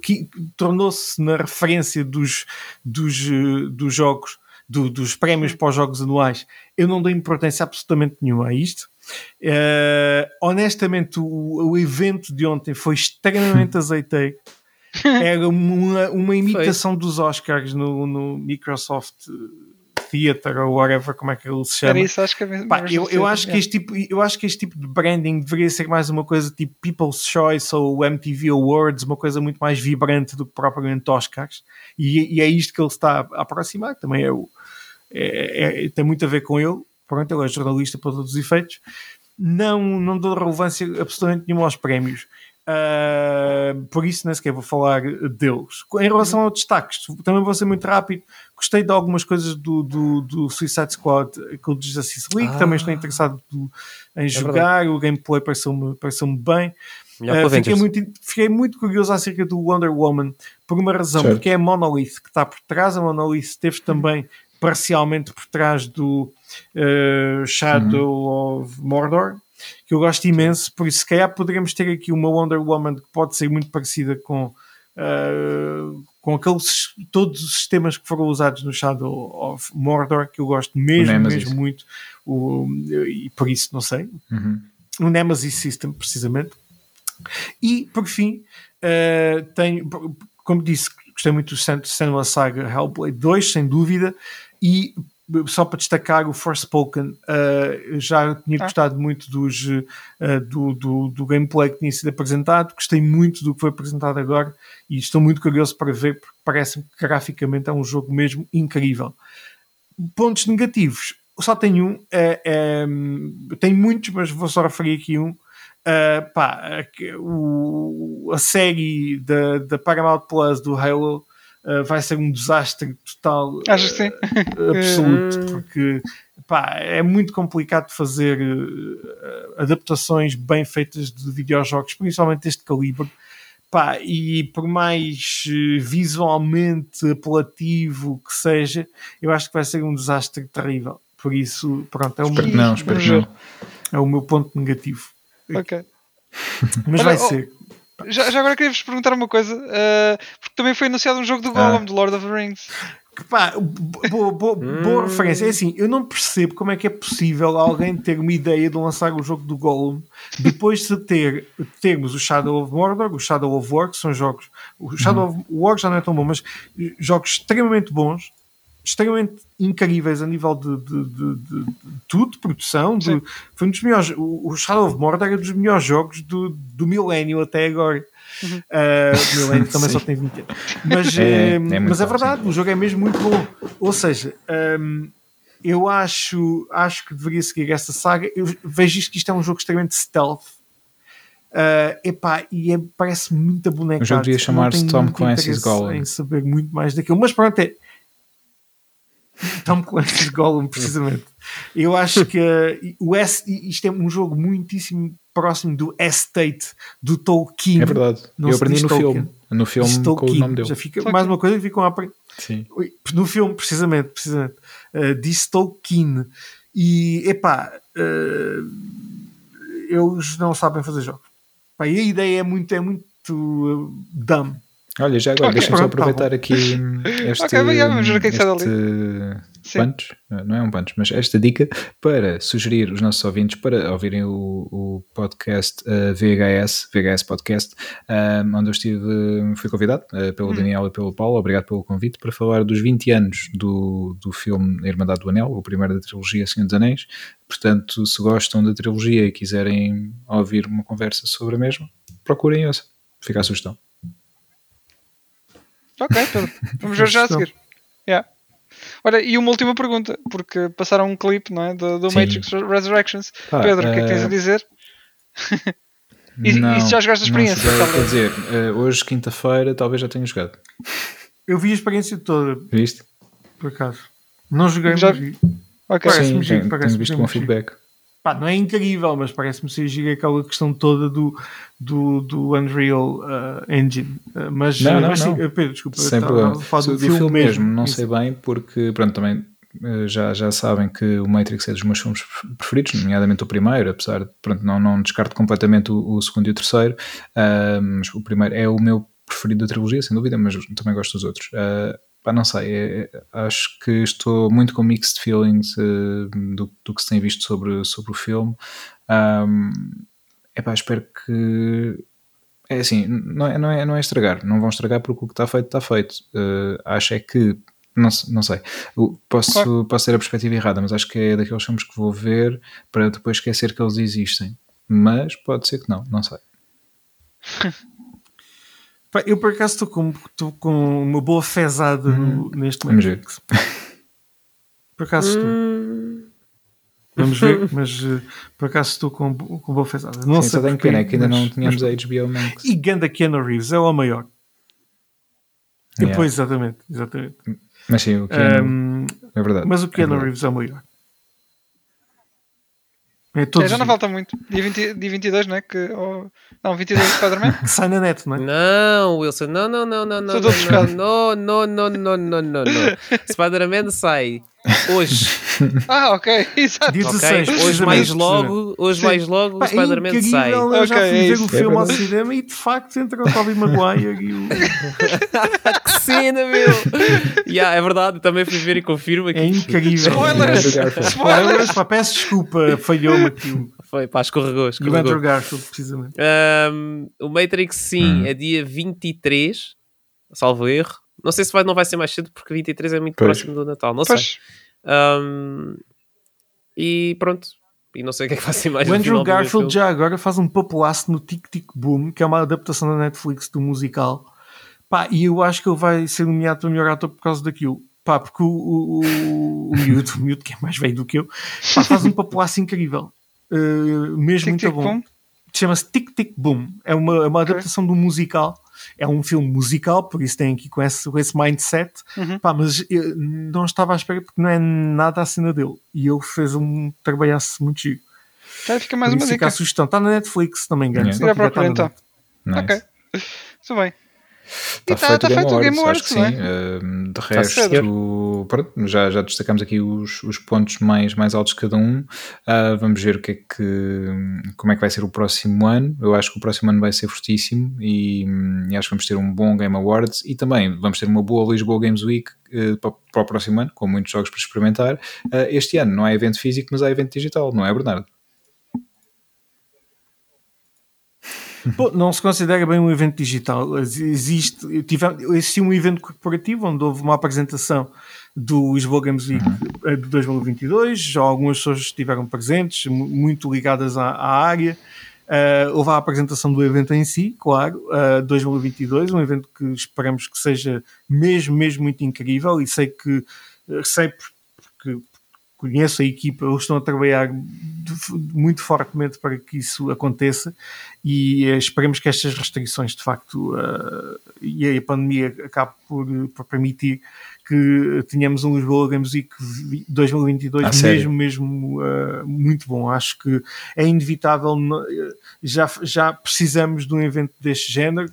que tornou-se na referência dos, dos, eh, dos jogos, do, dos prémios para os jogos anuais. Eu não dou importância absolutamente nenhuma a isto. Uh, honestamente, o, o evento de ontem foi extremamente azeiteiro. Era uma, uma imitação foi. dos Oscars no, no Microsoft theater ou whatever, como é que ele se chama. Isso, acho que é Pá, eu, eu, acho que este tipo, eu acho que este tipo de branding deveria ser mais uma coisa tipo People's Choice ou MTV Awards, uma coisa muito mais vibrante do que propriamente Oscars. E, e é isto que ele está a aproximar, também é, o, é, é, tem muito a ver com ele. Pronto, ele é jornalista para todos os efeitos. Não, não dou relevância absolutamente nenhuma aos prémios. Uh, por isso nem sequer vou falar deles. Em relação aos destaques, também vou ser muito rápido. Gostei de algumas coisas do, do, do Suicide Squad com o Justice League, ah. também estou interessado do, em é jogar. o gameplay pareceu-me pareceu bem. Uh, fiquei, muito, fiquei muito curioso acerca do Wonder Woman por uma razão, certo. porque é a Monolith que está por trás. A Monolith esteve também parcialmente por trás do uh, Shadow uhum. of Mordor que eu gosto imenso, por isso se calhar poderíamos ter aqui uma Wonder Woman que pode ser muito parecida com, uh, com aqueles todos os sistemas que foram usados no Shadow of Mordor, que eu gosto mesmo, mesmo muito, o, e por isso não sei. Uhum. O Nemesis System, precisamente. E por fim, uh, tenho, como disse, gostei muito do Senua Saga Hellblade 2, sem dúvida, e só para destacar o Forspoken, uh, já tinha ah. gostado muito dos, uh, do, do, do, gameplay que tinha sido apresentado, gostei muito do que foi apresentado agora e estou muito curioso para ver, porque parece-me que graficamente é um jogo mesmo incrível. Pontos negativos, só tenho um, é, é, tem muitos, mas vou só referir aqui um. Uh, pá, o, a série da, da Paramount Plus do Halo uh, vai ser um desastre total Acho que sim. Uh, absoluto, porque pá, é muito complicado fazer uh, adaptações bem feitas de videojogos, principalmente deste calibre. Pá, e por mais visualmente apelativo que seja, eu acho que vai ser um desastre terrível. Por isso, pronto, é, espero não, espero não. é o meu ponto negativo. Ok. Mas Olha, vai oh, ser. Já, já agora queria-vos perguntar uma coisa, uh, porque também foi anunciado um jogo do Golem, ah. do Lord of the Rings. Que, pá, boa, boa, boa hum. referência. É assim, eu não percebo como é que é possível alguém ter uma ideia de lançar o jogo do Gollum depois de ter, termos o Shadow of Mordor, o Shadow of War, que são jogos. O Shadow uhum. of War já não é tão bom, mas jogos extremamente bons, extremamente incríveis a nível de, de, de, de, de tudo, de produção. De, foi um dos melhores. O, o Shadow of Mordor era um dos melhores jogos do, do milénio até agora. Uhum. Uh, Milênio também só tem 20 anos. Mas é, é, mas é verdade, sim. o jogo é mesmo muito bom. Ou seja, um, eu acho, acho que deveria seguir esta saga. Eu vejo isto que isto é um jogo extremamente stealth. Uh, epá, e é, parece muito bonecado. O jogo devia chamar-se Tom Clancy's Gollum. Em saber muito mais daquilo. Mas pronto, é, Tom Clancy's Gollum, precisamente. Eu acho que uh, o S, isto é um jogo muitíssimo próximo do Estate do Tolkien. É verdade. Não eu aprendi no Tolkien. filme. No filme com o nome dele. Já fica, mais uma coisa que ficam a aprender. Sim. No filme, precisamente, precisamente. Uh, disse Tolkien. E, epá, uh, eles não sabem fazer jogos. E a ideia é muito, é muito uh, dumb. Olha, já agora, okay, deixa-me só aproveitar tá aqui este, okay, vamos ver o que é que este punch, não é um punch, mas esta dica para sugerir os nossos ouvintes para ouvirem o, o podcast uh, VHS, VHS Podcast, um, onde eu estive, fui convidado uh, pelo hum. Daniel e pelo Paulo, obrigado pelo convite, para falar dos 20 anos do, do filme Irmandade do Anel, o primeiro da trilogia Senhor dos Anéis. Portanto, se gostam da trilogia e quiserem ouvir uma conversa sobre a mesma, procurem essa. Fica a sugestão. Ok, Pedro. Vamos ver já a seguir. Yeah. Olha, e uma última pergunta, porque passaram um clipe não é, do, do Matrix Resurrections. Ah, Pedro, o que é que tens a eh, dizer? e, não, e se já jogaste a experiência? Não quer dizer, uh, hoje, quinta-feira, talvez já tenha jogado. Eu vi a experiência toda. Viste? Por acaso. Não joguei, já... mas vi. Okay. Sim, tenho, tenho visto com feedback pá, não é incrível, mas parece-me ser gira aquela questão toda do, do, do Unreal uh, Engine. Uh, mas, não, não, mas não. Sim, Pedro, desculpa, sem problema. Falo do, do filme, filme mesmo, não sei bem, porque pronto, também já, já sabem que o Matrix é dos meus filmes preferidos, nomeadamente o primeiro, apesar de pronto, não, não descarto completamente o, o segundo e o terceiro, uh, mas o primeiro é o meu preferido da trilogia, sem dúvida, mas também gosto dos outros. Uh, pá, não sei, é, é, acho que estou muito com mixed feelings uh, do, do, que se tem visto sobre, sobre o filme. Um, é pá, espero que. É assim, não é, não, é, não é estragar, não vão estragar porque o que está feito está feito. Uh, acho é que. Não, não sei, posso, claro. posso ter a perspectiva errada, mas acho que é daqueles filmes que vou ver para depois esquecer que eles existem. Mas pode ser que não, não sei. eu por acaso estou com, com uma boa fezada uhum. neste momento. Por acaso estou. Hum. Vamos ver, mas uh, por acaso estou com, com boa fezada. Não Sim, sei porque, pena, é que ainda mas, não tínhamos mas, a HBO Max. E Ganda Keanu Reeves é o maior. Yeah. Depois, exatamente, exatamente. Mas sim, o Keanu, um, é verdade. Mas o Keanu é Reeves é o maior. É, é, já não falta muito. Dia, 20, dia 22, não é? Que, oh, não, 22 de Spider-Man. que sai na net, não é? Não, Wilson, não, não, não, não, não, não, não, não, não, não, não, não. Spider-Man sai Hoje. ah, ok, exato. Dia 16, okay. Hoje mais logo, hoje Sim. mais logo o Spider-Man sai. Eu okay, já fui é ver o filme é ao cinema e de facto entra o Tobey Maguire e o... que cena, meu! yeah, é verdade, também fui ver e confirmo aqui. É incrível. Spoilers! Spoilers! Pá, peço desculpa, falhou-me aqui. Foi, pá, escorregou, escorregou. E o Andrew Garfield, precisamente. Um, o Matrix, sim, hum. é dia 23, salvo erro. Não sei se vai, não vai ser mais cedo porque 23 é muito pois. próximo do Natal, não pois. sei. Um, e pronto. E não sei o que é que vai ser mais O Andrew Garfield já agora faz um papelaço no Tic Tic Boom, que é uma adaptação da Netflix do musical. Pá, e eu acho que ele vai ser nomeado para melhor ator por causa daquilo. Pá, porque o, o, o, o miúdo, o miúdo que é mais velho do que eu, pá, faz um papelaço incrível. Uh, mesmo tic, muito tic, bom. Chama-se Tic Tic Boom. É uma, é uma adaptação okay. do musical é um filme musical, por isso tem aqui com esse, com esse mindset, uhum. pá, mas eu não estava à espera porque não é nada a cena dele. E ele fez um trabalhaço muito giro. Já fica mais uma dica. a sugestão. Está na Netflix, se não me engano. Yeah. Se não então. Nice. Ok. Muito bem. Está, tá feito, tá feito o Game Awards, sim. Uh, de tá resto, pronto, já, já destacamos aqui os, os pontos mais, mais altos de cada um. Uh, vamos ver o que é que, como é que vai ser o próximo ano. Eu acho que o próximo ano vai ser fortíssimo e, e acho que vamos ter um bom Game Awards e também vamos ter uma boa Lisboa Games Week uh, para, para, o próximo ano, com muitos jogos para experimentar. Uh, este ano não é evento físico, mas é evento digital, não é, Bernardo? Pô, não se considera bem um evento digital. Existe, tive, existiu um evento corporativo onde houve uma apresentação do Lisboa Games Week uhum. de 2022. Já algumas pessoas estiveram presentes, muito ligadas à, à área. Uh, houve a apresentação do evento em si, claro, uh, 2022, um evento que esperamos que seja mesmo, mesmo muito incrível e sei que sei porque conheço a equipa, eles estão a trabalhar muito fortemente para que isso aconteça e uh, esperemos que estas restrições de facto uh, e a pandemia acabe por, por, permitir que tenhamos um Lisboa Games Week 2022 ah, mesmo, mesmo uh, muito bom. Acho que é inevitável, já, já precisamos de um evento deste género.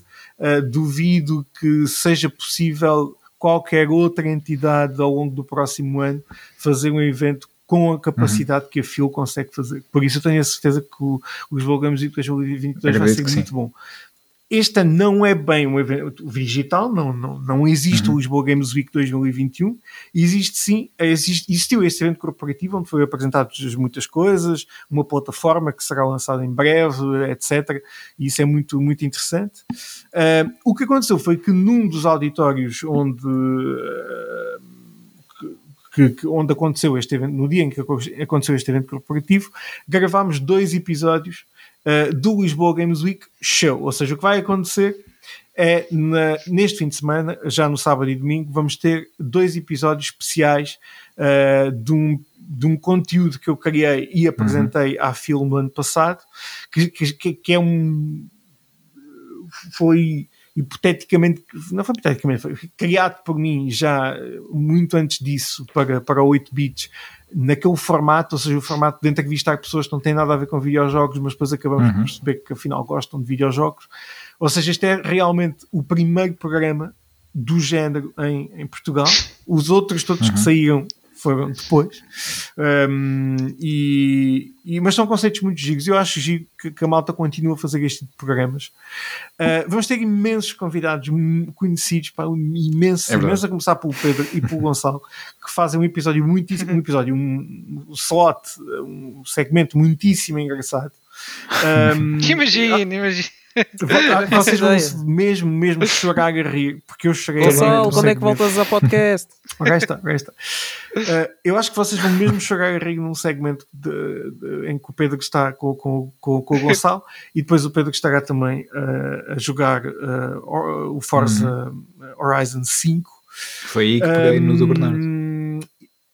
duvido que seja possível qualquer outra entidade ao longo do próximo ano fazer um evento com a capacidade uhum. que a Phil consegue fazer. Por isso eu tenho a certeza que o, o Lisboa Games Week 2022 vai ser muito bom. Este ano não é bem um evento digital, não, não, não existe uhum. o Lisboa Games Week 2021. Existe sim, existe, existiu este evento corporativo onde foi apresentado muitas coisas, uma plataforma que será lançada em breve, etc. E isso é muito, muito interessante. Uh, o que aconteceu foi que num dos auditórios onde. Uh, que, que, onde aconteceu este evento, no dia em que aconteceu este evento corporativo, gravámos dois episódios uh, do Lisboa Games Week Show. Ou seja, o que vai acontecer é na, neste fim de semana, já no sábado e domingo, vamos ter dois episódios especiais uh, de, um, de um conteúdo que eu criei e apresentei uhum. à filme no ano passado, que, que, que é um. Foi hipoteticamente, não foi hipoteticamente, foi criado por mim já muito antes disso para, para 8 bits, naquele formato, ou seja, o formato de entrevistar pessoas que não têm nada a ver com videojogos, mas depois acabamos uhum. por perceber que afinal gostam de videojogos. Ou seja, este é realmente o primeiro programa do género em, em Portugal. Os outros todos uhum. que saíram foram depois. Um, e, e, mas são conceitos muito giros. Eu acho giro que, que, a malta continua a fazer este tipo de programas. Uh, vamos ter imensos convidados conhecidos, pá, imensos, é imensos a começar pelo Pedro e pelo Gonçalo, que fazem um episódio muitíssimo, um episódio, um, um slot, um segmento muitíssimo engraçado. Um, imagina, imagina. Vocês vão mesmo, mesmo chorar a rir, porque eu cheguei Gonçalo, quando é que voltas ao podcast? Resta, resta. Uh, eu acho que vocês vão mesmo chorar a rir num segmento de, de, em que o Pedro está com, com, com, com, o Gonçalo e depois o Pedro estará também uh, a jogar uh, o Forza uhum. Horizon 5. Foi aí que peguei um, no do Bernardo.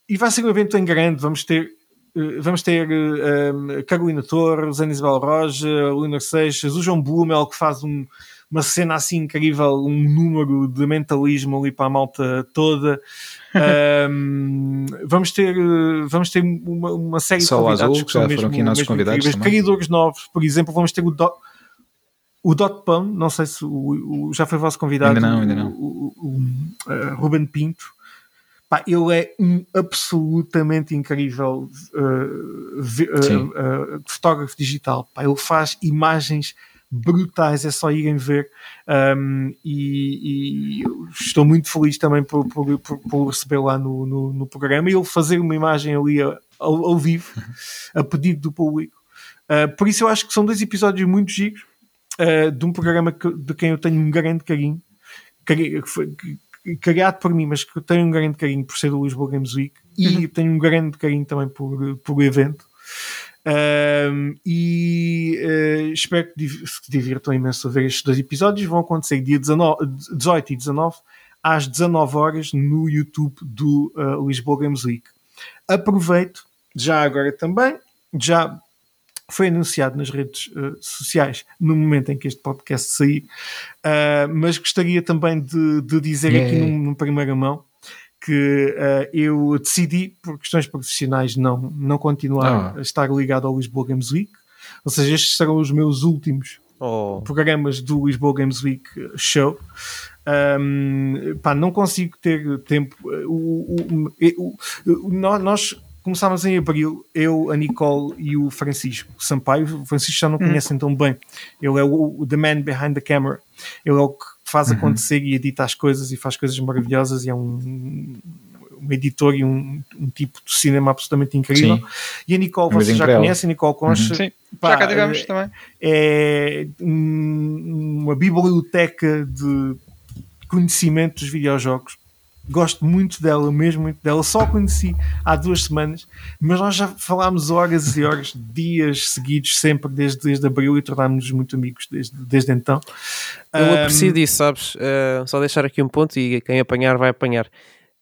E vai ser um evento em grande, vamos ter vamos ter um, Carolina Torres, Ana Isabel Roja, Leonor Seixas, o João Blumel que faz um, uma cena assim incrível, um número de mentalismo ali para a malta toda. um, vamos ter, vamos ter uma, uma série de convidados azul, que, já foram aqui nossos convidados. Criadores novos, por exemplo, vamos ter o Dot, o Dot Pão, não sei se o, o, já foi vosso convidado. Ainda não, ainda não. O, o, o uh, Ruben Pinto. Pá, ele é um absolutamente incrível uh, uh, uh, fotógrafo digital. Pá, ele faz imagens brutais, é só irem ver. Um, e, e estou muito feliz também por, por, por, por receber lá no, no, no, programa e ele fazer uma imagem ali ao, ao vivo, a pedido do público. Uh, por isso, eu acho que são dois episódios muito giros uh, de um programa que, de quem eu tenho um grande carinho. Que, foi, que, criado por mim, mas que tenho um grande carinho por ser do Lisboa Games Week e tenho um grande carinho também por, por o evento. Um, e uh, espero que se divirtam imenso a ver estes dois episódios. Vão acontecer dia 19, 18 e 19 às 19 horas no YouTube do uh, Lisboa Games Week. Aproveito já agora também, já foi anunciado nas redes uh, sociais no momento em que este podcast sair, uh, mas gostaria também de, de dizer yeah. aqui num, num primeira mão que uh, eu decidi, por questões profissionais, não, não continuar ah. a estar ligado ao Lisboa Games Week. Ou seja, estes serão os meus últimos oh. programas do Lisboa Games Week Show. Um, pá, não consigo ter tempo. O, o, o, o, nós começámos em abril, eu, a Nicole e o Francisco Sampaio. O Francisco já não uhum. conhecem tão bem. Ele é o, o the man behind the camera. Ele é o que faz uhum. acontecer e edita as coisas e faz coisas maravilhosas e é um, um editor e um, um tipo de cinema absolutamente incrível. Sim. E a Nicole, vocês já conhecem, a Nicole Concha. Uhum. Sim, pá, já cá tivemos é, também. É uma biblioteca de conhecimento dos videojogos gosto muito dela, mesmo muito dela. Só a conheci há duas semanas, mas nós já falámos horas e horas, dias seguidos, sempre desde, desde abril e tornámos-nos muito amigos desde, desde então. Eu um, aprecio disso, sabes? Uh, só deixar aqui um ponto e quem apanhar vai apanhar.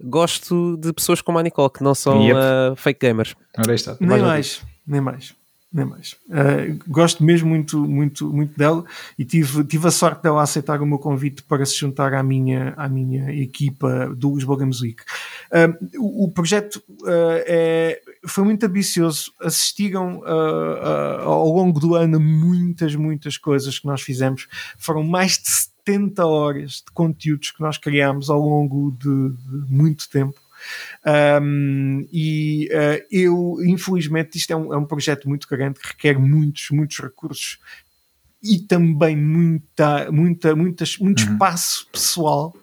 Gosto de pessoas como a Nicole que não são yep. uh, fake gamers. Ora, está. Nem mais, nem mais nem mais. Uh, gosto mesmo muito, muito, muito dela e tive, tive a sorte dela aceitar o meu convite para se juntar à minha, à minha equipa do Lisboa Games Week. Uh, o, o, projeto uh, é, foi muito ambicioso. Assistiram ao longo do ano muitas, muitas coisas que nós fizemos. Foram mais de 70 horas de conteúdos que nós criámos ao longo de, de muito tempo. Um, e uh, eu, infelizmente, isto é um, é um projeto muito grande que requer muitos, muitos recursos e também muita, muita, muitas, muito uhum. espaço pessoal.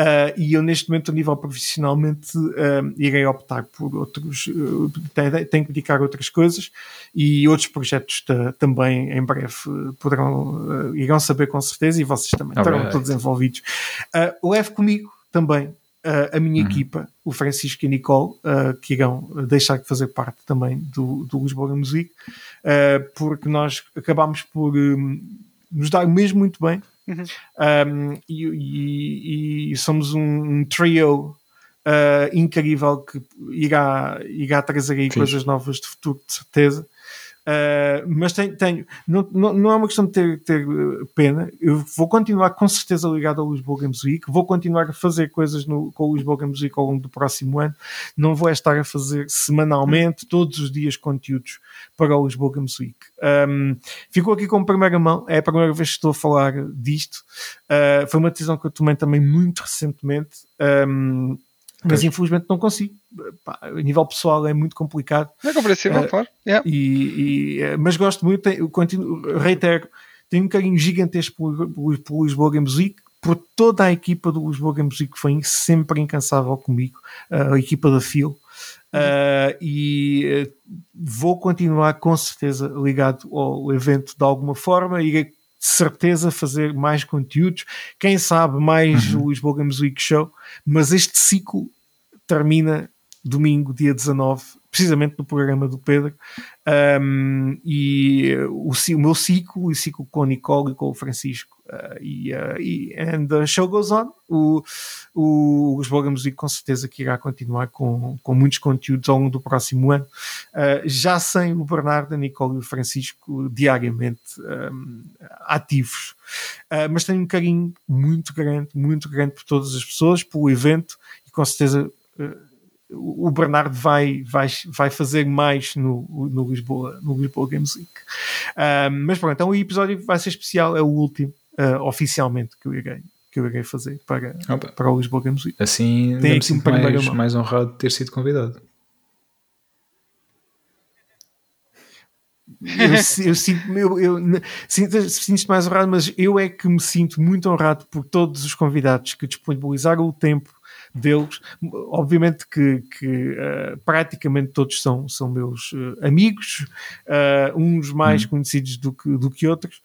Uh, e eu, neste momento, a nível profissionalmente, uh, irei optar por outros. Uh, tenho, que dedicar outras coisas e outros projetos também em breve poderão, irão saber com certeza e vocês também estarão todos envolvidos. leve comigo também uh, a minha uhum. equipa, o Francisco e a Nicole, uh, que irão deixar de fazer parte também do, do Lisboa Music, uh, porque nós acabámos por um, nos dar mesmo muito bem uhum. um, e, e, e, somos um, um trio incrível que irá, irá trazer aí Sim. coisas novas de futuro, de certeza. Uh, mas tenho, tenho não, não, não, é uma questão de ter, ter, pena. Eu vou continuar com certeza ligado ao Lisboa Games Week, vou continuar a fazer coisas no, com o Lisboa Games Week ao longo do próximo ano. Não vou estar a fazer semanalmente, todos os dias, conteúdos para o Lisboa Games Week. Um, ficou aqui com primeira mão, é a primeira vez que estou a falar disto. Uh, foi uma decisão que eu tomei também muito recentemente. Um, mas infelizmente não consigo. Pá, a nível pessoal é muito complicado. É compreensível, uh, claro. Yeah. E, e, eh, mas gosto muito, tenho, continuo, reitero, tenho um carinho gigantesco por, Lisboa Games Week, por toda a equipa do Lisboa Games Week que foi sempre incansável comigo, a equipa da Phil. Uh, e uh, vou continuar com certeza ligado ao evento de alguma forma de certeza fazer mais conteúdos, quem sabe mais uhum. o Lisboa Games Week Show, mas este ciclo termina domingo, dia 19, precisamente no programa do Pedro. Um, e o, o, meu ciclo, o ciclo com a Nicole e com o Francisco. Uh, e, uh, e and the show goes on. O, o, os Boga Music com certeza que irá continuar com, com muitos conteúdos ao longo do próximo ano. Uh, já sem o Bernardo, a Nicole e o Francisco diariamente um, ativos. mas tenho um carinho muito grande, muito grande por todas as pessoas, pelo evento e com certeza o Bernardo vai, vai, vai fazer mais no, no, Lisboa, no Lisboa Games Week. Mas pronto, então o episódio vai ser especial, é o último, uh, oficialmente, que eu irei, que eu irei fazer para, para o Lisboa Games Week. Assim, tem aqui um mais, mais honrado de ter sido convidado. eu, eu sinto eu, eu sinto, sinto mais honrado, mas eu é que me sinto muito honrado por todos os convidados que disponibilizaram o tempo deles. Obviamente que, que uh, praticamente todos são, são meus uh, amigos, uh, uns mais hum. conhecidos do que, do que outros,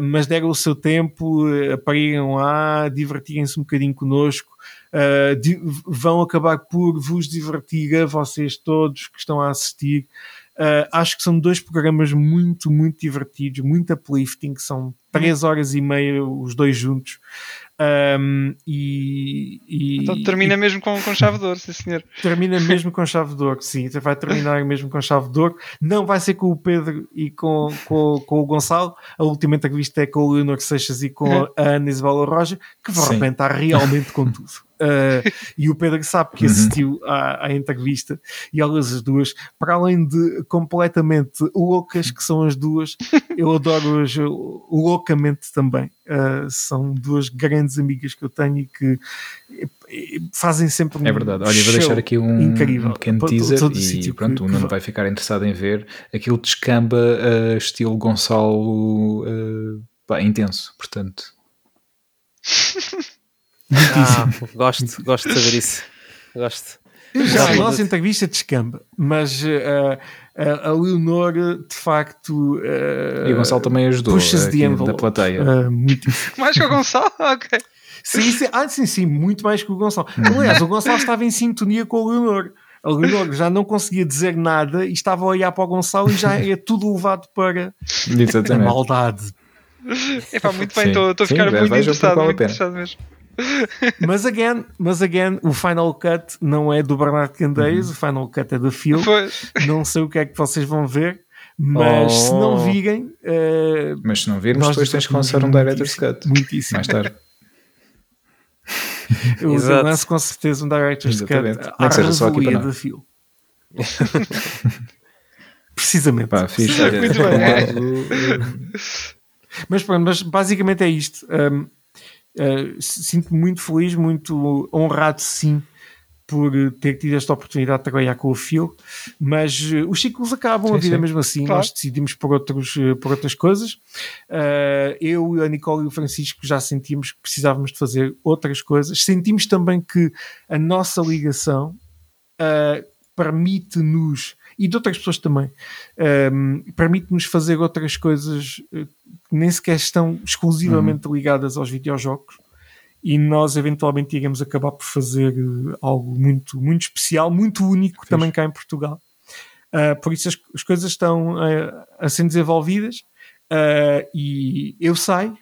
mas deram o seu tempo, apareram lá, divertirem-se um bocadinho connosco. vão acabar por vos divertir a vocês todos que estão a assistir. Uh, acho que são dois programas muito, muito divertidos, muito uplifting, são três horas e meia os dois juntos. Um, e, e, então termina e, mesmo com, com chave de ouro, sim senhor. Termina mesmo com chave de ouro, sim. Vai terminar mesmo com chave de ouro. Não vai ser com o Pedro e com, com, com o Gonçalo. A última entrevista é com o Leonor Seixas e com a Ana Isabela Roja, que vão arrebentar realmente com tudo. Uh, e o Pedro sabe que uhum. assistiu à, à, entrevista e elas as duas, para além de completamente loucas que são as duas, eu adoro-as loucamente também. Uh, são duas grandes amigas que eu tenho e que fazem sempre um É verdade, olha, vou deixar aqui um, incrível. um pequeno teaser todo, todo e pronto, o Nuno vai ficar interessado em ver aquilo descamba uh, estilo Gonçalo pá, intenso, portanto. ah, gosto, gosto de saber isso. Gosto. Já a nossa entrevista descamba, mas uh, uh, a Leonor de facto. Uh, e o Gonçalo também ajudou aqui da plateia. Uh, muito. mais que o Gonçalo? Ok. Sim, sim, ah, sim, sim, muito mais que o Gonçalo. Uhum. Aliás, o Gonçalo estava em sintonia com a Leonor. A Leonor já não conseguia dizer nada e estava a olhar para o Gonçalo e já é tudo levado para Exatamente. a maldade. Epá, muito bem, estou a ficar muito interessado, muito interessado mesmo. Mas again, mas again, o Final Cut não é do Bernardo Candeias, uhum. o Final Cut é da Phil. Pois. Não sei o que é que vocês vão ver, mas oh. se não virem. Uh, mas se não virmos, depois tens que lançar um Director's Cut. Muitíssimo. Mais tarde. Eu lanço com certeza um Director's Exatamente. Cut à revelia da Phil. Precisamente. Pá, fixe. Muito bem. Mas pronto, mas basicamente é isto. Um, uh, eh, Sinto-me muito feliz, muito honrado, sim, por ter tido esta oportunidade de trabalhar com o Phil, mas uh, os ciclos acabam, sim, a vida sim. mesmo assim, claro. nós decidimos por, outros, uh, por outras coisas. Uh, eu, a Nicole e o Francisco já sentimos que precisávamos de fazer outras coisas. Sentimos também que a nossa ligação permite-nos e de outras pessoas também, um, permite-nos fazer outras coisas eh, que nem sequer estão exclusivamente uhum. ligadas aos videojogos e nós eventualmente iremos acabar por fazer eh, algo muito, muito especial, muito único Fiz. também cá em Portugal. Uh, por isso as, as coisas estão uh, a ser desenvolvidas uh, e eu saio,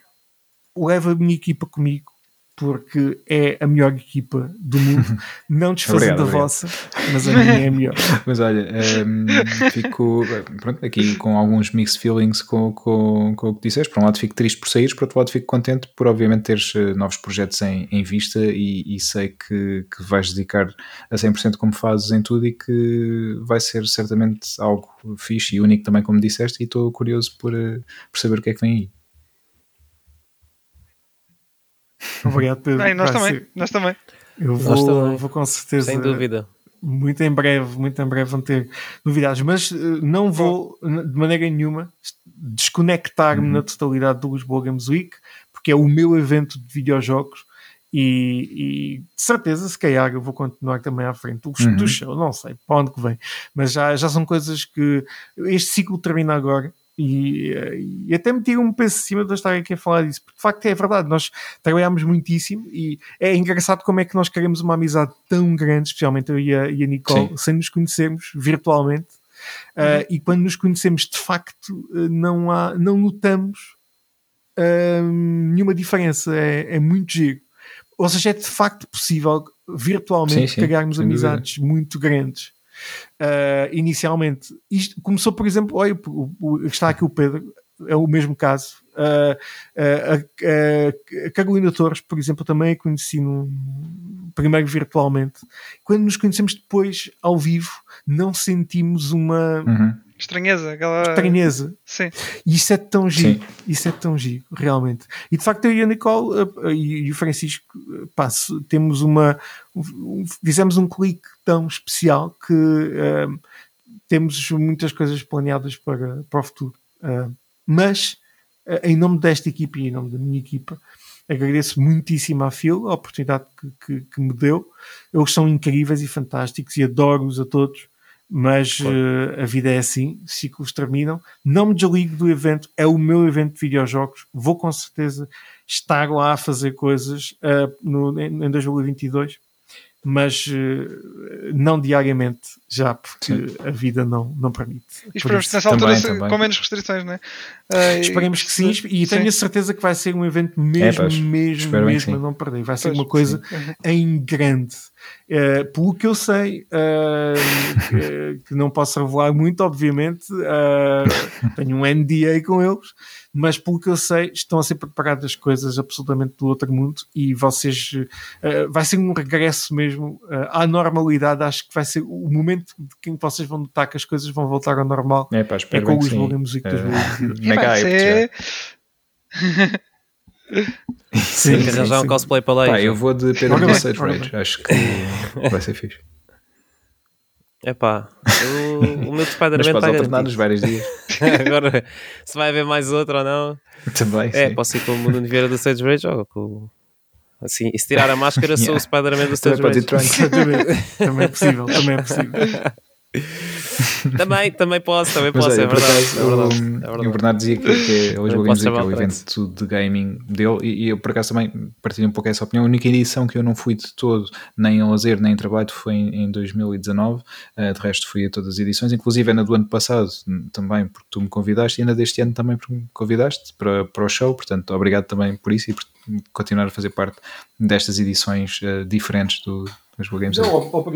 levo a minha equipa comigo porque é a melhor equipa do mundo. Não desfazendo a vossa, mas a minha é a melhor. Mas olha, um, ehm, fico pronto, aqui com alguns mixed feelings com, com, com o que disseste. Por um lado, fico triste por sair, por outro lado, fico contente por, obviamente, teres eh, novos projetos em, em vista e, e sei que, que vais dedicar a 100% como fazes em tudo e que vai ser certamente algo fixe e único também, como disseste. E estou curioso por, eh, por saber o que é que vem aí. Obrigado, Pedro. Bem, nós também, nós também. Eu vou, também. vou com certeza. Sem dúvida. Muito em breve, muito em breve vão ter novidades, mas uh, não vou de maneira nenhuma desconectar-me uhum. na totalidade do Lisboa Games Week, porque é o meu evento de videojogos e, e de certeza, se calhar, eu vou continuar também à frente do, uhum. do show, não sei para onde que vem, mas já, já são coisas que este ciclo termina agora e, e, até me tira um peso acima de eu estar aqui a falar disso, porque de facto é verdade, nós trabalhamos muitíssimo e é engraçado como é que nós queremos uma amizade tão grande, especialmente eu e a, e a Nicole, Sim. sem nos conhecermos virtualmente. Uh, e quando nos conhecemos de facto, uh, não, há, não notamos uh, nenhuma diferença, é, é muito giro. Ou seja, é de facto possível virtualmente sim, sim, criarmos amizades muito grandes. Uh, inicialmente, isto começou, por exemplo, olha, está aqui o Pedro, é o mesmo caso. Uh, uh, a Carolina Torres, por exemplo, também a conheci no, primeiro virtualmente. Quando nos conhecemos depois ao vivo, não sentimos uma. Uhum estranheza, aquela estranheza. Sim. E isso é tão giro, Sim. isso é tão giro, realmente. E de facto eu e a Nicole uh, e o Francisco uh, pá, temos uma um, fizemos um clique tão especial que uh, temos muitas coisas planeadas para, para o futuro. mas em nome desta equipa e em nome da minha equipa, agradeço muitíssimo à Phil a oportunidade que, que, que me deu. Eles são incríveis e fantásticos e adoro-os a todos mas claro. uh, a vida é assim, ciclos terminam. Não me desligo do evento, é o meu evento de videojogos. Vou com certeza estar lá a fazer coisas uh, no, em, em 2022 mas uh, não diariamente já, porque Sim. a vida não, não permite. E esperamos que nessa altura também, também. com menos restrições, não é? Uh, Esperemos que sim, e tenho a certeza que vai ser um evento mesmo, é, mesmo, mesmo a não perder. Vai ser pois, uma coisa sim. em grande. Uh, pelo que eu sei, uh, que não posso revelar muito, obviamente, uh, tenho um NDA com eles, mas pelo que eu sei, estão a ser preparadas coisas absolutamente do outro mundo e vocês vai ser um regresso mesmo à normalidade. Acho que vai ser o momento em que vocês vão notar que as coisas vão voltar ao normal. É, pá, é com os música dos uh, Mega hype Sim, que arranjar um cosplay para lá. Pá, eu vou de Pedro Sage Rage, acho que vai ser fixe. É pá, o, o meu Spider-Man está alternar nos vários dias. Agora, se vai haver mais outro ou não. Também. É, sim. posso ir com o Mundo Vieira do Sage Rage ou com. Assim, e se tirar a máscara, sou o Spider-Man do Sage Rage. também é possível, também é possível. também, também posso, também posso, é, verdade, acaso, é, verdade, o, é verdade. O Bernardo dizia que, que hoje o Games Week é o evento de gaming dele e, e, eu por acaso também partilho um pouco essa opinião. A única edição que eu não fui de todo, nem em lazer, nem em trabalho, foi em, em 2019. Uh, de resto fui a todas as edições, inclusive ainda do ano passado também, porque tu me convidaste, e ainda deste ano também porque me convidaste para, para o show, portanto obrigado também por isso e por continuar a fazer parte destas edições uh, diferentes do, dos Games Não,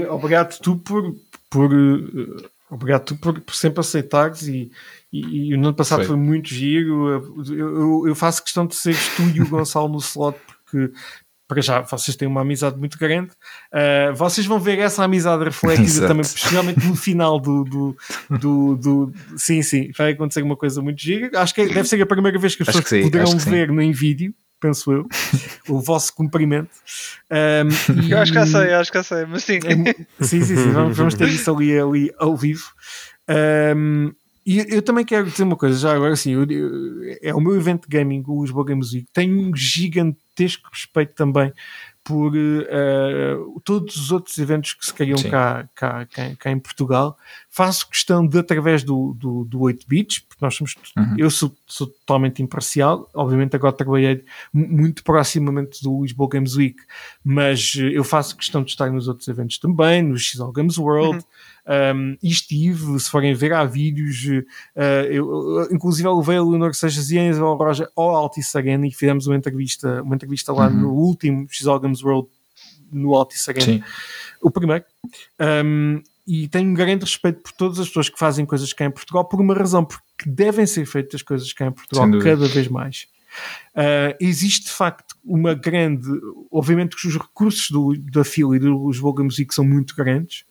obrigado tu por, por uh, Obrigado por, por, sempre aceitares e, e, e, no ano passado foi, foi muito giro. Eu, eu, eu, faço questão de seres tu e o Gonçalo no slot porque para já vocês têm uma amizade muito grande. Uh, vocês vão ver essa amizade refletida também, especialmente no final do, do, do, do, Sim, sim, vai acontecer uma coisa muito gira. Acho que deve ser a primeira vez que as pessoas poderão ver no em vídeo penso eu, o vosso cumprimento. Um, e... Eu acho que já sei, acho que já sei, mas sim. É, sim, sim, sim, vamos, vamos ter isso ali, ali ao vivo. Um, e eu também quero dizer uma coisa, já agora sim, eu, eu, é o meu evento de gaming, o Lisboa Game Music, tenho um gigantesco respeito também por uh, todos os outros eventos que se criam cá, cá, cá, cá, em Portugal. Faço questão de, através do, do, do 8 bits, porque nós somos, uhum. eu sou, sou, totalmente imparcial, obviamente agora trabalhei muito proximamente do Lisboa Games Week, mas eu faço questão de estar nos outros eventos também, no XL Games World, uhum. Um, e estive, se forem ver, há vídeos. Uh, eu, inclusive, eu levei a Leonor Seixas e a Enzo Roja ao Altice Arena e fizemos uma entrevista, uma entrevista lá uhum. no último XL Games World no Altice Arena. Sim. O primeiro. Um, e tenho um grande respeito por todas as pessoas que fazem coisas cá em Portugal por uma razão, porque devem ser feitas coisas cá em Portugal cada vez mais. Uh, existe de facto uma grande, obviamente que os recursos do, da fila e do Lisboa Music são muito grandes,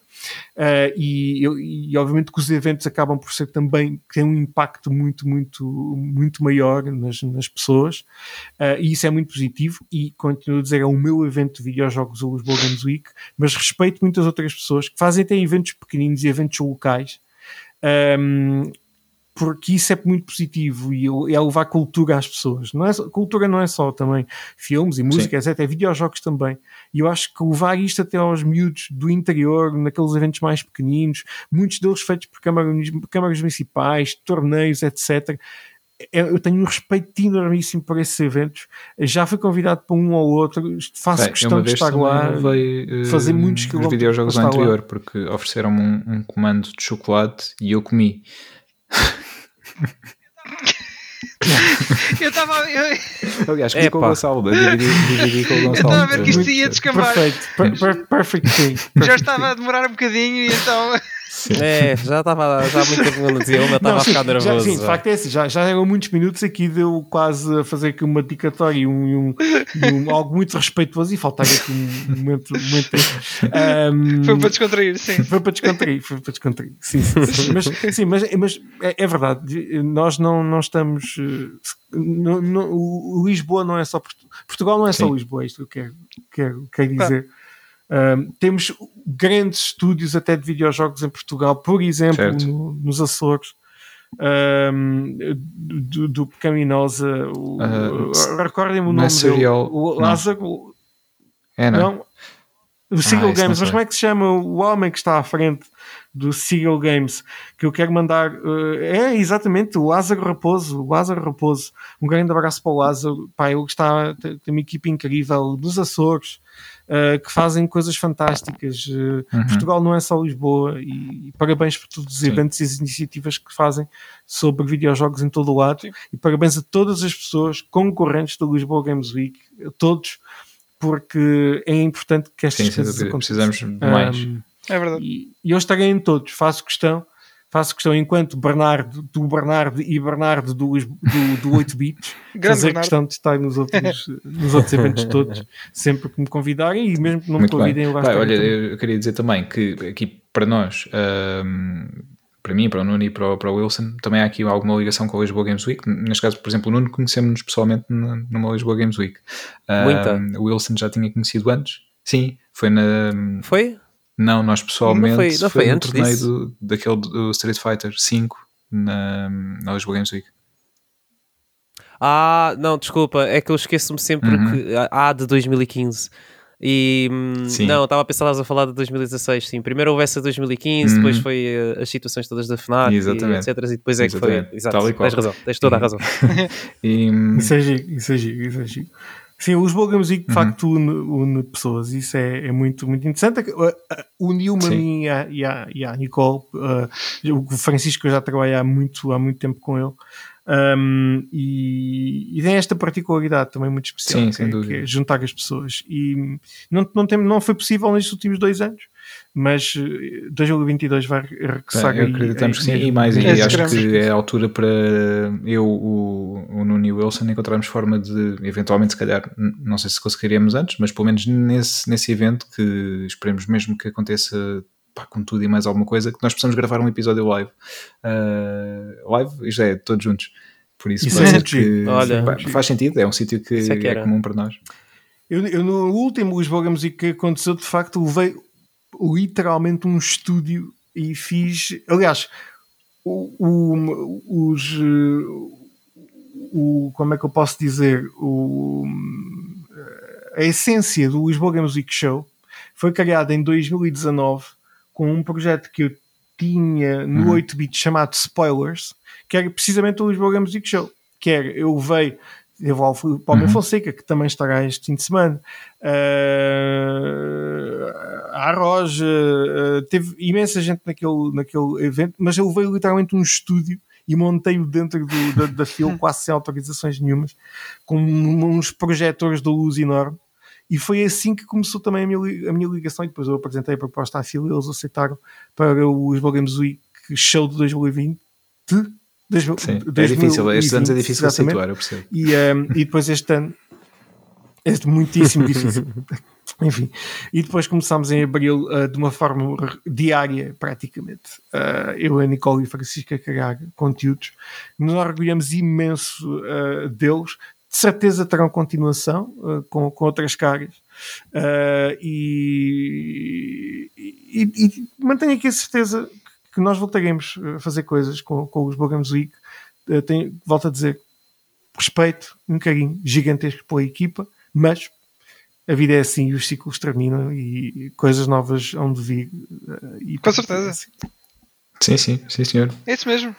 Uh, e, e, obviamente que os eventos acabam por ser também têm um impacto muito, muito, muito maior nas, nas pessoas, uh, e isso é muito positivo. E continuo a dizer, é o meu evento de videojogos, o Lisboa Games Week, mas respeito muitas outras pessoas que fazem até eventos pequeninos e eventos locais. Um, porque isso é muito positivo e é levar cultura às pessoas. Não é, cultura não é só também filmes e música, Sim. etc. É videojogos também. E eu acho que levar isto até aos miúdos do interior, naqueles eventos mais pequeninos, muitos deles feitos por câmaras, câmaras municipais, torneios, etc. É, eu tenho um respeito enormíssimo por esses eventos. Já fui convidado para um ou outro, faço Bem, questão de estar lá, veio, fazer muitos quilómetros. videojogos anterior, lá. porque ofereceram-me um, um comando de chocolate e eu comi. eu estava. Eu... Aliás, que com o Gonçalo, dividi, dividi com o Gonçalo. Eu estava a ver que isto ia descambar. Perfeito, per, per, perfect thing. Já estava a demorar um bocadinho e então. É, já estava já há muito tempo não dizia uma, estava a ficar nervoso. Já, sim, de facto é assim, já, já eram muitos minutos aqui, deu quase a fazer aqui uma dicatória e um, um, um, algo muito respeitoso e faltava aqui um momento. Um momento um, foi para descontrair, sim. Foi para descontrair, foi para descontrair, sim, sim, sim. Mas, sim, mas, mas é, é, verdade, nós não, não estamos. No, no, o Lisboa não é só Portugal, não é só. Lisboa, é isto que eu quero, quero, quero dizer. Um, temos grandes estúdios até de videojogos em Portugal, por exemplo, no, nos Açores. Um, do, do Pecaminosa, o, uh, recordem-me o nome dele, o Lázaro. É, não? não? O Seagull ah, Games, mas como é que se chama o homem que está à frente do Seagull Games? Que eu quero mandar. Uh, é exatamente o Lázaro Raposo. O Lázaro Raposo. Um grande abraço para o Lázaro. Pá, ele está, tem uma equipe incrível dos Açores uh, que fazem coisas fantásticas. Uh, uhum. Portugal não é só Lisboa e, e parabéns por todos os Sim. eventos e as iniciativas que fazem sobre videojogos em todo o lado Sim. e parabéns a todas as pessoas concorrentes do Lisboa Games Week, a todos porque é importante que estas sim, coisas sim, precisamos de mais. Um, é verdade. E, e eu estarei em todos, faço questão faço questão, enquanto Bernardo, do Bernardo e Bernardo do, do, do 8 bits, fazer Bernardo. questão de estar nos outros, nos outros eventos todos, sempre que me convidarem e mesmo que não Muito me convidem, eu Olha, eu queria dizer também que aqui para nós, um, para mim, para o Nuno e para o, para o Wilson, também há aqui alguma ligação com a Lisboa Games Week. Neste caso, por exemplo, o Nuno conhecemos-nos pessoalmente numa Lisboa Games Week. Um, o Wilson já tinha conhecido antes. Sim, foi na. Foi? Não, nós pessoalmente não foi, não foi, foi antes no torneio disso? do, daquele do Street Fighter 5 na, na Lisboa Games Week. Ah, não, desculpa, é que eu esqueço-me sempre Uhum. que há de 2015. E hum, Sim. não, estava a pensar estavas a falar de 2016, sim. Primeiro houve essa de 2015, depois Uhum. foi eh, as situações todas da FNAC, e Exatamente. etc. E depois é que foi. Exato, e tens razão, tens toda a razão. E, Isso é giro, isso é giro, isso é giro. Sim, os Week de Uhum. facto une, une pessoas, isso é, é muito, muito interessante. Uniu-me a mim e à, e à, e à Nicole, uh, o Francisco eu já trabalho há muito, há muito tempo com ele. Um, e, e tem esta particularidade também muito especial, Sim, que, é, que é juntar as pessoas. E não, não, tem, não foi possível nestes últimos dois anos, mas uh, 2022 vai regressar acreditamos que sim, e mais, e acho que é a altura para eu, o, o Nuno e o Wilson encontrarmos forma de, eventualmente, se calhar, não sei se conseguiríamos antes, mas pelo menos nesse, nesse evento, que esperemos mesmo que aconteça pá, com tudo e mais alguma coisa, que nós possamos gravar um episódio live. Uh, live, isto é, todos juntos. Por isso, Isso é que Olha. pá, faz sentido, é um sítio que é que é comum para nós. Eu, eu no último Lisboa Week que aconteceu, de facto, levei literalmente um estúdio e fiz. Aliás, o, o- os. eh, O, como é que eu posso dizer? O, a essência do Lisboa Week Show foi criada em 2019 com um projeto que eu tinha no Uhum. 8-bit chamado Spoilers, que era precisamente o Lisboa Week Show. Que era, eu levei eu vou ao Palme Uhum. Fonseca, que também estará este fim de semana. Uh, a Roja, uh, teve imensa gente naquele, naquele evento, mas eu levei literalmente um estúdio e montei-o dentro do, da, da fila, quase sem autorizações nenhumas, com uns projetores de luz enorme. E foi assim que começou também a minha, a minha ligação. E depois eu apresentei a proposta à fila e eles aceitaram para o Lisboa Games Week Show de 2020. De, Sim, é difícil, estes anos é difícil exatamente. situar, eu percebo. E, um, e depois este ano é muitíssimo difícil. Enfim, e depois começámos em abril uh, de uma forma diária, praticamente. Uh, eu, a Nicole e a Francisca a criar conteúdos. Nos orgulhamos imenso uh, deles. De certeza terão continuação com, com outras caras. E, e, e mantenho aqui a certeza que nós voltaremos a fazer coisas com, com os Week. Uh, tenho, volto a dizer, respeito, um carinho gigantesco pela equipa, mas a vida é assim e os ciclos terminam e coisas novas hão de vir. eh, E Com certeza. assim. Sim, sim, sim, senhor. É isso mesmo.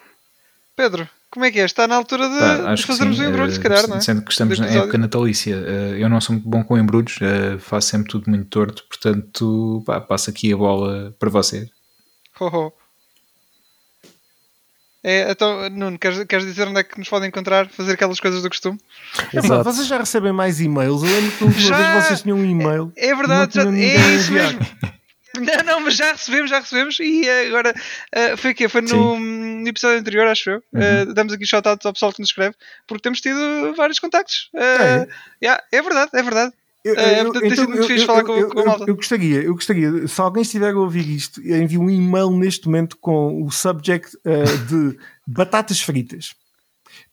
Pedro, como é que é? Está na altura de, Pá, de fazermos sim, um embrulho, eh, se calhar, não é? Sendo que estamos na época natalícia, eh, eu não sou muito bom com embrulhos, eh, faço sempre tudo muito torto, portanto, pá, passo aqui a bola para você. Ho, ho. É, então, Nuno, queres, queres dizer onde é que nos podem encontrar? Fazer aquelas coisas do costume? É verdade, Exato. vocês já recebem mais e-mails. Eu lembro que uma vez vocês tinham um e-mail. É verdade, Não já, é isso mesmo. Não, não, mas já recebemos, já recebemos e eh, agora eh, foi o quê? Foi no, no episódio anterior, acho eu. Eh, damos aqui shoutouts ao pessoal que nos escreve, porque temos tido vários contactos. Eh, É? yeah, é verdade, é verdade. Eu, É, eu- portanto, tem sido muito eu- fixe eu- falar eu- com- eu- com a malta. eu gostaria, eu gostaria, se alguém estiver a ouvir isto, envie um e-mail neste momento com o subject eh, de batatas fritas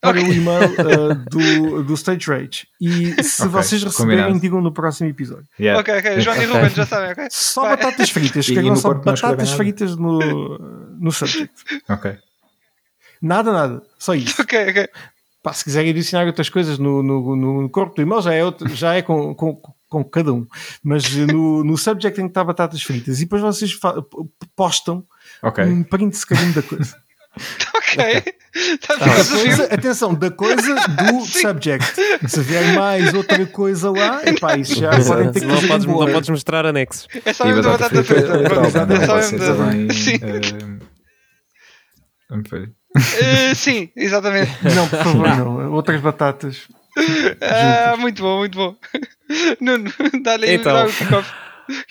para Ok. o e-mail eh, do, do Stage Rage. E se Ok, vocês receberem, combinado. digam no próximo episódio. Yeah. Ok, ok. João e Ok. Ruben já sabem, ok? Só Vai. batatas fritas, E- escrevam e no só batatas fritas no, no subject. Ok. Nada, nada, só isso. Ok, ok. Pá, se quiserem adicionar outras coisas no, no, no corpo do e-mail, já é, outro- já é com, com, com cada um. Mas no, no subject tem que estar batatas fritas. E depois vocês postam Ok. um print screen da coisa. Ok. Da ficar desafio. coisa atenção, da coisa do Sim. subject. Se vier mais outra coisa lá, epá, isso já podem ter que não, podes, não podes mostrar anexos. É só mesmo da batata frita, é só mesmo da-. Sim. eh, Eh, sim, exatamente. Não, por favor, não. Outras batatas. ah, muito bom, muito bom. Nuno, dá-lhe aí então, o kickoff.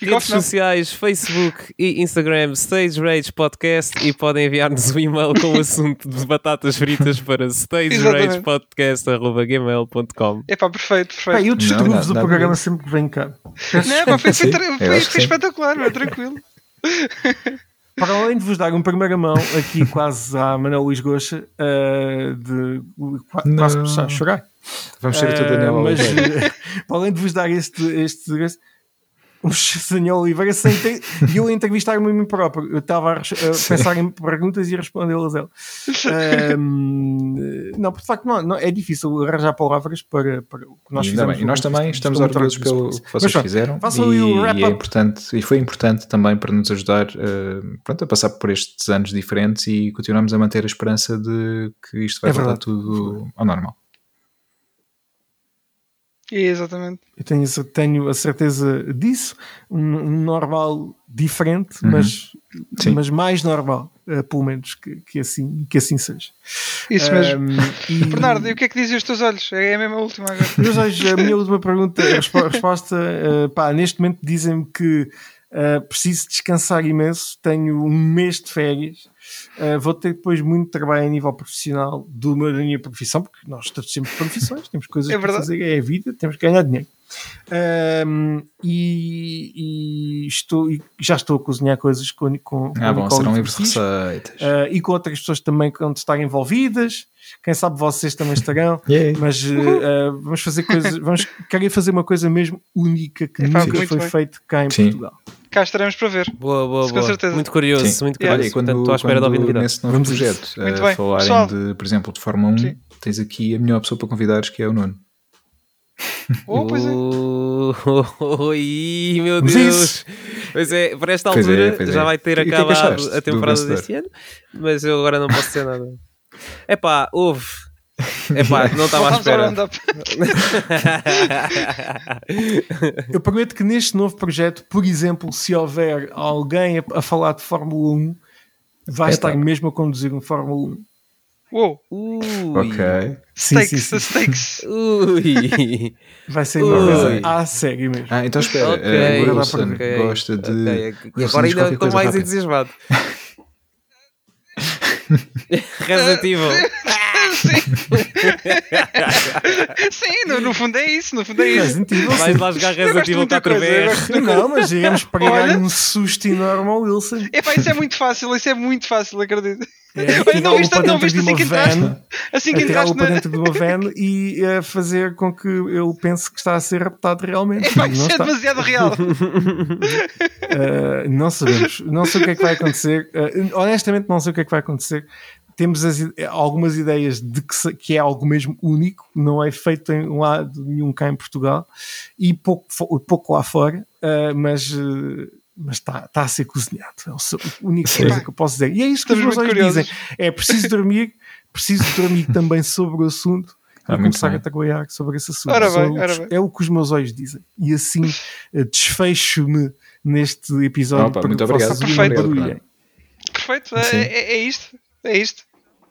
Redes sociais, Facebook e Instagram, Stage Rage Podcast e podem enviar-nos um e-mail com o assunto de batatas fritas para stageragepodcast.gmail.com Epá, perfeito, perfeito. Pá, eu distribuo-vos o programa sempre que vem cá. Não, pá, foi, foi, foi, foi espetacular, meu, tranquilo. Para além de vos dar um primeira mão aqui quase à Manuel Luís Goxa uh, de quase começar a chorar. Vamos ser uh, o Daniel mas, para além de vos dar este, este, este o Daniel Oliveira sem ter, e eu a entrevistar-me a mim próprio. Eu estava a, a pensar em perguntas e a respondê-las ele. Um, não, de facto, não, não, é difícil arranjar palavras para, para o que nós e fizemos. E nós também estamos orgulhosos pelo que vocês Mas, fizeram. E, e, é importante, e foi importante também para nos ajudar uh, pronto, a passar por estes anos diferentes e continuamos a manter a esperança de que isto vai é voltar tudo ao normal. Exatamente. Eu tenho, tenho a certeza disso. Um, um normal diferente, uhum. mas, mas mais normal, uh, pelo menos que, que, assim, que assim seja. Isso mesmo. Um, e... Bernardo, e o que é que dizem os teus olhos? É a mesma última agora. Meus olhos, a minha última pergunta, a resposta, uh, pá, neste momento dizem-me que uh, preciso descansar imenso, tenho um mês de férias Uh, vou ter depois muito trabalho a nível profissional do meu, da minha profissão, porque nós todos temos profissões, temos coisas é para fazer, é a vida, temos que ganhar dinheiro. Um, e, e, estou, e já estou a cozinhar coisas com, com, ah, com bom, serão livros de receitas uh, e com outras pessoas também que vão estar envolvidas. Quem sabe vocês também estarão, yeah. mas uh, vamos fazer coisas, vamos querer fazer uma coisa mesmo única que é, nunca foi feita cá em Sim. Portugal cá estaremos para ver. Boa, boa, boa. Com certeza. Muito curioso, Sim. muito curioso. Olha, quando, Portanto, estou à espera de ouvir novidades. Nesse novo projeto, muito uh, bem. falarem Pessoal. de, por exemplo, de Fórmula 1, Sim. tens aqui a melhor pessoa para convidares, que é o Nuno. Oh, pois é. Oi, meu Deus! Pois é, para esta pois altura é, é. já vai ter e acabado é que a temporada deste ano, mas eu agora não posso dizer nada. É pá, houve Epá, não estava à espera. Eu prometo que neste novo projeto, por exemplo, se houver alguém a, a falar de Fórmula 1, vai Epa. estar mesmo a conduzir um Fórmula 1. Uou! Ui. Ok. Stakes, sim, sim, stakes. Ui. Vai ser uma coisa à série mesmo. Ah, então espera. Okay. Uh, Wilson okay. gosta de. Okay. E agora ainda estou mais rápido. entusiasmado. Evil. Sim. Sim, no, no, fundo é isso. No fundo é isso. Vais lá jogar Resident Evil 4 vezes. Não, mas iremos pegar um susto enorme ao Wilson. Epá, isso é muito fácil. Isso é muito fácil, acredito. É, não viste, não viste assim que entraste, assim que entraste para dentro de uma van e uh, fazer com que eu pense que está a ser raptado realmente. Epá, isso é demasiado real. uh, não sabemos. Não sei o que é que vai acontecer. Uh, honestamente, não sei o que é que vai acontecer temos as, algumas ideias de que, que, é algo mesmo único, não é feito em lado nenhum cá em Portugal e pouco, pouco lá fora, uh, mas uh, mas está tá a ser cozinhado. É a única coisa que eu posso dizer. E é isso que Estamos os meus olhos dizem: é preciso dormir, preciso dormir também sobre o assunto. Ah, e começar bem. a trabalhar sobre esse assunto. Ora bem, ora bem. É o que os meus olhos dizem. E assim uh, desfecho-me neste episódio. Opa, muito obrigado. Perfeito. Perfeito. É, é, é isto. É isto.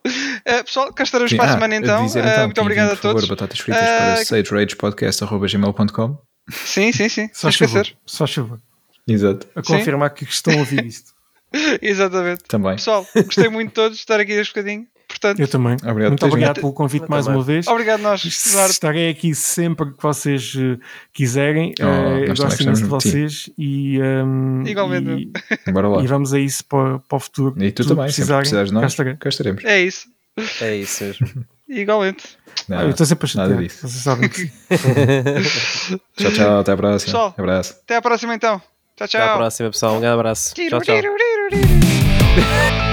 Uh, pessoal, cá estaremos Sim, para a semana então. Dizer, então uh, muito obrigado a todos. Por favor, batatas fritas uh, para sageragepodcast.gmail.com Sim, sim, sim. Só esquecer. Só chuva. Exato. A confirmar sim. que estão a ouvir isto. Exatamente. Também. Pessoal, gostei muito de todos de estar aqui este bocadinho. Portanto, eu também. Obrigado Muito obrigado pelo convite mais uma vez. Obrigado nós. Estarei aqui sempre que vocês uh, quiserem. Oh, uh, eu gosto imenso de vocês e, um, Igualmente. E, Bora lá. e vamos a isso para, para o futuro. E tu também, se precisares de nós, cá, cá estaremos. É isso. É isso mesmo. Igualmente. Não, eu estou sempre a chatear. Nada disso. Vocês sabem tchau, tchau. Até a próxima. Pessoal, abraço. Até a próxima então. Tchau, tchau. Até a próxima, pessoal. Um grande abraço. Tchau, tchau.